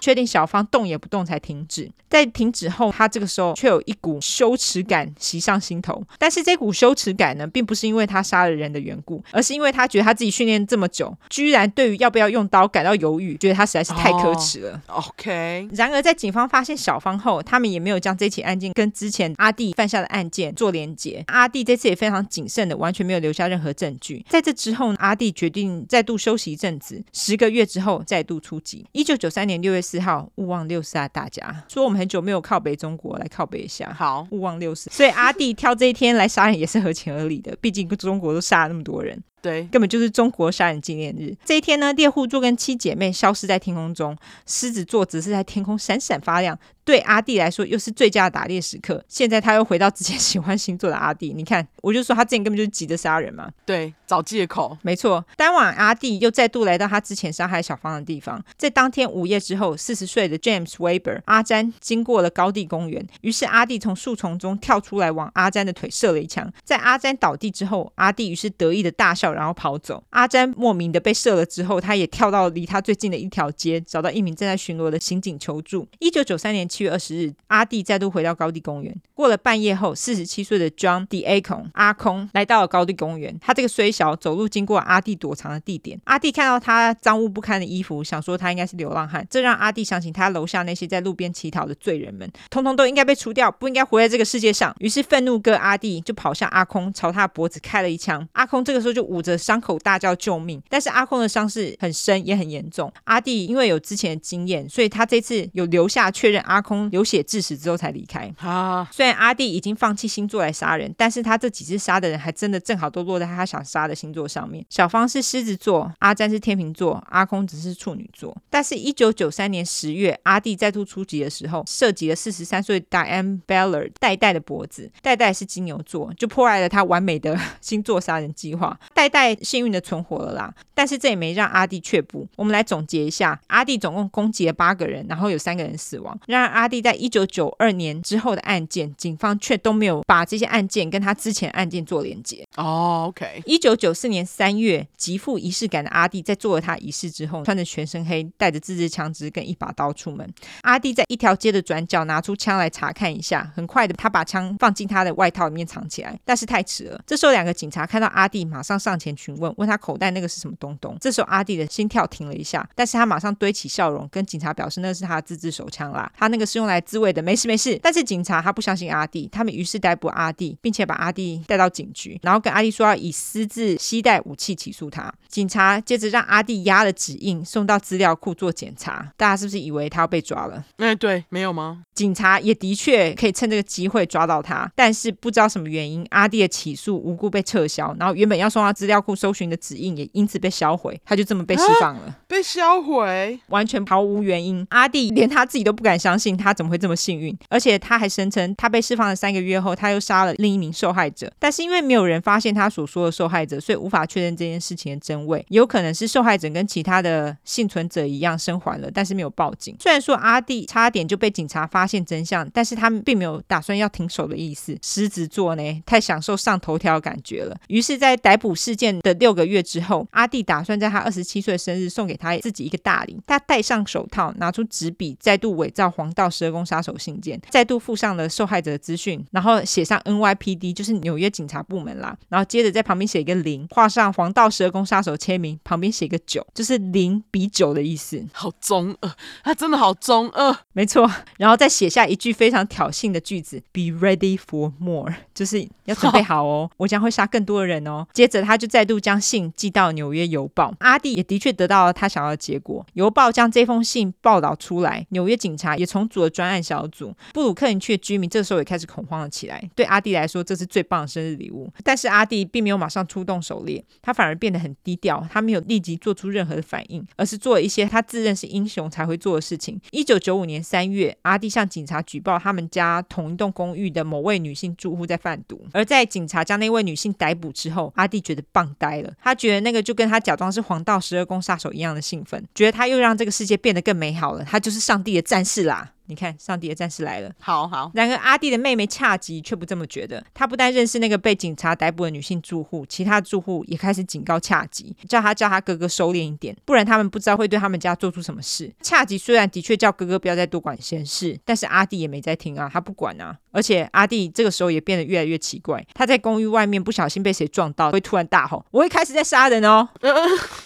确定小芳动也不动才停止。在停止后，他这个时候却有一股羞耻感袭上心头。但是这股羞耻感呢，并不是因为他杀了人的缘故，而是因为他觉得他自己训练这么久，居然对于要不要用刀感到犹豫，觉得他实在是太可耻了。Oh, OK。然而，在警方发现小芳后，他们也没有将这起案件跟之前阿弟犯下的案件做连结。阿弟这次也非常谨慎的，完全没有留下任何证据。在这之后，阿弟决定再度休息一阵子，十个月之后再度出击。一九九三年六月四号，勿忘六四啊，大家说我们很久没有靠北中国，来靠北一下。好，勿忘六四。所以阿弟挑这一天来杀人也是合情合理的，毕竟中国都杀了那么多人。对，根本就是中国杀人纪念日。这一天呢，猎户座跟七姐妹消失在天空中，狮子座只是在天空闪闪发亮。对阿弟来说，又是最佳的打猎时刻。现在他又回到之前喜欢星座的阿弟，你看，我就说他之前根本就是急着杀人嘛。对，找借口。没错，当晚阿弟又再度来到他之前杀害小芳的地方。在当天午夜之后，四十岁的 James Weber 阿詹经过了高地公园，于是阿弟从树丛中跳出来，往阿詹的腿射了一枪。在阿詹倒地之后，阿弟于是得意的大笑，然后跑走。阿詹莫名的被射了之后，他也跳到离他最近的一条街，找到一名正在巡逻的刑警求助。一九九三年七月二十日，阿弟再度回到高地公园。过了半夜后，四十七岁的 John D. A. 孔阿空来到了高地公园。他这个衰小走路经过阿弟躲藏的地点。阿弟看到他脏污不堪的衣服，想说他应该是流浪汉。这让阿弟想起他楼下那些在路边乞讨的罪人们，通通都应该被除掉，不应该活在这个世界上。于是愤怒哥阿弟就跑向阿空，朝他的脖子开了一枪。阿空这个时候就捂着伤口大叫救命，但是阿空的伤势很深也很严重。阿弟因为有之前的经验，所以他这次有留下确认阿空流血致死之后才离开。啊，虽然阿弟已经放弃星座来杀人，但是他这几次杀的人还真的正好都落在他想杀的星座上面。小芳是狮子座，阿詹是天秤座，阿空只是处女座。但是，一九九三年十月，阿弟再度出击的时候，涉及了四十三岁 Diane Ballard 代代的脖子。戴戴是金牛座，就破坏了他完美的 <laughs> 星座杀人计划。代代幸运的存活了啦，但是这也没让阿弟却步。我们来总结一下，阿弟总共攻击了八个人，然后有三个人死亡。然而，阿弟在一九九二年之后的案件，警方却都没有把这些案件跟他之前案件做连接。哦，OK。一九九四年三月，极富仪式感的阿弟在做了他仪式之后，穿着全身黑，带着自制枪支跟一把刀出门。阿弟在一条街的转角拿出枪来查看一下，很快的，他把枪放进他的外套里面藏起来，但是太迟了。这时候，两个警察看到阿弟，马上上前询问，问他口袋那个是什么东东。这时候，阿弟的心跳停了一下，但是他马上堆起笑容，跟警察表示那是他的自制手枪啦，他那个是用来自卫的，没事没事。但是警察他不相信阿弟，他们于是逮捕阿弟，并且把阿弟带到警局，然后跟阿弟说要以私自携带武器起诉他。警察接着让阿弟压了指印，送到资料库做检查。大家是不是以为他要被抓了？哎，对，没有吗？警察也的确可以趁这个机会抓到他，但是不知道什么原因，阿弟的起诉无故被撤销，然后原本要送到资料库搜寻的指印也因此被销毁，他就这么被释放了。啊，被销毁，完全毫无原因。阿弟连他自己都不敢相信，他怎么会这么幸运？而且他还声称，他被释放了三个月后，他又杀了另一名受害者，但是因为没有人发现他所说的受害者，所以无法确认这件事情的真伪。有可能是受害者跟其他的幸存者一样生还了，但是没有报警。虽然说阿弟差点就被警察发现真相，但是他们并没有打算要停手的意思。狮子座呢，太享受上头条的感觉了。于是，在逮捕事件的六个月之后，阿弟打算在他二十七岁生日送给他自己一个大礼。他戴上手套，拿出纸笔，再度伪造黄道十二宫杀手信件，再度附上了受害者的资讯，然后写上 NYPD，就是纽约警察部门啦。然后接着在旁边写一个零，画上黄道十二宫杀手签名，旁边写一个九，就是零比九的意思。好中二，他真的好中二，没错。然后再写下一句非常挑衅的句子：Be ready for more，就是要准备好哦，我将会杀更多的人哦。接着他就再度将信寄到纽约邮报，阿弟也的确得到了他想要的结果。邮报将这封信报道出来，纽约警察也重组了专案小组。布鲁克林区的居民这时候也开始恐慌了起来。对阿弟来说，这是最棒的生日礼物。但是阿弟并没有马上出动狩猎，他反而变得很低调，他没有立即做出任何的反应，而是做了一些他自认是英雄才会做的事情。一九九五年三月，阿弟向警察举报他们家同一栋公寓的某位女性住户在贩毒。而在警察将那位女性逮捕之后，阿弟觉得棒呆了。他觉得那个就跟他假装是黄道十二宫杀手一样的兴奋，觉得他又让这个世界变得更美好了。他就是上帝的战士啦。你看，上帝的战士来了。好好。然而，阿弟的妹妹恰吉却不这么觉得。她不但认识那个被警察逮捕的女性住户，其他住户也开始警告恰吉，叫他叫他哥哥收敛一点，不然他们不知道会对他们家做出什么事。恰吉虽然的确叫哥哥不要再多管闲事，但是阿弟也没在听啊，他不管啊。而且阿弟这个时候也变得越来越奇怪，他在公寓外面不小心被谁撞到，会突然大吼：“我会开始在杀人哦！”呃，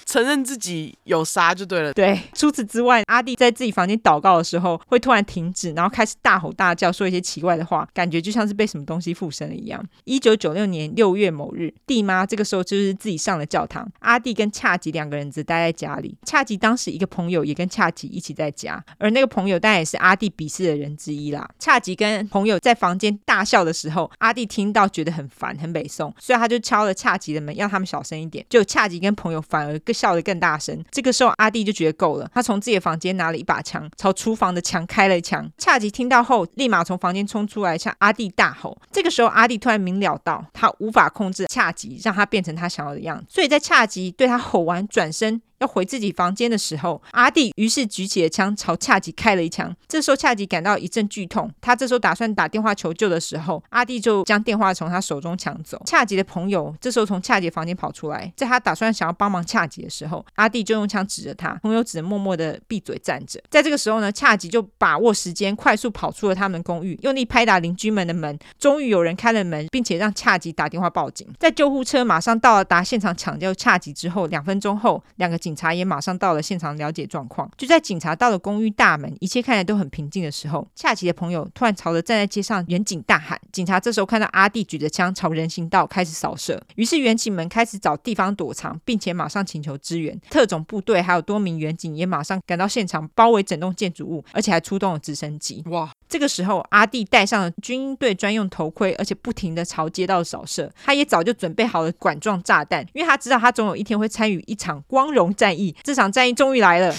承认自己有杀就对了。对，除此之外，阿弟在自己房间祷告的时候，会突然停止，然后开始大吼大叫，说一些奇怪的话，感觉就像是被什么东西附身了一样。一九九六年六月某日，弟妈这个时候就是自己上了教堂，阿弟跟恰吉两个人只待在家里。恰吉当时一个朋友也跟恰吉一起在家，而那个朋友当然也是阿弟鄙视的人之一啦。恰吉跟朋友在房间大笑的时候，阿弟听到觉得很烦很北宋，所以他就敲了恰吉的门，要他们小声一点。就恰吉跟朋友反而更笑得更大声。这个时候阿弟就觉得够了，他从自己的房间拿了一把枪，朝厨房的墙开了枪。恰吉听到后，立马从房间冲出来向阿弟大吼。这个时候阿弟突然明了到，他无法控制恰吉，让他变成他想要的样子。所以在恰吉对他吼完转身，要回自己房间的时候，阿弟于是举起了枪朝恰吉开了一枪。这时候恰吉感到一阵剧痛，他这时候打算打电话求救的时候，阿弟就将电话从他手中抢走。恰吉的朋友这时候从恰吉房间跑出来，在他打算想要帮忙恰吉的时候，阿弟就用枪指着他，朋友只能默默的闭嘴站着。在这个时候呢，恰吉就把握时间快速跑出了他们公寓，用力拍打邻居们的门。终于有人开了门，并且让恰吉打电话报警。在救护车马上到达现场抢救恰吉之后，两分钟后，两个警。警察也马上到了现场了解状况。就在警察到了公寓大门，一切看起来都很平静的时候，恰奇的朋友突然朝着站在街上远景大喊。警察这时候看到阿弟举着枪朝人行道开始扫射，于是远警们开始找地方躲藏，并且马上请求支援。特种部队还有多名远警也马上赶到现场，包围整栋建筑物，而且还出动了直升机。哇！这个时候，阿弟戴上了军队专用头盔，而且不停的朝街道扫射。他也早就准备好了管状炸弹，因为他知道他总有一天会参与一场光荣战役。这场战役终于来了。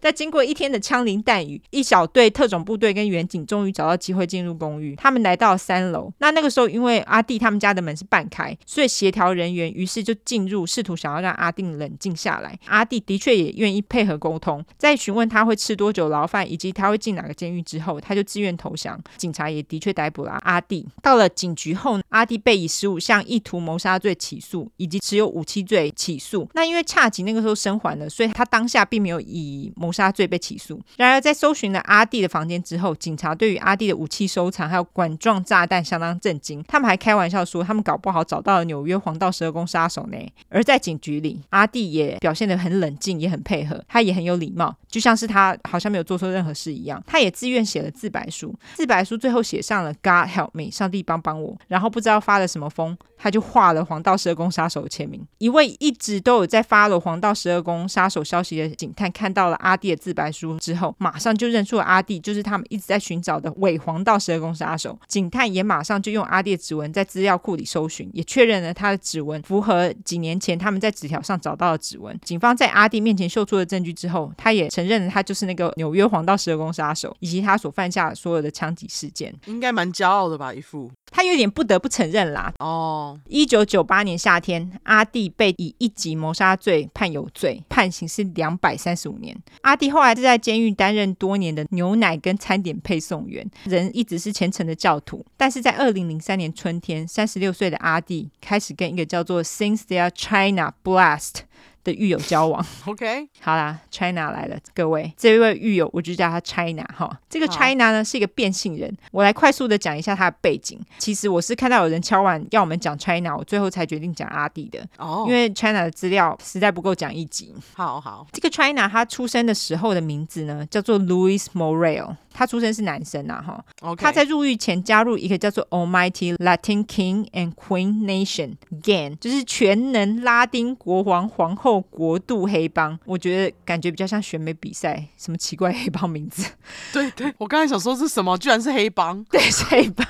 在经过一天的枪林弹雨，一小队特种部队跟远景终于找到机会进入公寓。他们来到三楼。那那个时候，因为阿弟他们家的门是半开，所以协调人员于是就进入，试图想要让阿弟冷静下来。阿弟的确也愿意配合沟通。在询问他会吃多久牢饭以及他会进哪个监狱之后，他就自愿投降。警察也的确逮捕了阿弟。到了警局后，阿弟被以十五项意图谋杀罪起诉，以及持有武器罪起诉。那因为恰吉那个时候生还了，所以他当下并没有以谋杀罪被起诉。然而，在搜寻了阿弟的房间之后，警察对于阿弟的武器收藏还有管状炸弹相当震惊。他们还开玩笑说，他们搞不好找到了纽约黄道十二宫杀手呢。而在警局里，阿弟也表现得很冷静，也很配合，他也很有礼貌，就像是他好像没有做错任何事一样。他也自愿写了自白书，自白书最后写上了 “God help me”，上帝帮帮我。然后不不知道发了什么疯，他就画了黄道十二宫杀手的签名。一位一直都有在 follow 黄道十二宫杀手消息的警探看到了阿。弟的自白书之后，马上就认出了阿弟，就是他们一直在寻找的伪黄道十二宫杀手。警探也马上就用阿弟的指纹在资料库里搜寻，也确认了他的指纹符合几年前他们在纸条上找到的指纹。警方在阿弟面前秀出了证据之后，他也承认了他就是那个纽约黄道十二宫杀手，以及他所犯下的所有的枪击事件。应该蛮骄傲的吧？一副他有点不得不承认啦。哦，一九九八年夏天，阿弟被以一级谋杀罪判有罪，判刑是两百三十五年。阿弟后来是在监狱担任多年的牛奶跟餐点配送员，人一直是虔诚的教徒。但是在二零零三年春天，三十六岁的阿弟开始跟一个叫做 Since Their China Blast 的狱友交往，<laughs> OK，好啦，China 来了，各位，这一位狱友我就叫他 China 哈。这个 China 呢是一个变性人，我来快速的讲一下他的背景。其实我是看到有人敲完要我们讲 China，我最后才决定讲阿弟的哦，因为 China 的资料实在不够讲一集。好好，这个 China 他出生的时候的名字呢叫做 Louis Morel。他出生是男生呐，哈.他在入狱前加入一个叫做 Almighty Latin King and Queen Nation Gang，就是全能拉丁国王皇后国度黑帮。我觉得感觉比较像选美比赛，什么奇怪黑帮名字？对对，我刚才想说是什么，居然是黑帮，<laughs> 对，是黑帮。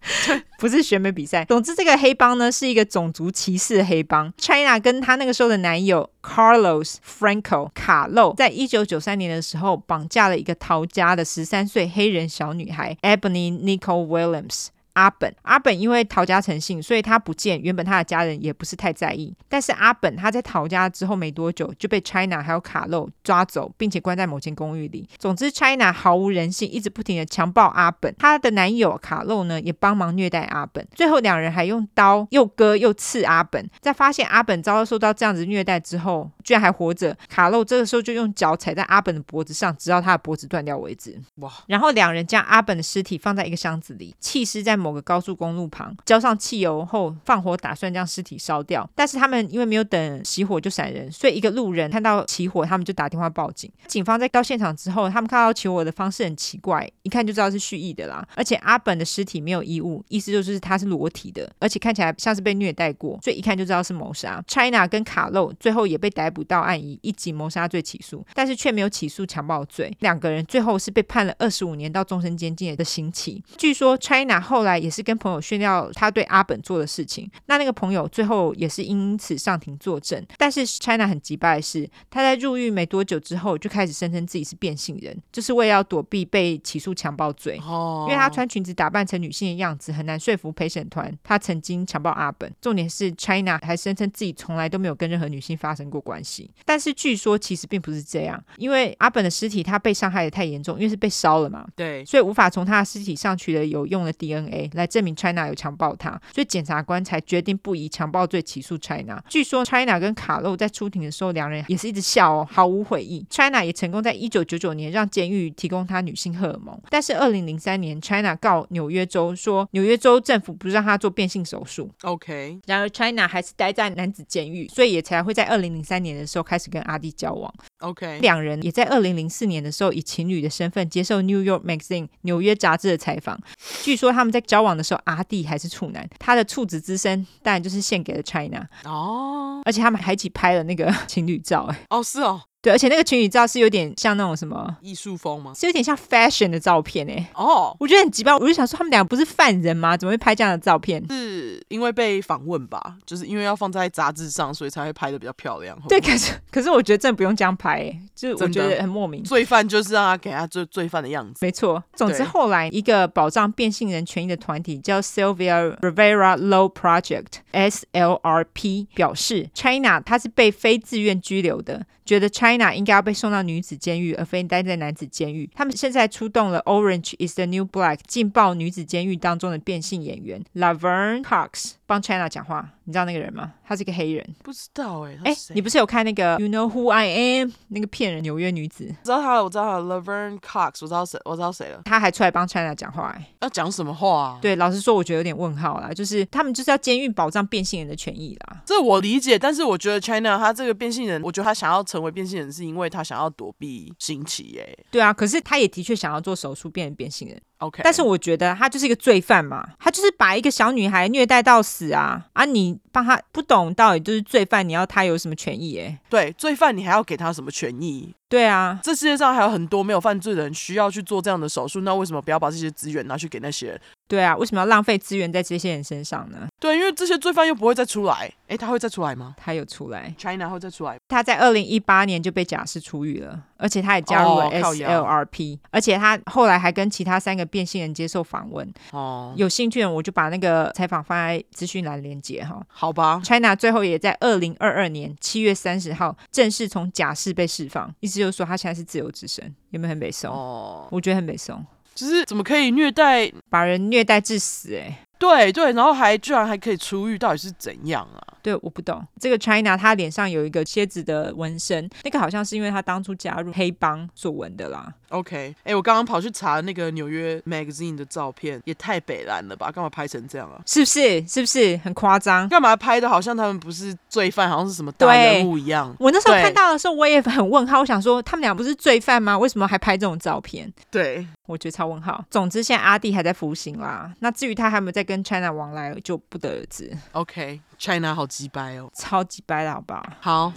<laughs> 不是选美比赛。总之，这个黑帮呢是一个种族歧视黑帮。China 跟她那个时候的男友 Carlos Franco 卡洛，在一九九三年的时候绑架了一个逃家的十三岁黑人小女孩 Ebony Nicole Williams。阿本。阿本因为逃家成性，所以他不见，原本他的家人也不是太在意。但是阿本他在逃家之后没多久就被 China 还有卡露抓走，并且关在某间公寓里。总之，China 毫无人性，一直不停的强暴阿本。他的男友卡露呢，也帮忙虐待阿本。最后两人还用刀又割又刺阿本。在发现阿本遭到受到这样子虐待之后，居然还活着。卡露这个时候就用脚踩在阿本的脖子上，直到他的脖子断掉为止。哇！然后两人将阿本的尸体放在一个箱子里，弃尸在某某个高速公路旁，浇上汽油后放火，打算将尸体烧掉。但是他们因为没有等熄火就闪人，所以一个路人看到起火，他们就打电话报警。警方在到现场之后，他们看到起火的方式很奇怪，一看就知道是蓄意的啦。而且阿本的尸体没有衣物，意思就是他是裸体的，而且看起来像是被虐待过，所以一看就知道是谋杀。China 跟卡露最后也被逮捕到案，以一级谋杀罪起诉，但是却没有起诉强暴罪。两个人最后是被判了二十五年到终身监禁的刑期。据说 China 后来也是跟朋友炫耀他对阿本做的事情，那那个朋友最后也是因此上庭作证。但是 China 很急败的是，他在入狱没多久之后就开始声称自己是变性人，就是为了要躲避被起诉强暴罪。哦，因为他穿裙子打扮成女性的样子，很难说服陪审团他曾经强暴阿本。重点是 China 还声称自己从来都没有跟任何女性发生过关系。但是据说其实并不是这样，因为阿本的尸体他被伤害的太严重，因为是被烧了嘛，对，所以无法从他的尸体上取得有用的 DNA 来证明 China 有强暴他，所以检察官才决定不以强暴罪起诉 China。据说 China 跟卡洛在出庭的时候，两人也是一直笑哦，毫无悔意。China 也成功在一九九九年让监狱提供他女性荷尔蒙，但是二零零三年 China 告纽约州说纽约州政府不让他做变性手术。OK，然而 China 还是待在男子监狱，所以也才会在二零零三年的时候开始跟阿弟交往。OK，两人也在二零零四年的时候以情侣的身份接受 New York Magazine 纽约杂志的采访。据说他们在交往的时候，阿弟还是处男，他的处子之身当然就是献给了 China。哦，而且他们还一起拍了那个情侣照。哎，哦，是哦。对，而且那个情侣照是有点像那种什么艺术风吗？是有点像 fashion 的照片哎。哦，oh, 我觉得很奇怪，我就想说他们俩不是犯人吗？怎么会拍这样的照片？是因为被访问吧？就是因为要放在杂志上，所以才会拍的比较漂亮。对，可是可是我觉得真的不用这样拍，就我觉得很莫名。罪犯就是让他给他罪罪犯的样子。没错。总之后来一个保障变性人权益的团体叫 Sylvia Rivera Low Project（SLRP） 表示，China 他是被非自愿拘留的。觉得 China 应该要被送到女子监狱，而非待在男子监狱。他们现在出动了 Orange is the New Black 劲爆女子监狱当中的变性演员 Laverne Cox 帮 China 讲话。你知道那个人吗？他是一个黑人。不知道哎、欸。哎，你不是有看那个 You Know Who I Am 那个骗人纽约女子？知道他了，我知道他 Laverne Cox，我知道谁，我知道谁了。他还出来帮 China 讲话哎。要讲什么话啊？对，老实说，我觉得有点问号啦。就是他们就是要监狱保障变性人的权益啦。这我理解，但是我觉得 China 他这个变性人，我觉得他想要成为变性人，是因为他想要躲避刑期耶。对啊，可是他也的确想要做手术变成变性人。OK，但是我觉得他就是一个罪犯嘛，他就是把一个小女孩虐待到死啊啊！你帮他不懂到底就是罪犯，你要他有什么权益？哎，对，罪犯你还要给他什么权益？对啊，这世界上还有很多没有犯罪的人需要去做这样的手术，那为什么不要把这些资源拿去给那些人？对啊，为什么要浪费资源在这些人身上呢？对，因为这些罪犯又不会再出来。诶，他会再出来吗？他有出来，China 会再出来。他在二零一八年就被假释出狱了，而且他也加入了 SLRP，、哦、而且他后来还跟其他三个变性人接受访问。哦，有兴趣的我就把那个采访放在资讯栏连接哈。好吧，China 最后也在二零二二年七月三十号正式从假释被释放，意思就是说他现在是自由之身，有没有很美颂？哦，我觉得很美颂。就是怎么可以虐待，把人虐待致死、欸？哎。对对，然后还居然还可以出狱，到底是怎样啊？对，我不懂。这个 China 他脸上有一个蝎子的纹身，那个好像是因为他当初加入黑帮所纹的啦。OK，哎，我刚刚跑去查那个纽约 Magazine 的照片，也太北蓝了吧？干嘛拍成这样啊？是不是？是不是很夸张？干嘛拍的好像他们不是罪犯，好像是什么大人物一样？我那时候看到的时候，我也很问号，我想说他们俩不是罪犯吗？为什么还拍这种照片？对，我觉得超问号。总之，现在阿弟还在服刑啦。那至于他还有没有在跟 China 往来？就不得而知。OK，China、okay, 好鸡掰哦，超鸡掰的好不好？好，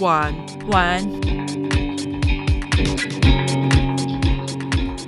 晚晚。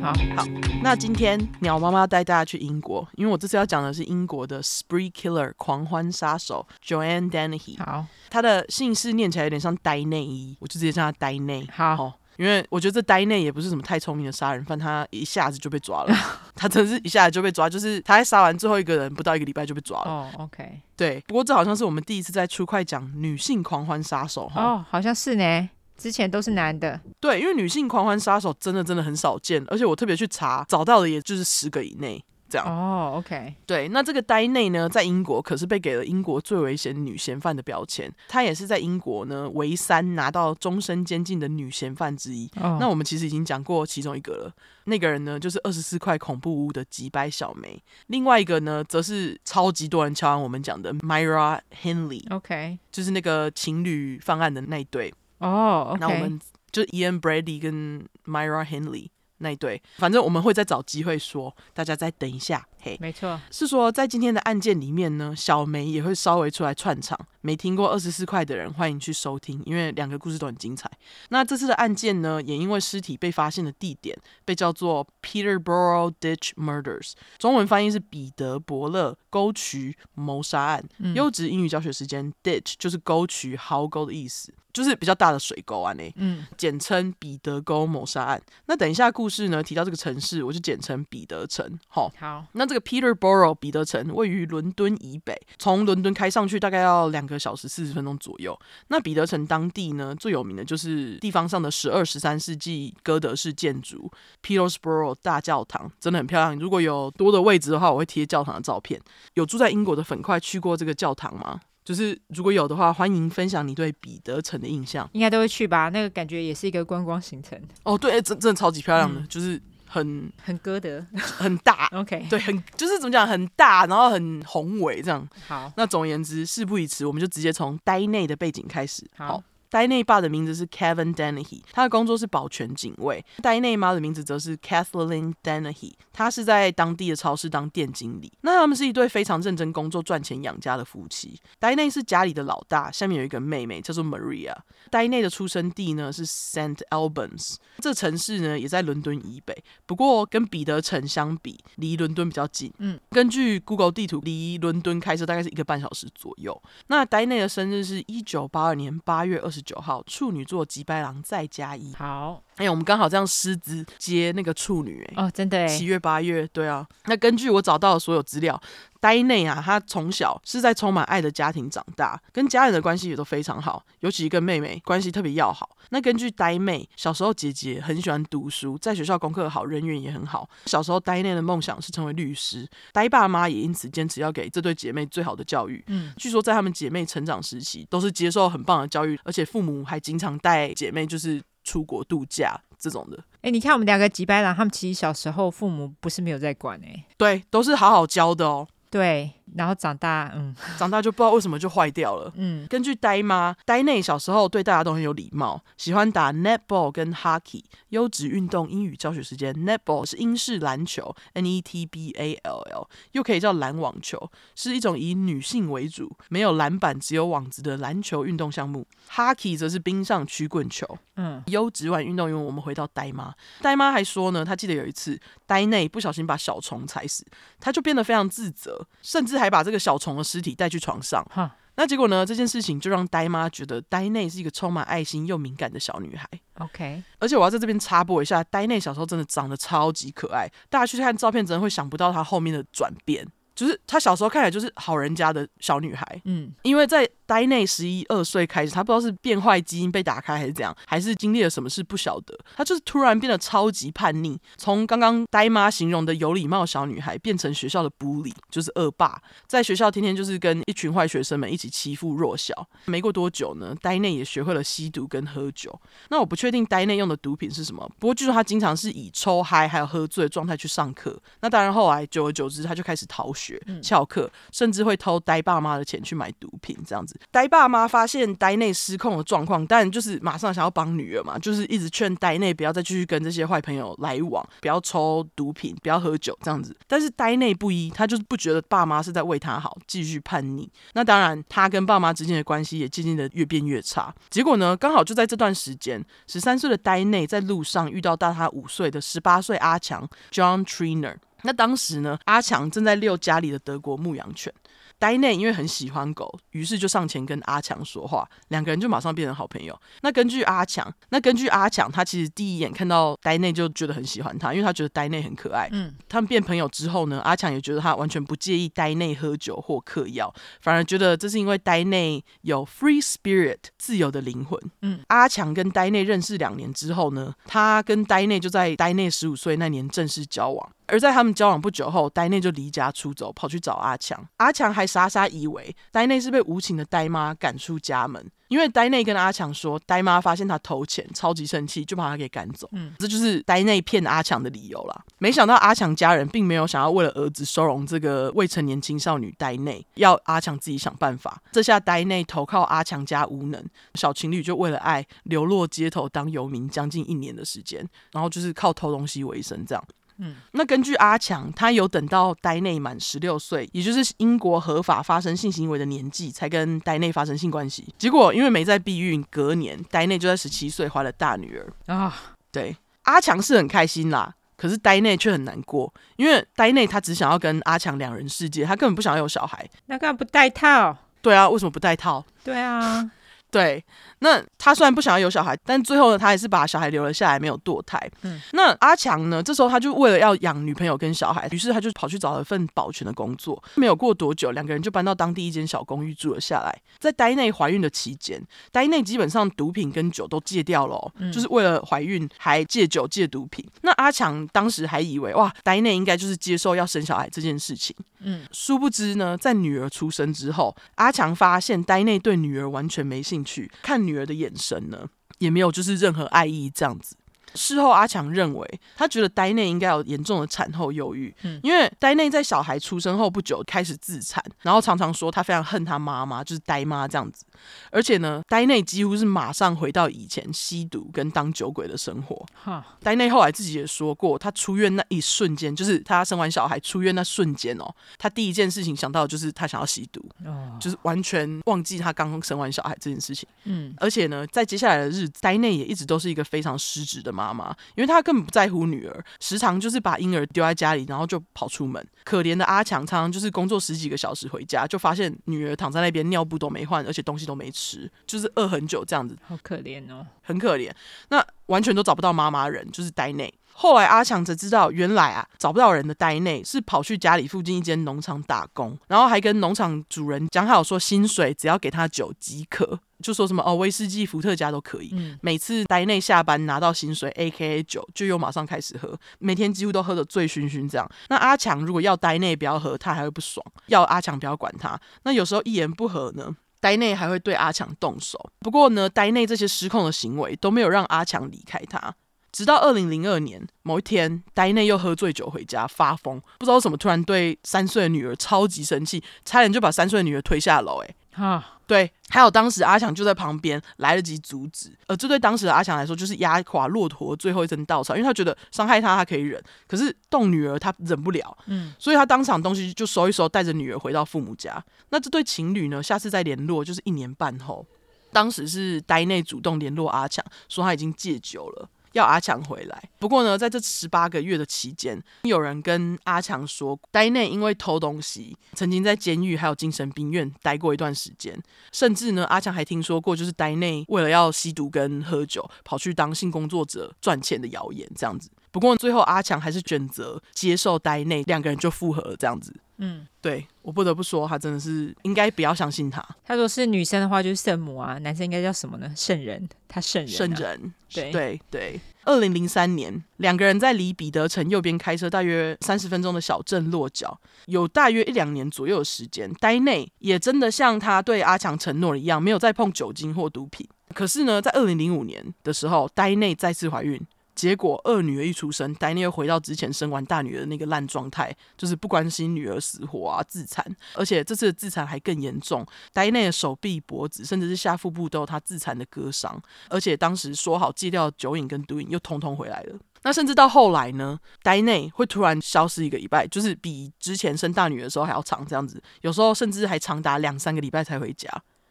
好好，那今天鸟妈妈要带大家去英国，因为我这次要讲的是英国的 Spree Killer 狂欢杀手 Joanne Dennehy。好，她的姓氏念起来有点像呆内衣，我就直接叫她呆内。好。因为我觉得这呆内也不是什么太聪明的杀人犯，他一下子就被抓了，<laughs> 他真是一下子就被抓，就是他在杀完最后一个人不到一个礼拜就被抓了。哦、oh,，OK，对，不过这好像是我们第一次在出快讲女性狂欢杀手哈。哦，好像是呢，之前都是男的。对，因为女性狂欢杀手真的真的很少见，而且我特别去查，找到的也就是十个以内。哦、oh,，OK，对，那这个呆内呢，在英国可是被给了英国最危险女嫌犯的标签，她也是在英国呢唯三拿到终身监禁的女嫌犯之一。Oh. 那我们其实已经讲过其中一个了，那个人呢就是二十四块恐怖屋的吉白小梅，另外一个呢则是超级多人敲完我们讲的 Myra Hindley，OK，、okay. 就是那个情侣犯案的那一对。哦、oh, 那我们就 Ian Brady 跟 Myra Hindley。那一对，反正我们会再找机会说，大家再等一下。嘿，没错，是说在今天的案件里面呢，小梅也会稍微出来串场。没听过二十四块的人，欢迎去收听，因为两个故事都很精彩。那这次的案件呢，也因为尸体被发现的地点被叫做 Peterborough Ditch Murders，中文翻译是彼得伯勒沟渠谋杀案。嗯、优质英语教学时间，Ditch 就是沟渠、壕沟的意思。就是比较大的水沟啊，呢，嗯，简称彼得沟谋杀案。那等一下故事呢，提到这个城市，我就简称彼得城。好，好，那这个 Peterborough 彼得城位于伦敦以北，从伦敦开上去大概要两个小时四十分钟左右。那彼得城当地呢，最有名的就是地方上的十二、十三世纪哥德式建筑 Peterborough 大教堂，真的很漂亮。如果有多的位置的话，我会贴教堂的照片。有住在英国的粉块去过这个教堂吗？就是如果有的话，欢迎分享你对彼得城的印象。应该都会去吧？那个感觉也是一个观光行程。哦，对，真真的超级漂亮的，嗯、就是很很歌德，<laughs> 很大。OK，对，很就是怎么讲，很大，然后很宏伟这样。好，那总而言之，事不宜迟，我们就直接从呆内的背景开始。好。好呆内爸的名字是 Kevin Dennehy，他的工作是保全警卫。呆内妈的名字则是 Kathleen Dennehy，他是在当地的超市当店经理。那他们是一对非常认真工作、赚钱养家的夫妻。呆内是家里的老大，下面有一个妹妹叫做 Maria。呆内的出生地呢是 Saint Albans，这城市呢也在伦敦以北，不过跟彼得城相比，离伦敦比较近。嗯，根据 Google 地图，离伦敦开车大概是一个半小时左右。那呆内的生日是一九八二年八月二十九号，处女座吉白狼再加一。好，哎、欸，我们刚好这样狮子接那个处女、欸，哎，哦，真的，七月八月，对啊。那根据我找到的所有资料。呆内啊，他从小是在充满爱的家庭长大，跟家人的关系也都非常好，尤其跟妹妹关系特别要好。那根据呆妹小时候，姐姐很喜欢读书，在学校功课好，人缘也很好。小时候呆妹的梦想是成为律师，呆爸妈也因此坚持要给这对姐妹最好的教育。嗯，据说在她们姐妹成长时期，都是接受很棒的教育，而且父母还经常带姐妹就是出国度假这种的。哎，你看我们两个吉白狼，他们其实小时候父母不是没有在管哎、欸，对，都是好好教的哦。对。然后长大，嗯，长大就不知道为什么就坏掉了。嗯，根据呆妈，呆内小时候对大家都很有礼貌，喜欢打 netball 跟 hockey，优质运动英语教学时间。netball 是英式篮球，n e t b a l l，又可以叫篮网球，是一种以女性为主、没有篮板、只有网子的篮球运动项目。hockey 则是冰上曲棍球。嗯，优质玩运动员。我们回到呆妈，呆妈还说呢，她记得有一次呆内不小心把小虫踩死，她就变得非常自责，甚至还把这个小虫的尸体带去床上，那结果呢？这件事情就让呆妈觉得呆内是一个充满爱心又敏感的小女孩。OK，而且我要在这边插播一下，呆内小时候真的长得超级可爱，大家去看照片，真的会想不到她后面的转变，就是她小时候看起来就是好人家的小女孩。嗯，因为在呆内十一二岁开始，她不知道是变坏基因被打开还是怎样，还是经历了什么事不晓得。她就是突然变得超级叛逆，从刚刚呆妈形容的有礼貌小女孩，变成学校的 bully，就是恶霸，在学校天天就是跟一群坏学生们一起欺负弱小。没过多久呢，呆内也学会了吸毒跟喝酒。那我不确定呆内用的毒品是什么，不过据说他经常是以抽嗨还有喝醉的状态去上课。那当然后来久而久之，他就开始逃学、翘课，甚至会偷呆爸妈的钱去买毒品，这样子。呆爸妈发现呆内失控的状况，但就是马上想要帮女儿嘛，就是一直劝呆内不要再继续跟这些坏朋友来往，不要抽毒品，不要喝酒这样子。但是呆内不依，他就是不觉得爸妈是在为他好，继续叛逆。那当然，他跟爸妈之间的关系也渐渐的越变越差。结果呢，刚好就在这段时间，十三岁的呆内在路上遇到大他五岁的十八岁阿强 John Trainer。那当时呢，阿强正在遛家里的德国牧羊犬。呆内因为很喜欢狗，于是就上前跟阿强说话，两个人就马上变成好朋友。那根据阿强，那根据阿强，他其实第一眼看到呆内就觉得很喜欢他，因为他觉得呆内很可爱。嗯，他们变朋友之后呢，阿强也觉得他完全不介意呆内喝酒或嗑药，反而觉得这是因为呆内有 free spirit 自由的灵魂。嗯，阿强跟呆内认识两年之后呢，他跟呆内就在呆内十五岁那年正式交往。而在他们交往不久后，呆内就离家出走，跑去找阿强。阿强还傻傻以为呆内是被无情的呆妈赶出家门，因为呆内跟阿强说，呆妈发现他偷钱，超级生气，就把他给赶走。嗯，这就是呆内骗阿强的理由啦。没想到阿强家人并没有想要为了儿子收容这个未成年青少女呆内，要阿强自己想办法。这下呆内投靠阿强家无能，小情侣就为了爱流落街头当游民将近一年的时间，然后就是靠偷东西为生这样。嗯，那根据阿强，他有等到呆内满十六岁，也就是英国合法发生性行为的年纪，才跟呆内发生性关系。结果因为没在避孕，隔年呆内就在十七岁怀了大女儿啊。对，阿强是很开心啦，可是呆内却很难过，因为呆内他只想要跟阿强两人世界，他根本不想要有小孩。那干嘛不戴套？对啊，为什么不戴套？对啊。对，那他虽然不想要有小孩，但最后呢，他还是把小孩留了下来，没有堕胎。嗯，那阿强呢？这时候他就为了要养女朋友跟小孩，于是他就跑去找了份保全的工作。没有过多久，两个人就搬到当地一间小公寓住了下来。在呆内怀孕的期间，呆内基本上毒品跟酒都戒掉了哦，嗯，就是为了怀孕还戒酒戒毒品。那阿强当时还以为哇，呆内应该就是接受要生小孩这件事情。嗯，殊不知呢，在女儿出生之后，阿强发现呆内对女儿完全没兴趣，看女儿的眼神呢，也没有就是任何爱意这样子。事后，阿强认为他觉得呆内应该有严重的产后忧郁，嗯，因为呆内在小孩出生后不久开始自残，然后常常说他非常恨他妈妈，就是呆妈这样子。而且呢，呆内几乎是马上回到以前吸毒跟当酒鬼的生活。哈，呆内后来自己也说过，他出院那一瞬间，就是他生完小孩出院那瞬间哦，他第一件事情想到的就是他想要吸毒，哦，就是完全忘记他刚刚生完小孩这件事情。嗯，而且呢，在接下来的日子，呆内也一直都是一个非常失职的妈。妈妈，因为他根本不在乎女儿，时常就是把婴儿丢在家里，然后就跑出门。可怜的阿强常常就是工作十几个小时回家，就发现女儿躺在那边，尿布都没换，而且东西都没吃，就是饿很久这样子。好可怜哦，很可怜。那完全都找不到妈妈人，就是呆内。后来阿强才知道，原来啊找不到人的呆内是跑去家里附近一间农场打工，然后还跟农场主人讲好说薪水只要给他酒即可。就说什么哦，威士忌、伏特加都可以。嗯、每次呆内下班拿到薪水，AKA 酒，就又马上开始喝，每天几乎都喝得醉醺醺这样。那阿强如果要呆内不要喝，他还会不爽；要阿强不要管他。那有时候一言不合呢，呆内还会对阿强动手。不过呢，呆内这些失控的行为都没有让阿强离开他。直到二零零二年某一天，呆内又喝醉酒回家发疯，不知道为什么突然对三岁的女儿超级生气，差点就把三岁的女儿推下楼。哎，哈。对，还有当时阿强就在旁边，来得及阻止。呃这对当时的阿强来说，就是压垮骆驼最后一根稻草，因为他觉得伤害他他可以忍，可是动女儿他忍不了。嗯，所以他当场东西就收一收，带着女儿回到父母家。那这对情侣呢，下次再联络就是一年半后。当时是呆内主动联络阿强，说他已经戒酒了。要阿强回来，不过呢，在这十八个月的期间，有人跟阿强说，呆内因为偷东西，曾经在监狱还有精神病院待过一段时间，甚至呢，阿强还听说过，就是呆内为了要吸毒跟喝酒，跑去当性工作者赚钱的谣言这样子。不过最后阿强还是选择接受呆内，两个人就复合了这样子。嗯，对，我不得不说，他真的是应该不要相信他。他说是女生的话就是圣母啊，男生应该叫什么呢？圣人，他圣人、啊。圣人，对对对。二零零三年，两个人在离彼得城右边开车大约三十分钟的小镇落脚，有大约一两年左右的时间。呆内也真的像他对阿强承诺的一样，没有再碰酒精或毒品。可是呢，在二零零五年的时候，呆内再次怀孕。结果二女儿一出生，呆内又回到之前生完大女儿的那个烂状态，就是不关心女儿死活啊，自残，而且这次的自残还更严重，呆内的手臂、脖子，甚至是下腹部都有他自残的割伤，而且当时说好戒掉酒瘾跟毒瘾，又通通回来了。那甚至到后来呢，呆内会突然消失一个礼拜，就是比之前生大女儿的时候还要长，这样子，有时候甚至还长达两三个礼拜才回家。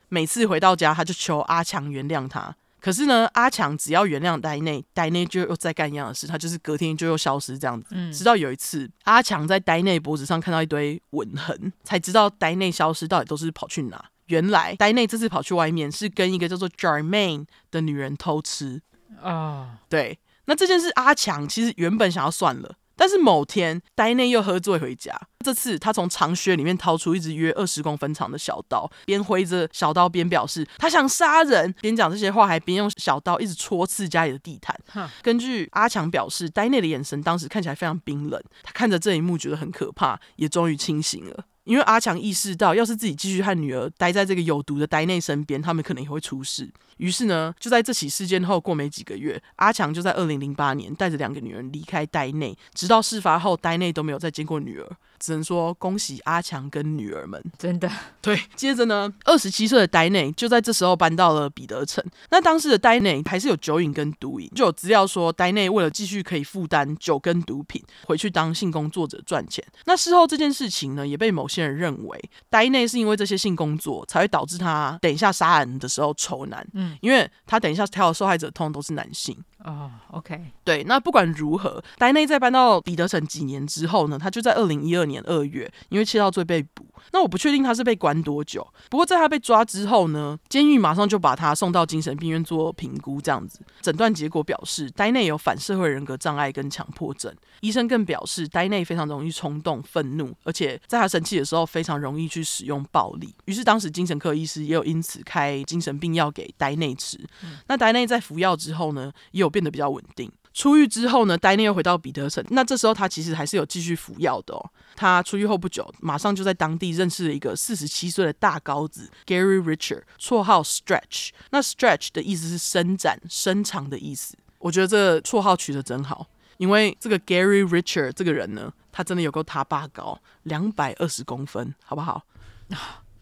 每次回到家，他就求阿强原谅他。可是呢，阿强只要原谅呆内，呆内就又再干一样的事，他就是隔天就又消失这样子。嗯，直到有一次，阿强在呆内脖子上看到一堆吻痕，才知道呆内消失到底都是跑去哪。原来呆内这次跑去外面是跟一个叫做 Jermaine 的女人偷吃啊。对，那这件事阿强其实原本想要算了。但是某天，呆内又喝醉回家。这次他从长靴里面掏出一只约二十公分长的小刀，边挥着小刀边表示他想杀人，边讲这些话还边用小刀一直戳刺家里的地毯。根据阿强表示，呆内的眼神当时看起来非常冰冷，他看着这一幕觉得很可怕，也终于清醒了。因为阿强意识到，要是自己继续和女儿待在这个有毒的呆内身边，他们可能也会出事。于是呢，就在这起事件后过没几个月，阿强就在二零零八年带着两个女人离开呆内，直到事发后，呆内都没有再见过女儿。只能说恭喜阿强跟女儿们，真的对。<laughs> 接着呢，二十七岁的呆内就在这时候搬到了彼得城。那当时的呆内还是有酒瘾跟毒瘾，就有资料说呆内为了继续可以负担酒跟毒品，回去当性工作者赚钱。那事后这件事情呢，也被某些人认为呆内是因为这些性工作才会导致他等一下杀人的时候仇男。嗯，因为他等一下挑的受害者通常都是男性。啊、，OK，对，那不管如何，呆内在搬到彼得城几年之后呢，他就在二零一二年二月，因为窃盗罪被捕。那我不确定他是被关多久，不过在他被抓之后呢，监狱马上就把他送到精神病院做评估，这样子，诊断结果表示呆内有反社会人格障碍跟强迫症。医生更表示呆内非常容易冲动、愤怒，而且在他生气的时候非常容易去使用暴力。于是当时精神科医师也有因此开精神病药给呆内吃。嗯、那呆内在服药之后呢，也有变得比较稳定。出狱之后呢，丹尼又回到彼得城。那这时候他其实还是有继续服药的哦。他出狱后不久，马上就在当地认识了一个四十七岁的大高子 Gary Richard，绰号 Stretch。那 Stretch 的意思是伸展、伸长的意思。我觉得这绰号取得真好，因为这个 Gary Richard 这个人呢，他真的有够他爸高，两百二十公分，好不好？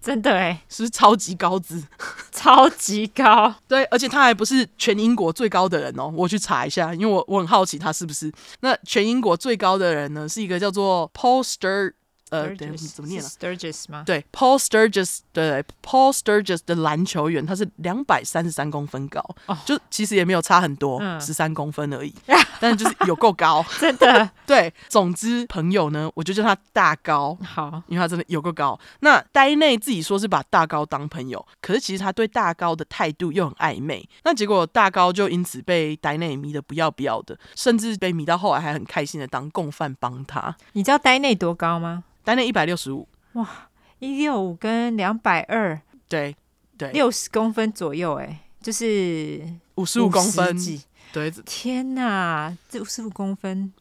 真的哎，是不是超级高资？<laughs> 超级高，对，而且他还不是全英国最高的人哦。我去查一下，因为我我很好奇他是不是。那全英国最高的人呢，是一个叫做 Paul Stur。呃，对，怎么念了？Sturgis 吗？对，Paul Sturgis，对，Paul Sturgis 的篮球员，他是两百三十三公分高，oh. 就其实也没有差很多，十三、嗯、公分而已，<laughs> 但是就是有够高，<laughs> 真的。对，总之朋友呢，我就叫他大高，好，因为他真的有够高。那呆内自己说是把大高当朋友，可是其实他对大高的态度又很暧昧。那结果大高就因此被呆内迷得不要不要的，甚至被迷到后来还很开心的当共犯帮他。你知道呆内多高吗？黛内一百六十五，哇，一六五跟两百二，对对，六十公分左右，哎，就是五十五公分，对，天哪，这五十五公分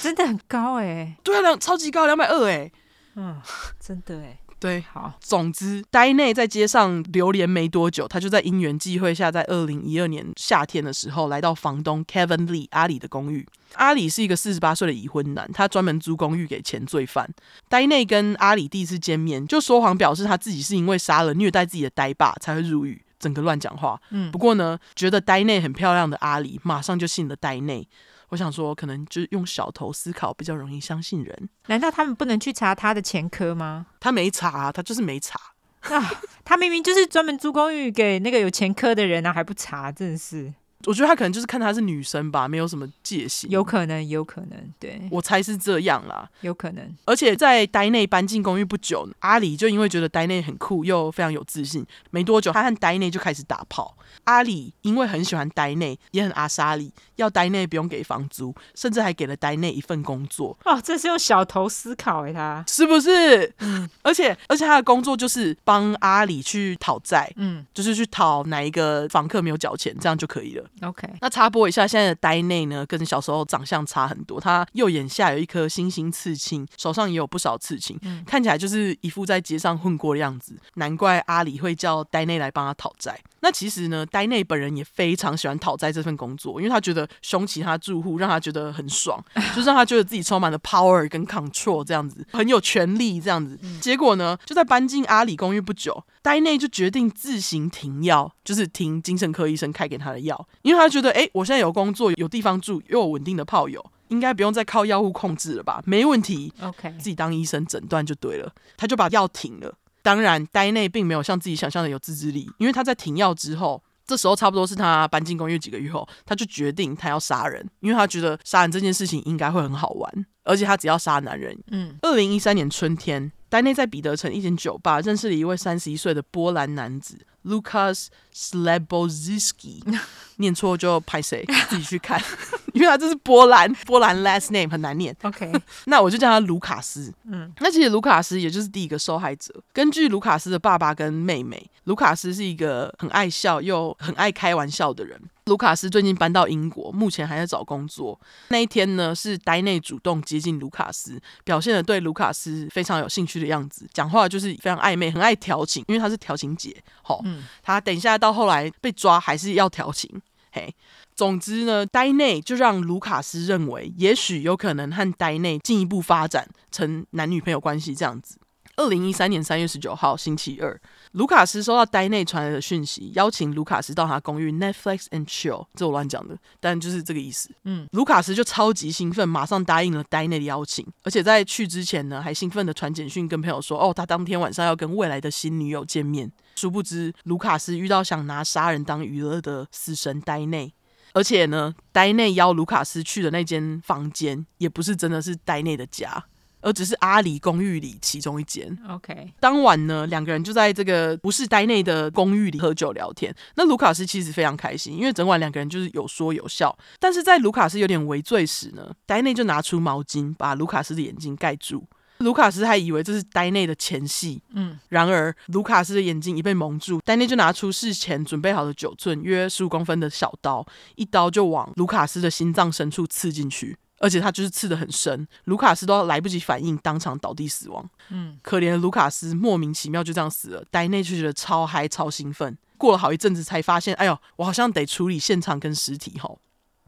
真的很高哎，对啊，两超级高，两百二哎，嗯，真的哎。对，好。总之，呆内在街上流连没多久，他就在因缘际会下，在二零一二年夏天的时候，来到房东 Kevin Lee 阿里的公寓。阿里是一个四十八岁的已婚男，他专门租公寓给前罪犯。呆内跟阿里第一次见面，就说谎表示他自己是因为杀了虐待自己的呆爸才会入狱，整个乱讲话。嗯，不过呢，觉得呆内很漂亮的阿里，马上就信了呆内。我想说，可能就是用小头思考比较容易相信人。难道他们不能去查他的前科吗？他没查啊，他就是没查。啊，他明明就是专门租公寓给那个有前科的人啊，还不查，真的是。我觉得他可能就是看她是女生吧，没有什么戒心。有可能，有可能，对，我猜是这样啦，有可能。而且在呆内搬进公寓不久，阿里就因为觉得呆内很酷又非常有自信，没多久他和呆内就开始打炮。阿里因为很喜欢呆内，也很阿莎里，要呆内不用给房租，甚至还给了呆内一份工作。哦，这是用小头思考哎，他是不是？嗯，而且而且他的工作就是帮阿里去讨债，嗯，就是去讨哪一个房客没有缴钱，这样就可以了。OK，那插播一下，现在的呆内呢，跟小时候长相差很多。他右眼下有一颗星星刺青，手上也有不少刺青，嗯、看起来就是一副在街上混过的样子。难怪阿里会叫呆内来帮他讨债。那其实呢，呆内本人也非常喜欢讨债这份工作，因为他觉得凶其他住户让他觉得很爽，就让他觉得自己充满了 power 跟 control 这样子，很有权力这样子。嗯、结果呢，就在搬进阿里公寓不久，呆内就决定自行停药，就是停精神科医生开给他的药，因为他觉得，哎，我现在有工作，有地方住，又有稳定的炮友，应该不用再靠药物控制了吧？没问题，OK，自己当医生诊断就对了。他就把药停了。当然，呆内并没有像自己想象的有自制力，因为他在停药之后，这时候差不多是他搬进公寓几个月后，他就决定他要杀人，因为他觉得杀人这件事情应该会很好玩，而且他只要杀男人。嗯，二零一三年春天，呆内在彼得城一间酒吧认识了一位三十一岁的波兰男子。Lukas s l e b o i s k i 念错就拍谁自己去看，<laughs> 因为他这是波兰，波兰 last name 很难念。OK，那我就叫他卢卡斯。嗯，那其实卢卡斯也就是第一个受害者。根据卢卡斯的爸爸跟妹妹，卢卡斯是一个很爱笑又很爱开玩笑的人。卢卡斯最近搬到英国，目前还在找工作。那一天呢，是呆内主动接近卢卡斯，表现得对卢卡斯非常有兴趣的样子，讲话就是非常暧昧，很爱调情，因为他是调情姐。好，嗯，他等一下到后来被抓还是要调情。嘿，总之呢，呆内就让卢卡斯认为，也许有可能和呆内进一步发展成男女朋友关系这样子。二零一三年三月十九号星期二，卢卡斯收到呆内传来的讯息，邀请卢卡斯到他公寓 Netflix and chill。这我乱讲的，但就是这个意思。嗯，卢卡斯就超级兴奋，马上答应了呆内的邀请，而且在去之前呢，还兴奋的传简讯跟朋友说：“哦，他当天晚上要跟未来的新女友见面。”殊不知，卢卡斯遇到想拿杀人当娱乐的死神呆内，而且呢，呆内邀卢卡斯去的那间房间，也不是真的是呆内的家。而只是阿里公寓里其中一间。OK，当晚呢，两个人就在这个不是呆内的公寓里喝酒聊天。那卢卡斯其实非常开心，因为整晚两个人就是有说有笑。但是在卢卡斯有点微醉时呢，呆内就拿出毛巾把卢卡斯的眼睛盖住。卢卡斯还以为这是呆内的前戏。嗯，然而卢卡斯的眼睛已被蒙住，呆内就拿出事前准备好的九寸约十五公分的小刀，一刀就往卢卡斯的心脏深处刺进去。而且他就是刺得很深，卢卡斯都来不及反应，当场倒地死亡。嗯，可怜的卢卡斯莫名其妙就这样死了。呆内就觉得超嗨、超兴奋。过了好一阵子，才发现，哎呦，我好像得处理现场跟尸体吼。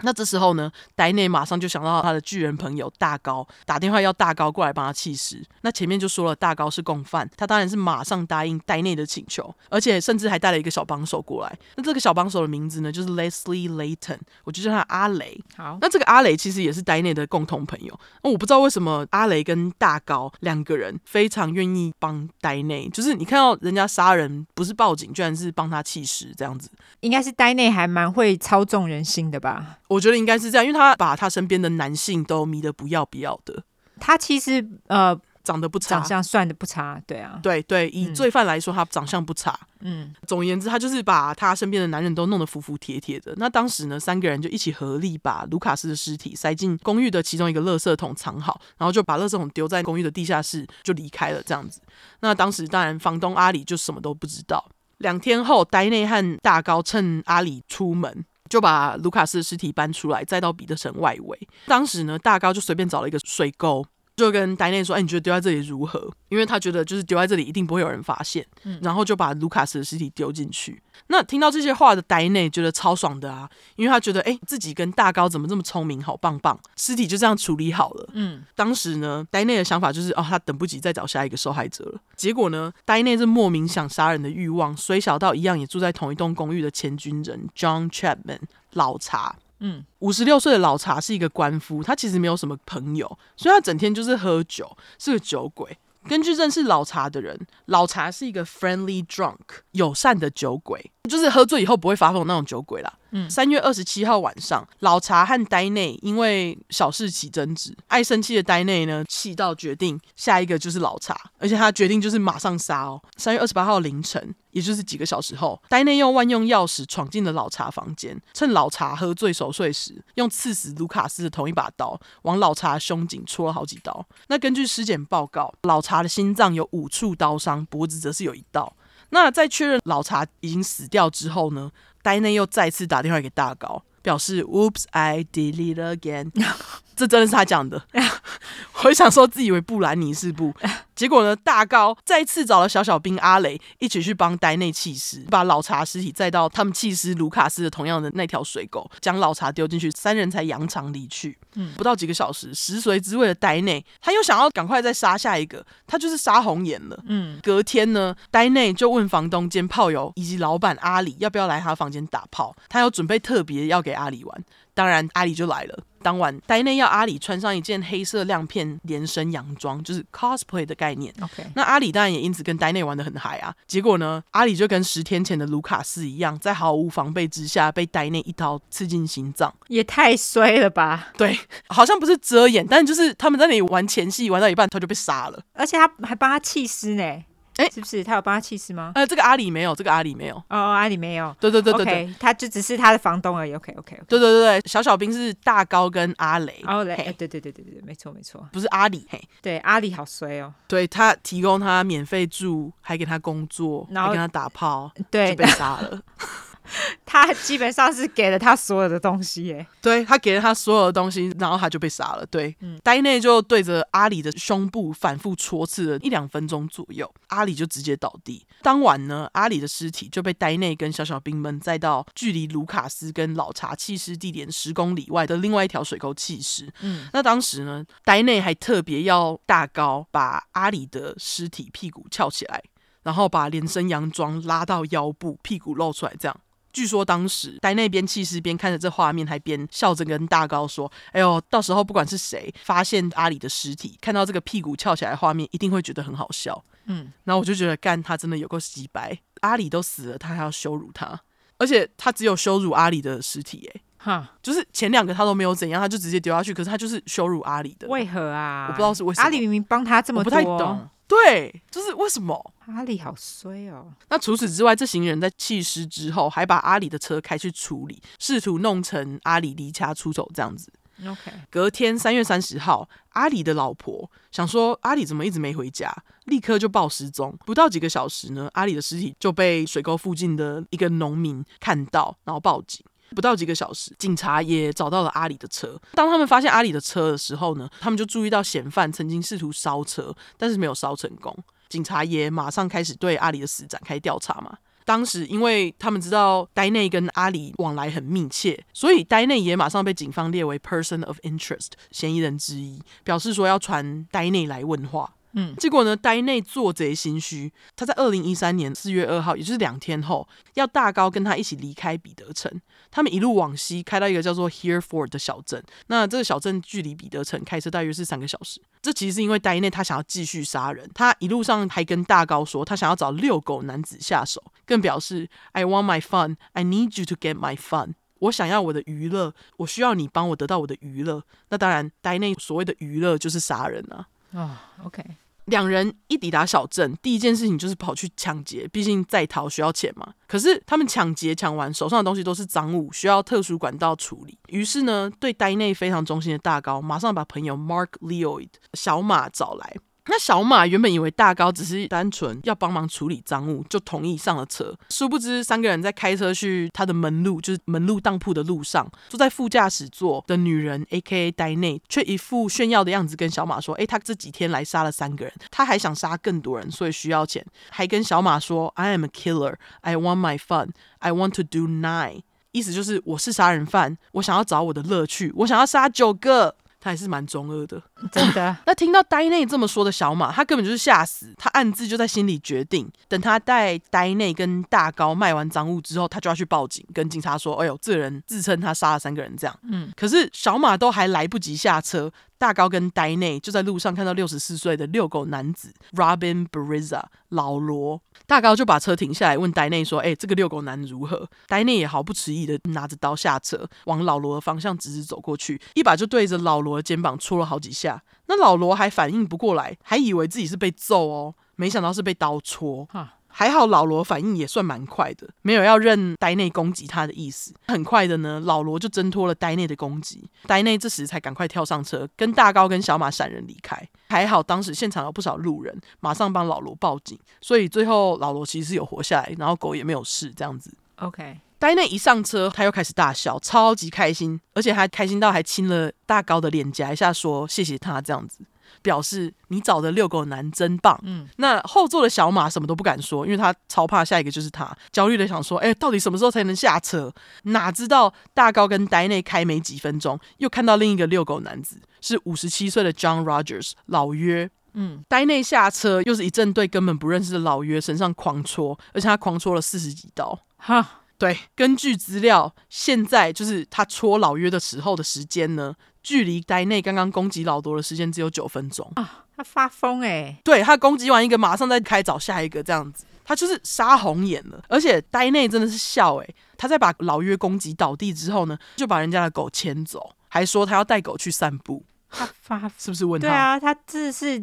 那这时候呢，呆内马上就想到他的巨人朋友大高，打电话要大高过来帮他弃尸。那前面就说了，大高是共犯，他当然是马上答应呆内的请求，而且甚至还带了一个小帮手过来。那这个小帮手的名字呢，就是 Leslie Layton，我就叫他阿雷。好，那这个阿雷其实也是呆内的共同朋友。那我不知道为什么阿雷跟大高两个人非常愿意帮呆内，就是你看到人家杀人不是报警，居然是帮他弃尸这样子，应该是呆内还蛮会操纵人心的吧。我觉得应该是这样，因为他把他身边的男性都迷得不要不要的。他其实呃长得不差，长相算的不差，对啊，对对，以罪犯来说，他长相不差。嗯，总而言之，他就是把他身边的男人都弄得服服帖帖的。那当时呢，三个人就一起合力把卢卡斯的尸体塞进公寓的其中一个垃圾桶藏好，然后就把垃圾桶丢在公寓的地下室，就离开了。这样子，那当时当然房东阿里就什么都不知道。两天后，呆内和大高趁阿里出门。就把卢卡斯的尸体搬出来，再到彼得城外围。当时呢，大高就随便找了一个水沟，就跟戴内说：“哎，你觉得丢在这里如何？”因为他觉得就是丢在这里一定不会有人发现。嗯，然后就把卢卡斯的尸体丢进去。那听到这些话的呆内觉得超爽的啊，因为他觉得哎，自己跟大高怎么这么聪明，好棒棒，尸体就这样处理好了。嗯，当时呢，呆内的想法就是哦，他等不及再找下一个受害者了。结果呢，呆内这莫名想杀人的欲望，虽小到一样也住在同一栋公寓的前军人 John Chapman 老查。嗯，五十六岁的老茶是一个官夫，他其实没有什么朋友，所以他整天就是喝酒，是个酒鬼。根据认识老茶的人，老茶是一个 friendly drunk 友善的酒鬼，就是喝醉以后不会发疯那种酒鬼啦。嗯，三月二十七号晚上，老查和呆内因为小事起争执，爱生气的呆内呢，气到决定下一个就是老查，而且他决定就是马上杀哦。三月二十八号凌晨，也就是几个小时后，呆内用万用钥匙闯进了老查房间，趁老查喝醉熟睡时，用刺死卢卡斯的同一把刀往老查胸颈戳了好几刀。那根据尸检报告，老查的心脏有五处刀伤，脖子则是有一道。那在确认老茶已经死掉之后呢，呆内又再次打电话给大高，表示 “Oops, I did it again。<laughs> ”这真的是他讲的。<laughs> 我会想说，自以为布兰妮是不？<laughs> 结果呢，大高再次找了小小兵阿雷一起去帮呆内弃尸，把老茶尸体载到他们弃尸卢卡斯的同样的那条水沟，将老茶丢进去，三人才扬长离去。嗯，不到几个小时，食髓知味的呆内他又想要赶快再杀下一个，他就是杀红眼了。嗯，隔天呢，呆内就问房东兼炮友以及老板阿里要不要来他房间打炮，他要准备特别要给阿里玩。当然，阿里就来了。当晚，呆内要阿里穿上一件黑色亮片连身洋装，就是 cosplay 的概念。OK，那阿里当然也因此跟呆内玩得很嗨啊。结果呢，阿里就跟十天前的卢卡斯一样，在毫无防备之下被呆内一刀刺进心脏，也太衰了吧？对，<laughs> 好像不是遮掩，但就是他们在那里玩前戏，玩到一半他就被杀了，而且他还帮他弃尸呢。哎，是不是他有帮他气势吗？呃，这个阿里没有，这个阿里没有。哦，阿里没有。对对对对对，okay, 他就只是他的房东而已。OK OK, okay. 对对对对，小小兵是大高跟阿雷。阿雷，对对对对对，没错没错，不是阿里。嘿，对，阿里好衰哦。对，他提供他免费住，还给他工作，然后还跟他打炮，对，就被杀了。<laughs> <laughs> 他基本上是给了他所有的东西，耶，对，他给了他所有的东西，然后他就被杀了。对，嗯，呆内就对着阿里的胸部反复戳刺了一两分钟左右，阿里就直接倒地。当晚呢，阿里的尸体就被呆内跟小小兵们载到距离卢卡斯跟老茶弃尸地点十公里外的另外一条水沟弃尸。嗯，那当时呢，呆内还特别要大高把阿里的尸体屁股翘起来，然后把连身洋装拉到腰部，屁股露出来，这样。据说当时呆那边气尸边看着这画面，还边笑着跟大高说：“哎呦，到时候不管是谁发现阿里的尸体，看到这个屁股翘起来的画面，一定会觉得很好笑。”嗯，然后我就觉得干他真的有够洗白，阿里都死了，他还要羞辱他，而且他只有羞辱阿里的尸体，哎，哈，就是前两个他都没有怎样，他就直接丢下去，可是他就是羞辱阿里的，为何啊？我不知道是为什么。阿里明明帮他这么多，我不太懂。对，就是为什么阿里好衰哦。那除此之外，这行人在弃尸之后，还把阿里的车开去处理，试图弄成阿里离家出走这样子。OK，隔天三月三十号，阿里的老婆想说阿里怎么一直没回家，立刻就报失踪。不到几个小时呢，阿里的尸体就被水沟附近的一个农民看到，然后报警。不到几个小时，警察也找到了阿里的车。当他们发现阿里的车的时候呢，他们就注意到嫌犯曾经试图烧车，但是没有烧成功。警察也马上开始对阿里的死展开调查嘛。当时因为他们知道呆内跟阿里往来很密切，所以呆内也马上被警方列为 person of interest 嫌疑人之一，表示说要传呆内来问话。嗯，结果呢，呆内做贼心虚，他在二零一三年四月二号，也就是两天后，要大高跟他一起离开彼得城。他们一路往西，开到一个叫做 Hereford 的小镇。那这个小镇距离彼得城开车大约是三个小时。这其实是因为呆内他想要继续杀人，他一路上还跟大高说，他想要找遛狗男子下手，更表示 I want my fun, I need you to get my fun。我想要我的娱乐，我需要你帮我得到我的娱乐。那当然，呆内所谓的娱乐就是杀人啊。啊、oh，OK。两人一抵达小镇，第一件事情就是跑去抢劫，毕竟在逃需要钱嘛。可是他们抢劫抢完，手上的东西都是赃物，需要特殊管道处理。于是呢，对呆内非常忠心的大高，马上把朋友 Mark Leoid 小马找来。那小马原本以为大高只是单纯要帮忙处理赃物，就同意上了车。殊不知，三个人在开车去他的门路，就是门路当铺的路上，坐在副驾驶座的女人 A.K.A. 呆内，却一副炫耀的样子，跟小马说：“诶，他这几天来杀了三个人，他还想杀更多人，所以需要钱。”还跟小马说：“I am a killer. I want my fun. I want to do nine。”意思就是我是杀人犯，我想要找我的乐趣，我想要杀九个。他还是蛮中二的，真的。<coughs> 那听到呆内这么说的小马，他根本就是吓死。他暗自就在心里决定，等他带呆内跟大高卖完赃物之后，他就要去报警，跟警察说：“哎呦，这个人自称他杀了三个人。”这样。嗯。可是小马都还来不及下车。大高跟呆内就在路上看到六十四岁的遛狗男子 Robin Bariza 老罗，大高就把车停下来问呆内说：“哎、欸，这个遛狗男如何？”呆内也毫不迟疑的拿着刀下车，往老罗的方向直直走过去，一把就对着老罗的肩膀戳了好几下。那老罗还反应不过来，还以为自己是被揍哦，没想到是被刀戳。哈。还好老罗反应也算蛮快的，没有要认呆内攻击他的意思。很快的呢，老罗就挣脱了呆内的攻击，呆内这时才赶快跳上车，跟大高跟小马闪人离开。还好当时现场有不少路人，马上帮老罗报警，所以最后老罗其实是有活下来，然后狗也没有事，这样子。OK，呆内一上车，他又开始大笑，超级开心，而且还开心到还亲了大高的脸颊一下，说谢谢他这样子。表示你找的遛狗男真棒。嗯，那后座的小马什么都不敢说，因为他超怕下一个就是他，焦虑的想说，哎、欸，到底什么时候才能下车？哪知道大高跟呆内开没几分钟，又看到另一个遛狗男子，是五十七岁的 John Rogers 老约。嗯，呆内下车又是一阵对根本不认识的老约身上狂戳，而且他狂戳了四十几刀。哈，对，根据资料，现在就是他戳老约的时候的时间呢。距离呆内刚刚攻击老多的时间只有九分钟啊！他发疯哎、欸，对，他攻击完一个，马上再开找下一个，这样子，他就是杀红眼了。而且呆内真的是笑哎、欸，他在把老约攻击倒地之后呢，就把人家的狗牵走，还说他要带狗去散步。他发 <laughs> 是不是问他？对啊，他这是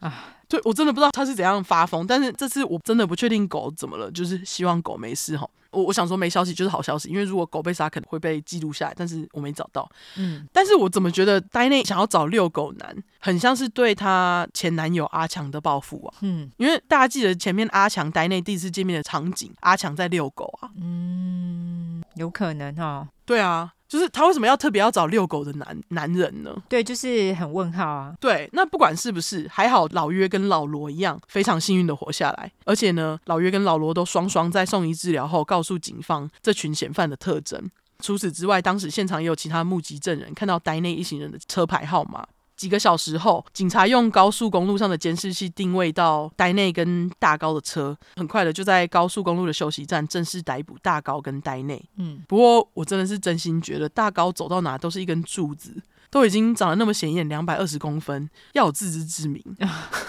啊。对，我真的不知道他是怎样发疯，但是这次我真的不确定狗怎么了，就是希望狗没事哈。我我想说没消息就是好消息，因为如果狗被杀可能会被记录下来，但是我没找到。嗯，但是我怎么觉得呆内想要找遛狗男，很像是对他前男友阿强的报复啊？嗯，因为大家记得前面阿强呆内第一次见面的场景，阿强在遛狗啊。嗯，有可能哦。对啊。就是他为什么要特别要找遛狗的男男人呢？对，就是很问号啊。对，那不管是不是，还好老约跟老罗一样，非常幸运的活下来。而且呢，老约跟老罗都双双在送医治疗后，告诉警方这群嫌犯的特征。除此之外，当时现场也有其他目击证人看到呆内一行人的车牌号码。几个小时后，警察用高速公路上的监视器定位到呆内跟大高的车，很快的就在高速公路的休息站正式逮捕大高跟呆内。嗯，不过我真的是真心觉得大高走到哪都是一根柱子，都已经长得那么显眼，两百二十公分，要有自知之明。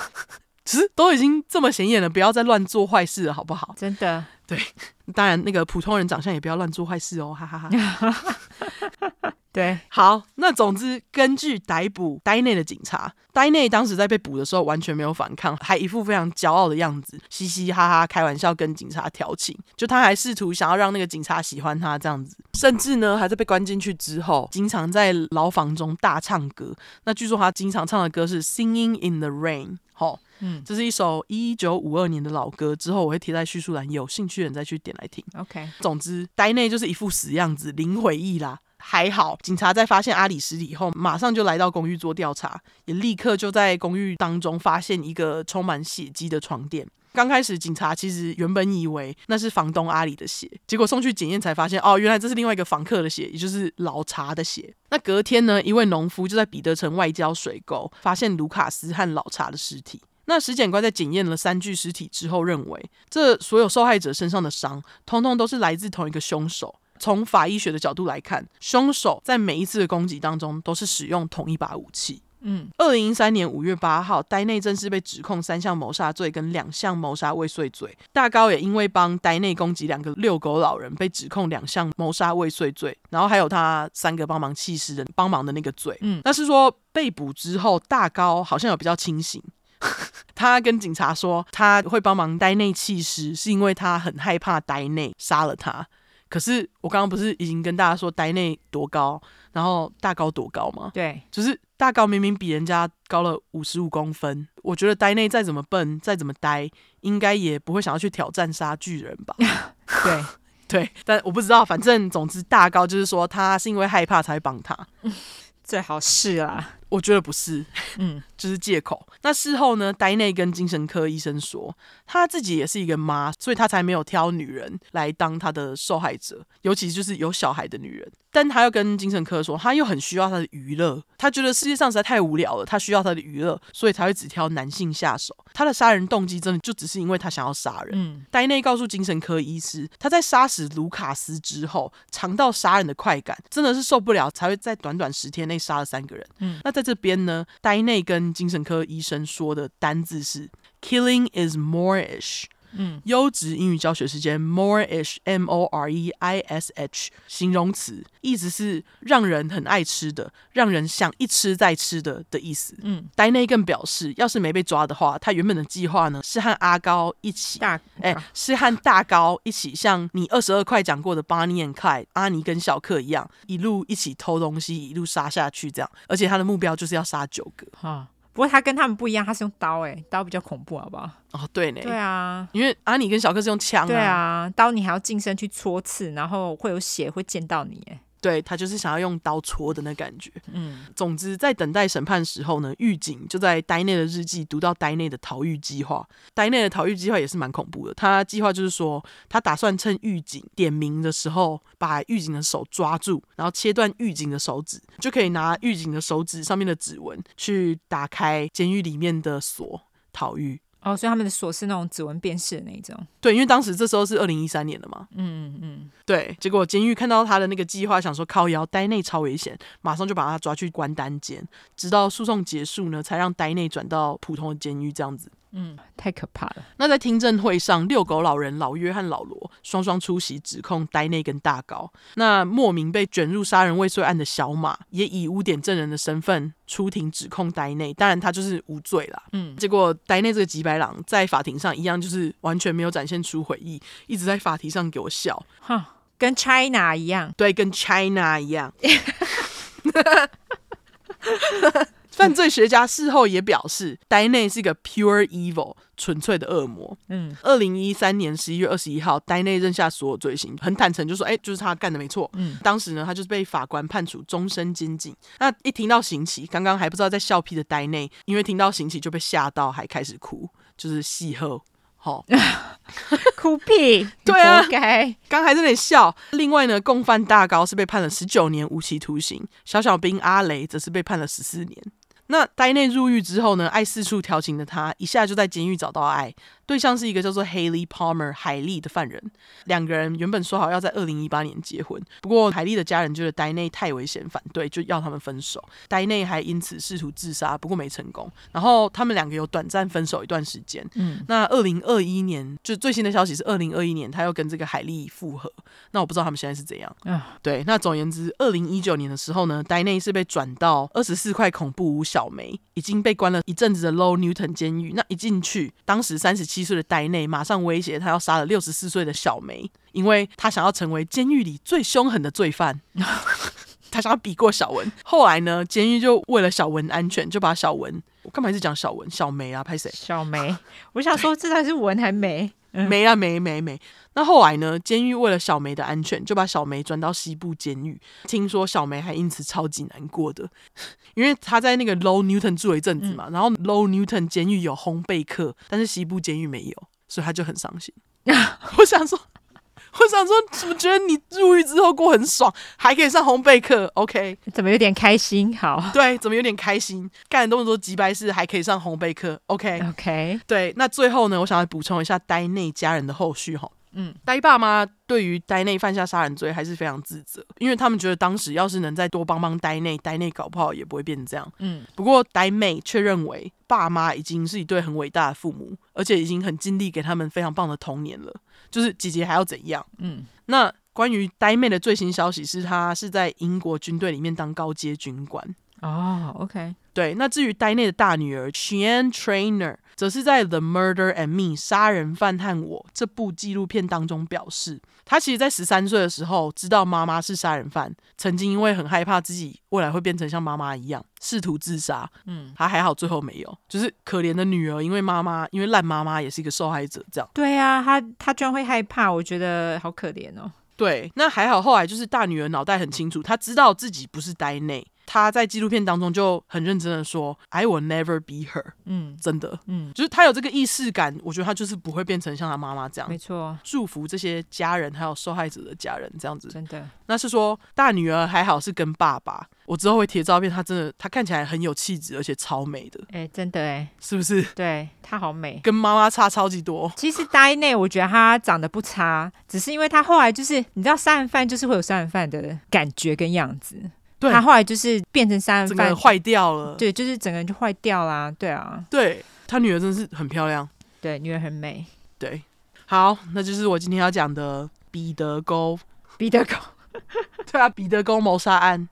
<laughs> 其实都已经这么显眼了，不要再乱做坏事了，好不好？真的，对，当然那个普通人长相也不要乱做坏事哦，哈哈哈。<laughs> 对，好，那总之，根据逮捕呆内的警察，呆内当时在被捕的时候完全没有反抗，还一副非常骄傲的样子，嘻嘻哈哈开玩笑跟警察调情，就他还试图想要让那个警察喜欢他这样子，甚至呢，还在被关进去之后，经常在牢房中大唱歌。那据说他经常唱的歌是《Singing in the Rain》，好，嗯，这是一首一九五二年的老歌，之后我会贴在叙述栏，有兴趣的人再去点来听。OK，总之，呆内就是一副死样子，零回忆啦。还好，警察在发现阿里尸体后，马上就来到公寓做调查，也立刻就在公寓当中发现一个充满血迹的床垫。刚开始，警察其实原本以为那是房东阿里的血，结果送去检验才发现，哦，原来这是另外一个房客的血，也就是老查的血。那隔天呢，一位农夫就在彼得城外交水沟发现卢卡斯和老查的尸体。那尸检官在检验了三具尸体之后，认为这所有受害者身上的伤，通通都是来自同一个凶手。从法医学的角度来看，凶手在每一次的攻击当中都是使用同一把武器。嗯，二零一三年五月八号，呆内正式被指控三项谋杀罪跟两项谋杀未遂罪。大高也因为帮呆内攻击两个遛狗老人，被指控两项谋杀未遂罪，然后还有他三个帮忙弃尸的帮忙的那个罪。嗯，那是说被捕之后，大高好像有比较清醒。<laughs> 他跟警察说，他会帮忙呆内弃尸，是因为他很害怕呆内杀了他。可是我刚刚不是已经跟大家说呆内多高，然后大高多高吗？对，就是大高明明比人家高了五十五公分，我觉得呆内再怎么笨，再怎么呆，应该也不会想要去挑战杀巨人吧？<laughs> 对 <laughs> 对，但我不知道，反正总之大高就是说他是因为害怕才会帮他，<laughs> 最好是啊。我觉得不是，嗯，就是借口。那事后呢，呆内跟精神科医生说，他自己也是一个妈，所以他才没有挑女人来当他的受害者，尤其就是有小孩的女人。但他又跟精神科说，他又很需要他的娱乐，他觉得世界上实在太无聊了，他需要他的娱乐，所以才会只挑男性下手。他的杀人动机真的就只是因为他想要杀人。嗯，呆内告诉精神科医师，他在杀死卢卡斯之后，尝到杀人的快感，真的是受不了，才会在短短十天内杀了三个人。嗯，那在在这边呢，呆内跟精神科医生说的单字是 “killing is moreish”。嗯，优质英语教学时间，moreish，m o r e i s h，形容词，意思是让人很爱吃的，让人想一吃再吃的的意思。嗯，呆内更表示，要是没被抓的话，他原本的计划呢是和阿高一起，大哎，是和大高一起，像你二十二块讲过的 Bonnie and Clyde，阿尼跟小克一样，一路一起偷东西，一路杀下去这样，而且他的目标就是要杀九个。哈。不过他跟他们不一样，他是用刀，哎，刀比较恐怖，好不好？哦，对呢。对啊，因为阿尼跟小克是用枪啊。对啊，刀你还要近身去戳刺，然后会有血会溅到你，哎。对，他就是想要用刀戳的那感觉。嗯，总之在等待审判时候呢，狱警就在呆内的日记读到呆内的逃狱计划。呆内的逃狱计划也是蛮恐怖的。他计划就是说，他打算趁狱警点名的时候，把狱警的手抓住，然后切断狱警的手指，就可以拿狱警的手指上面的指纹去打开监狱里面的锁逃狱。哦，所以他们的锁是那种指纹辨识的那种。对，因为当时这时候是二零一三年了嘛。嗯嗯嗯。对，结果监狱看到他的那个计划，想说靠腰呆内超危险，马上就把他抓去关单间，直到诉讼结束呢，才让呆内转到普通的监狱这样子。嗯，太可怕了。那在听证会上，遛狗老人老约和老罗双双出席，指控呆内跟大高。那莫名被卷入杀人未遂案的小马，也以污点证人的身份出庭指控呆内，当然他就是无罪啦。嗯，结果呆内这个吉白狼在法庭上一样，就是完全没有展现出悔意，一直在法庭上给我笑，哈，跟 China 一样，对，跟 China 一样。<laughs> 犯罪学家事后也表示，呆内是一个 pure evil，纯粹的恶魔。嗯，二零一三年十一月二十一号，呆内认下所有罪行，很坦诚，就说：“哎，就是他干的，没错。”嗯，当时呢，他就是被法官判处终身监禁。那一听到刑期，刚刚还不知道在笑屁的呆内，因为听到刑期就被吓到，还开始哭，就是戏后，好 <laughs> 哭屁，<laughs> 对啊，刚还在那里笑。另外呢，共犯大高是被判了十九年无期徒刑，小小兵阿雷则是被判了十四年。那呆内入狱之后呢，爱四处调情的他，一下就在监狱找到爱。对象是一个叫做 Haley Palmer 海莉的犯人，两个人原本说好要在二零一八年结婚，不过海莉的家人觉得呆内太危险，反对，就要他们分手。呆内还因此试图自杀，不过没成功。然后他们两个有短暂分手一段时间。嗯，那二零二一年就最新的消息是二零二一年他又跟这个海莉复合。那我不知道他们现在是怎样。啊，对，那总而言之，二零一九年的时候呢，呆内是被转到二十四块恐怖屋小梅，已经被关了一阵子的 Low Newton 监狱。那一进去，当时三十七岁的呆内马上威胁他要杀了六十四岁的小梅，因为他想要成为监狱里最凶狠的罪犯。<laughs> 他想要比过小文。后来呢，监狱就为了小文安全，就把小文，我干嘛一直讲小文？小梅啊，拍谁？小梅。我想说，这才是文还梅？梅啊，梅梅梅。那后来呢？监狱为了小梅的安全，就把小梅转到西部监狱。听说小梅还因此超级难过的，<laughs> 因为她在那个 Low Newton 住了一阵子嘛。嗯、然后 Low Newton 监狱有烘焙课，但是西部监狱没有，所以她就很伤心。<laughs> 我想说，<laughs> 我想说，怎么觉得你入狱之后过很爽，还可以上烘焙课？OK？怎么有点开心？好，对，怎么有点开心？干很多人说吉白事还可以上烘焙课？OK？OK？? Okay. 对，那最后呢，我想要补充一下呆内家人的后续哈。嗯，呆爸妈对于呆内犯下杀人罪还是非常自责，因为他们觉得当时要是能再多帮帮呆内，呆内搞不好也不会变成这样。嗯，不过呆妹却认为爸妈已经是一对很伟大的父母，而且已经很尽力给他们非常棒的童年了，就是姐姐还要怎样？嗯，那关于呆妹的最新消息是，她是在英国军队里面当高阶军官。哦，OK，对，那至于呆内的大女儿 Cheyenne Trainer。则是在《The Murder and Me》杀人犯和我这部纪录片当中表示，他其实，在十三岁的时候知道妈妈是杀人犯，曾经因为很害怕自己未来会变成像妈妈一样，试图自杀。嗯，他还好，最后没有。就是可怜的女儿，因为妈妈，因为烂妈妈也是一个受害者，这样。对啊，他他居然会害怕，我觉得好可怜哦。对，那还好，后来就是大女儿脑袋很清楚，她知道自己不是呆内。他在纪录片当中就很认真的说：“I will never be her。”嗯，真的，嗯，就是他有这个意识感，我觉得他就是不会变成像他妈妈这样。没错，祝福这些家人还有受害者的家人这样子。真的，那是说大女儿还好是跟爸爸，我之后会贴照片，她真的她看起来很有气质，而且超美的。哎、欸，真的哎，是不是？对，她好美，跟妈妈差超级多。其实呆内我觉得她长得不差，只是因为她后来就是你知道杀人犯就是会有杀人犯的感觉跟样子。对，他后来就是变成杀人犯，坏掉了。对，就是整个人就坏掉啦。对啊，对，他女儿真的是很漂亮，对，女儿很美。对，好，那就是我今天要讲的彼得沟。彼得沟，<laughs> 对啊，彼得沟谋杀案。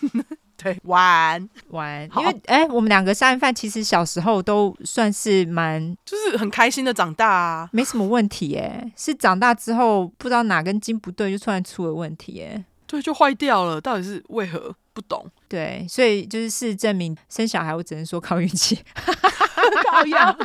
<laughs> 对，玩玩，因为哎、欸，我们两个杀人犯其实小时候都算是蛮，就是很开心的长大啊，没什么问题哎，是长大之后不知道哪根筋不对，就突然出了问题哎。对，就坏掉了，到底是为何？不懂。对，所以就是事实证明，生小孩我只能说靠运气，<laughs> 靠养，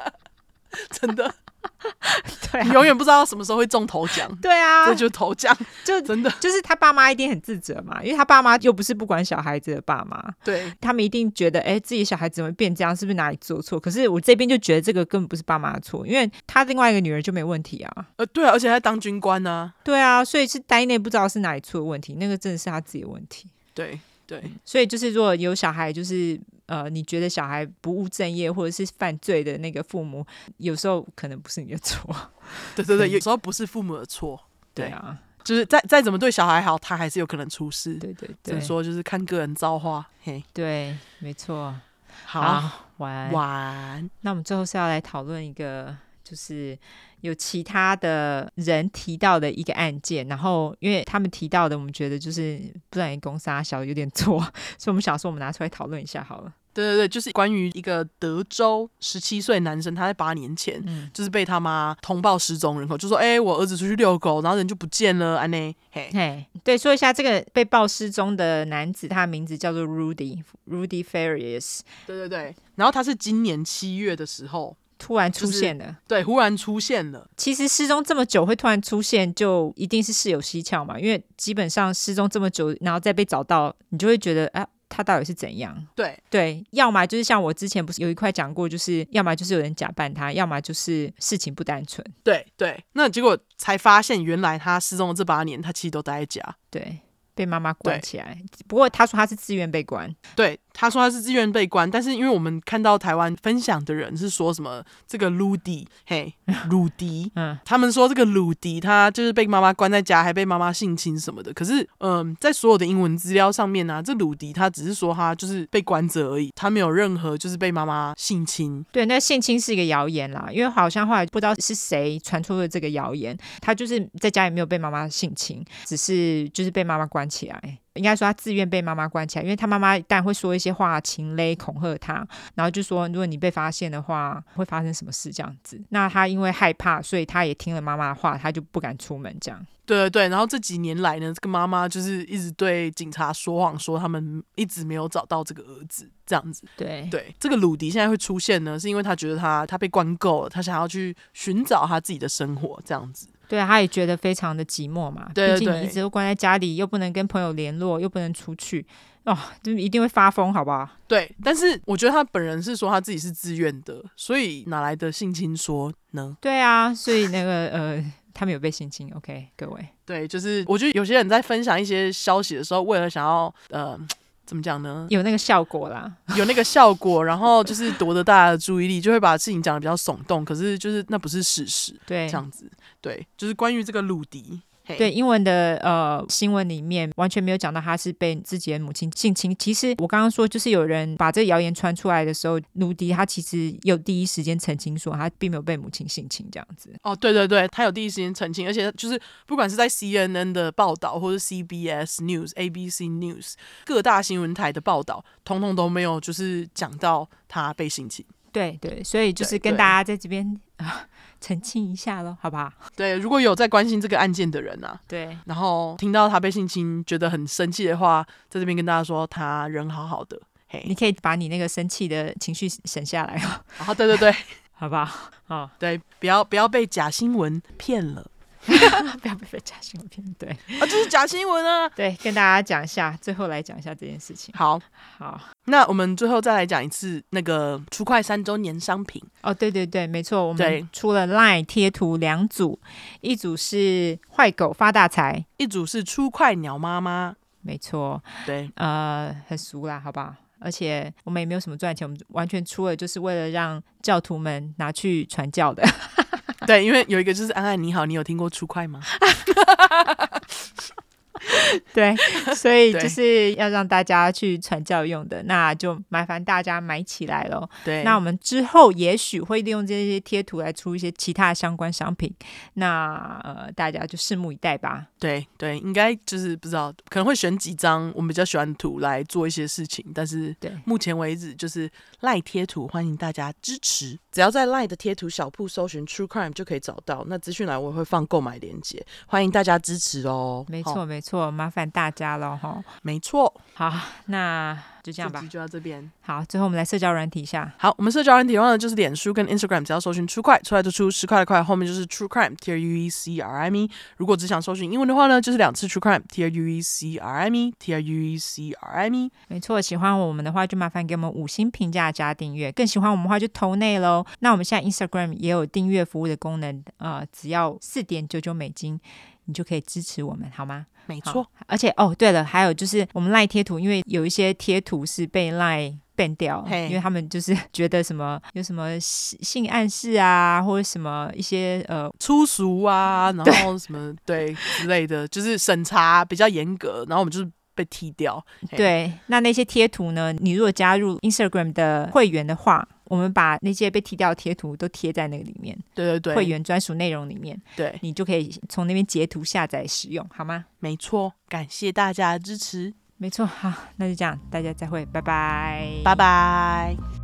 <laughs> 真的。<laughs> 对、啊，你永远不知道什么时候会中头奖。对啊，这就头奖，就真的就是他爸妈一定很自责嘛，因为他爸妈又不是不管小孩子的爸妈。对，他们一定觉得，哎，自己小孩怎么变这样，是不是哪里做错？可是我这边就觉得这个根本不是爸妈的错，因为他另外一个女儿就没问题啊。呃，对啊，而且还当军官呢、啊。对啊，所以是呆内不知道是哪里出了问题，那个真的是他自己的问题。对。对，所以就是如果有小孩，就是呃，你觉得小孩不务正业或者是犯罪的那个父母，有时候可能不是你的错。<laughs> 对对对，有时候不是父母的错。对，对啊，就是再再怎么对小孩好，他还是有可能出事。对对对，只能说就是看个人造化。嘿，对，没错。好，好，晚安。晚安。那我们最后是要来讨论一个。就是有其他的人提到的一个案件，然后因为他们提到的，我们觉得就是不然公杀小有点错，<laughs> 所以我们想说我们拿出来讨论一下好了。对对对，就是关于一个德州十七岁男生，他在八年前，嗯，就是被他妈通报失踪人口，就说哎，我儿子出去遛狗，然后人就不见了，安内嘿嘿，对，说一下这个被报失踪的男子，他的名字叫做 Rudy Rudy Farias，对对对，然后他是今年七月的时候。突然出现了，就是，对，忽然出现了。其实失踪这么久会突然出现，就一定是事有蹊跷嘛。因为基本上失踪这么久，然后再被找到，你就会觉得，啊，他到底是怎样？对对，要么就是像我之前不是有一块讲过，就是要么就是有人假扮他，要么就是事情不单纯。对对，那结果才发现，原来他失踪的这八年，他其实都待在家。对。被妈妈关起来，不过他说他是自愿被关。对，他说他是自愿被关，但是因为我们看到台湾分享的人是说什么这个鲁迪，嘿，鲁迪，<laughs> 嗯，他们说这个鲁迪他就是被妈妈关在家，还被妈妈性侵什么的。可是，嗯、呃，在所有的英文资料上面呢、啊，这鲁迪他只是说他就是被关着而已，他没有任何就是被妈妈性侵。对，那性侵是一个谣言啦，因为好像后来不知道是谁传出了这个谣言，他就是在家也没有被妈妈性侵，只是就是被妈妈关起来，应该说他自愿被妈妈关起来，因为他妈妈当然会说一些话，情勒恐吓他，然后就说如果你被发现的话，会发生什么事这样子。那他因为害怕，所以他也听了妈妈的话，他就不敢出门这样。对对对，然后这几年来呢，这个妈妈就是一直对警察说谎，说他们一直没有找到这个儿子这样子。对对，这个鲁迪现在会出现呢，是因为他觉得他他被关够了，他想要去寻找他自己的生活这样子。对，他也觉得非常的寂寞嘛。对，毕竟你一直都关在家里，又不能跟朋友联络，又不能出去，哦，就一定会发疯，好不好？对，但是我觉得他本人是说他自己是自愿的，所以哪来的性侵说呢？对啊，所以那个呃，他们有被性侵，OK，各位。对，就是我觉得有些人在分享一些消息的时候，为了想要呃。怎么讲呢？有那个效果啦，有那个效果，<laughs> 然后就是夺得大家的注意力，就会把事情讲得比较耸动。可是就是那不是事实，对，这样子，对，就是关于这个鲁迪。对英文的呃新闻里面完全没有讲到他是被自己的母亲性侵。其实我刚刚说，就是有人把这个谣言传出来的时候，卢迪他其实有第一时间澄清说他并没有被母亲性侵这样子。哦，对对对，他有第一时间澄清，而且就是不管是在 CNN 的报道，或是 CBS News、ABC News 各大新闻台的报道，通通都没有就是讲到他被性侵。对对，所以就是跟大家在这边啊。澄清一下喽，好不好？对，如果有在关心这个案件的人啊，对，然后听到他被性侵，觉得很生气的话，在这边跟大家说，他人好好的，嘿，你可以把你那个生气的情绪省下来哦。啊，对对对，<laughs> 好不好？啊，对，不要不要被假新闻骗了。<laughs> 不要被假新闻骗，对啊，这是假新闻啊！对，跟大家讲一下，最后来讲一下这件事情。好，好，那我们最后再来讲一次那个出快三周年商品。哦，对对对，没错，我们出了 LINE 贴图两组，一组是坏狗发大财，一组是出快鸟妈妈。没错，对，呃，很俗啦，好不好？而且我们也没有什么赚钱，我们完全出了就是为了让教徒们拿去传教的。对，因为有一个就是安安你好，你有听过出快吗？<laughs> <laughs> 对，所以就是要让大家去传教用的，那就麻烦大家买起来喽。对，那我们之后也许会利用这些贴图来出一些其他相关商品，那呃大家就拭目以待吧。对对，应该就是不知道可能会选几张我们比较喜欢的图来做一些事情，但是对目前为止就是赖贴图，欢迎大家支持，只要在赖的贴图小铺搜寻 True Crime 就可以找到。那资讯栏我会放购买链接，欢迎大家支持哦。没错没错。麻烦大家了哈，没错。好，那就这样吧，就到这边。好，最后我们来社交软体一下。好，我们社交软体用的就是脸书跟 Instagram，只要搜寻 True Crime 出来就出十块的块，后面就是 True Crime，T R U E C R I M E。如果只想搜寻英文的话呢，就是两次 True Crime，T R U E C R I M E，T R U E C R I M E。没错，喜欢我们的话就麻烦给我们五星评价加订阅，更喜欢我们的话就投内喽。那我们现在 Instagram 也有订阅服务的功能，呃，只要四点九九美金。你就可以支持我们，好吗？没错。而且哦，对了，还有就是我们赖贴图，因为有一些贴图是被赖 ban 掉，因为他们就是 <laughs> 觉得什么有什么性性暗示啊，或者什么一些呃粗俗啊，然后什么对，对之类的，就是审查比较严格，然后我们就是。被踢掉，对，那那些贴图呢？你如果加入 Instagram 的会员的话，我们把那些被踢掉的贴图都贴在那个里面，对对对，会员专属内容里面，对，你就可以从那边截图下载使用，好吗？没错，感谢大家的支持，没错，好，那就这样，大家再会，拜拜，拜拜。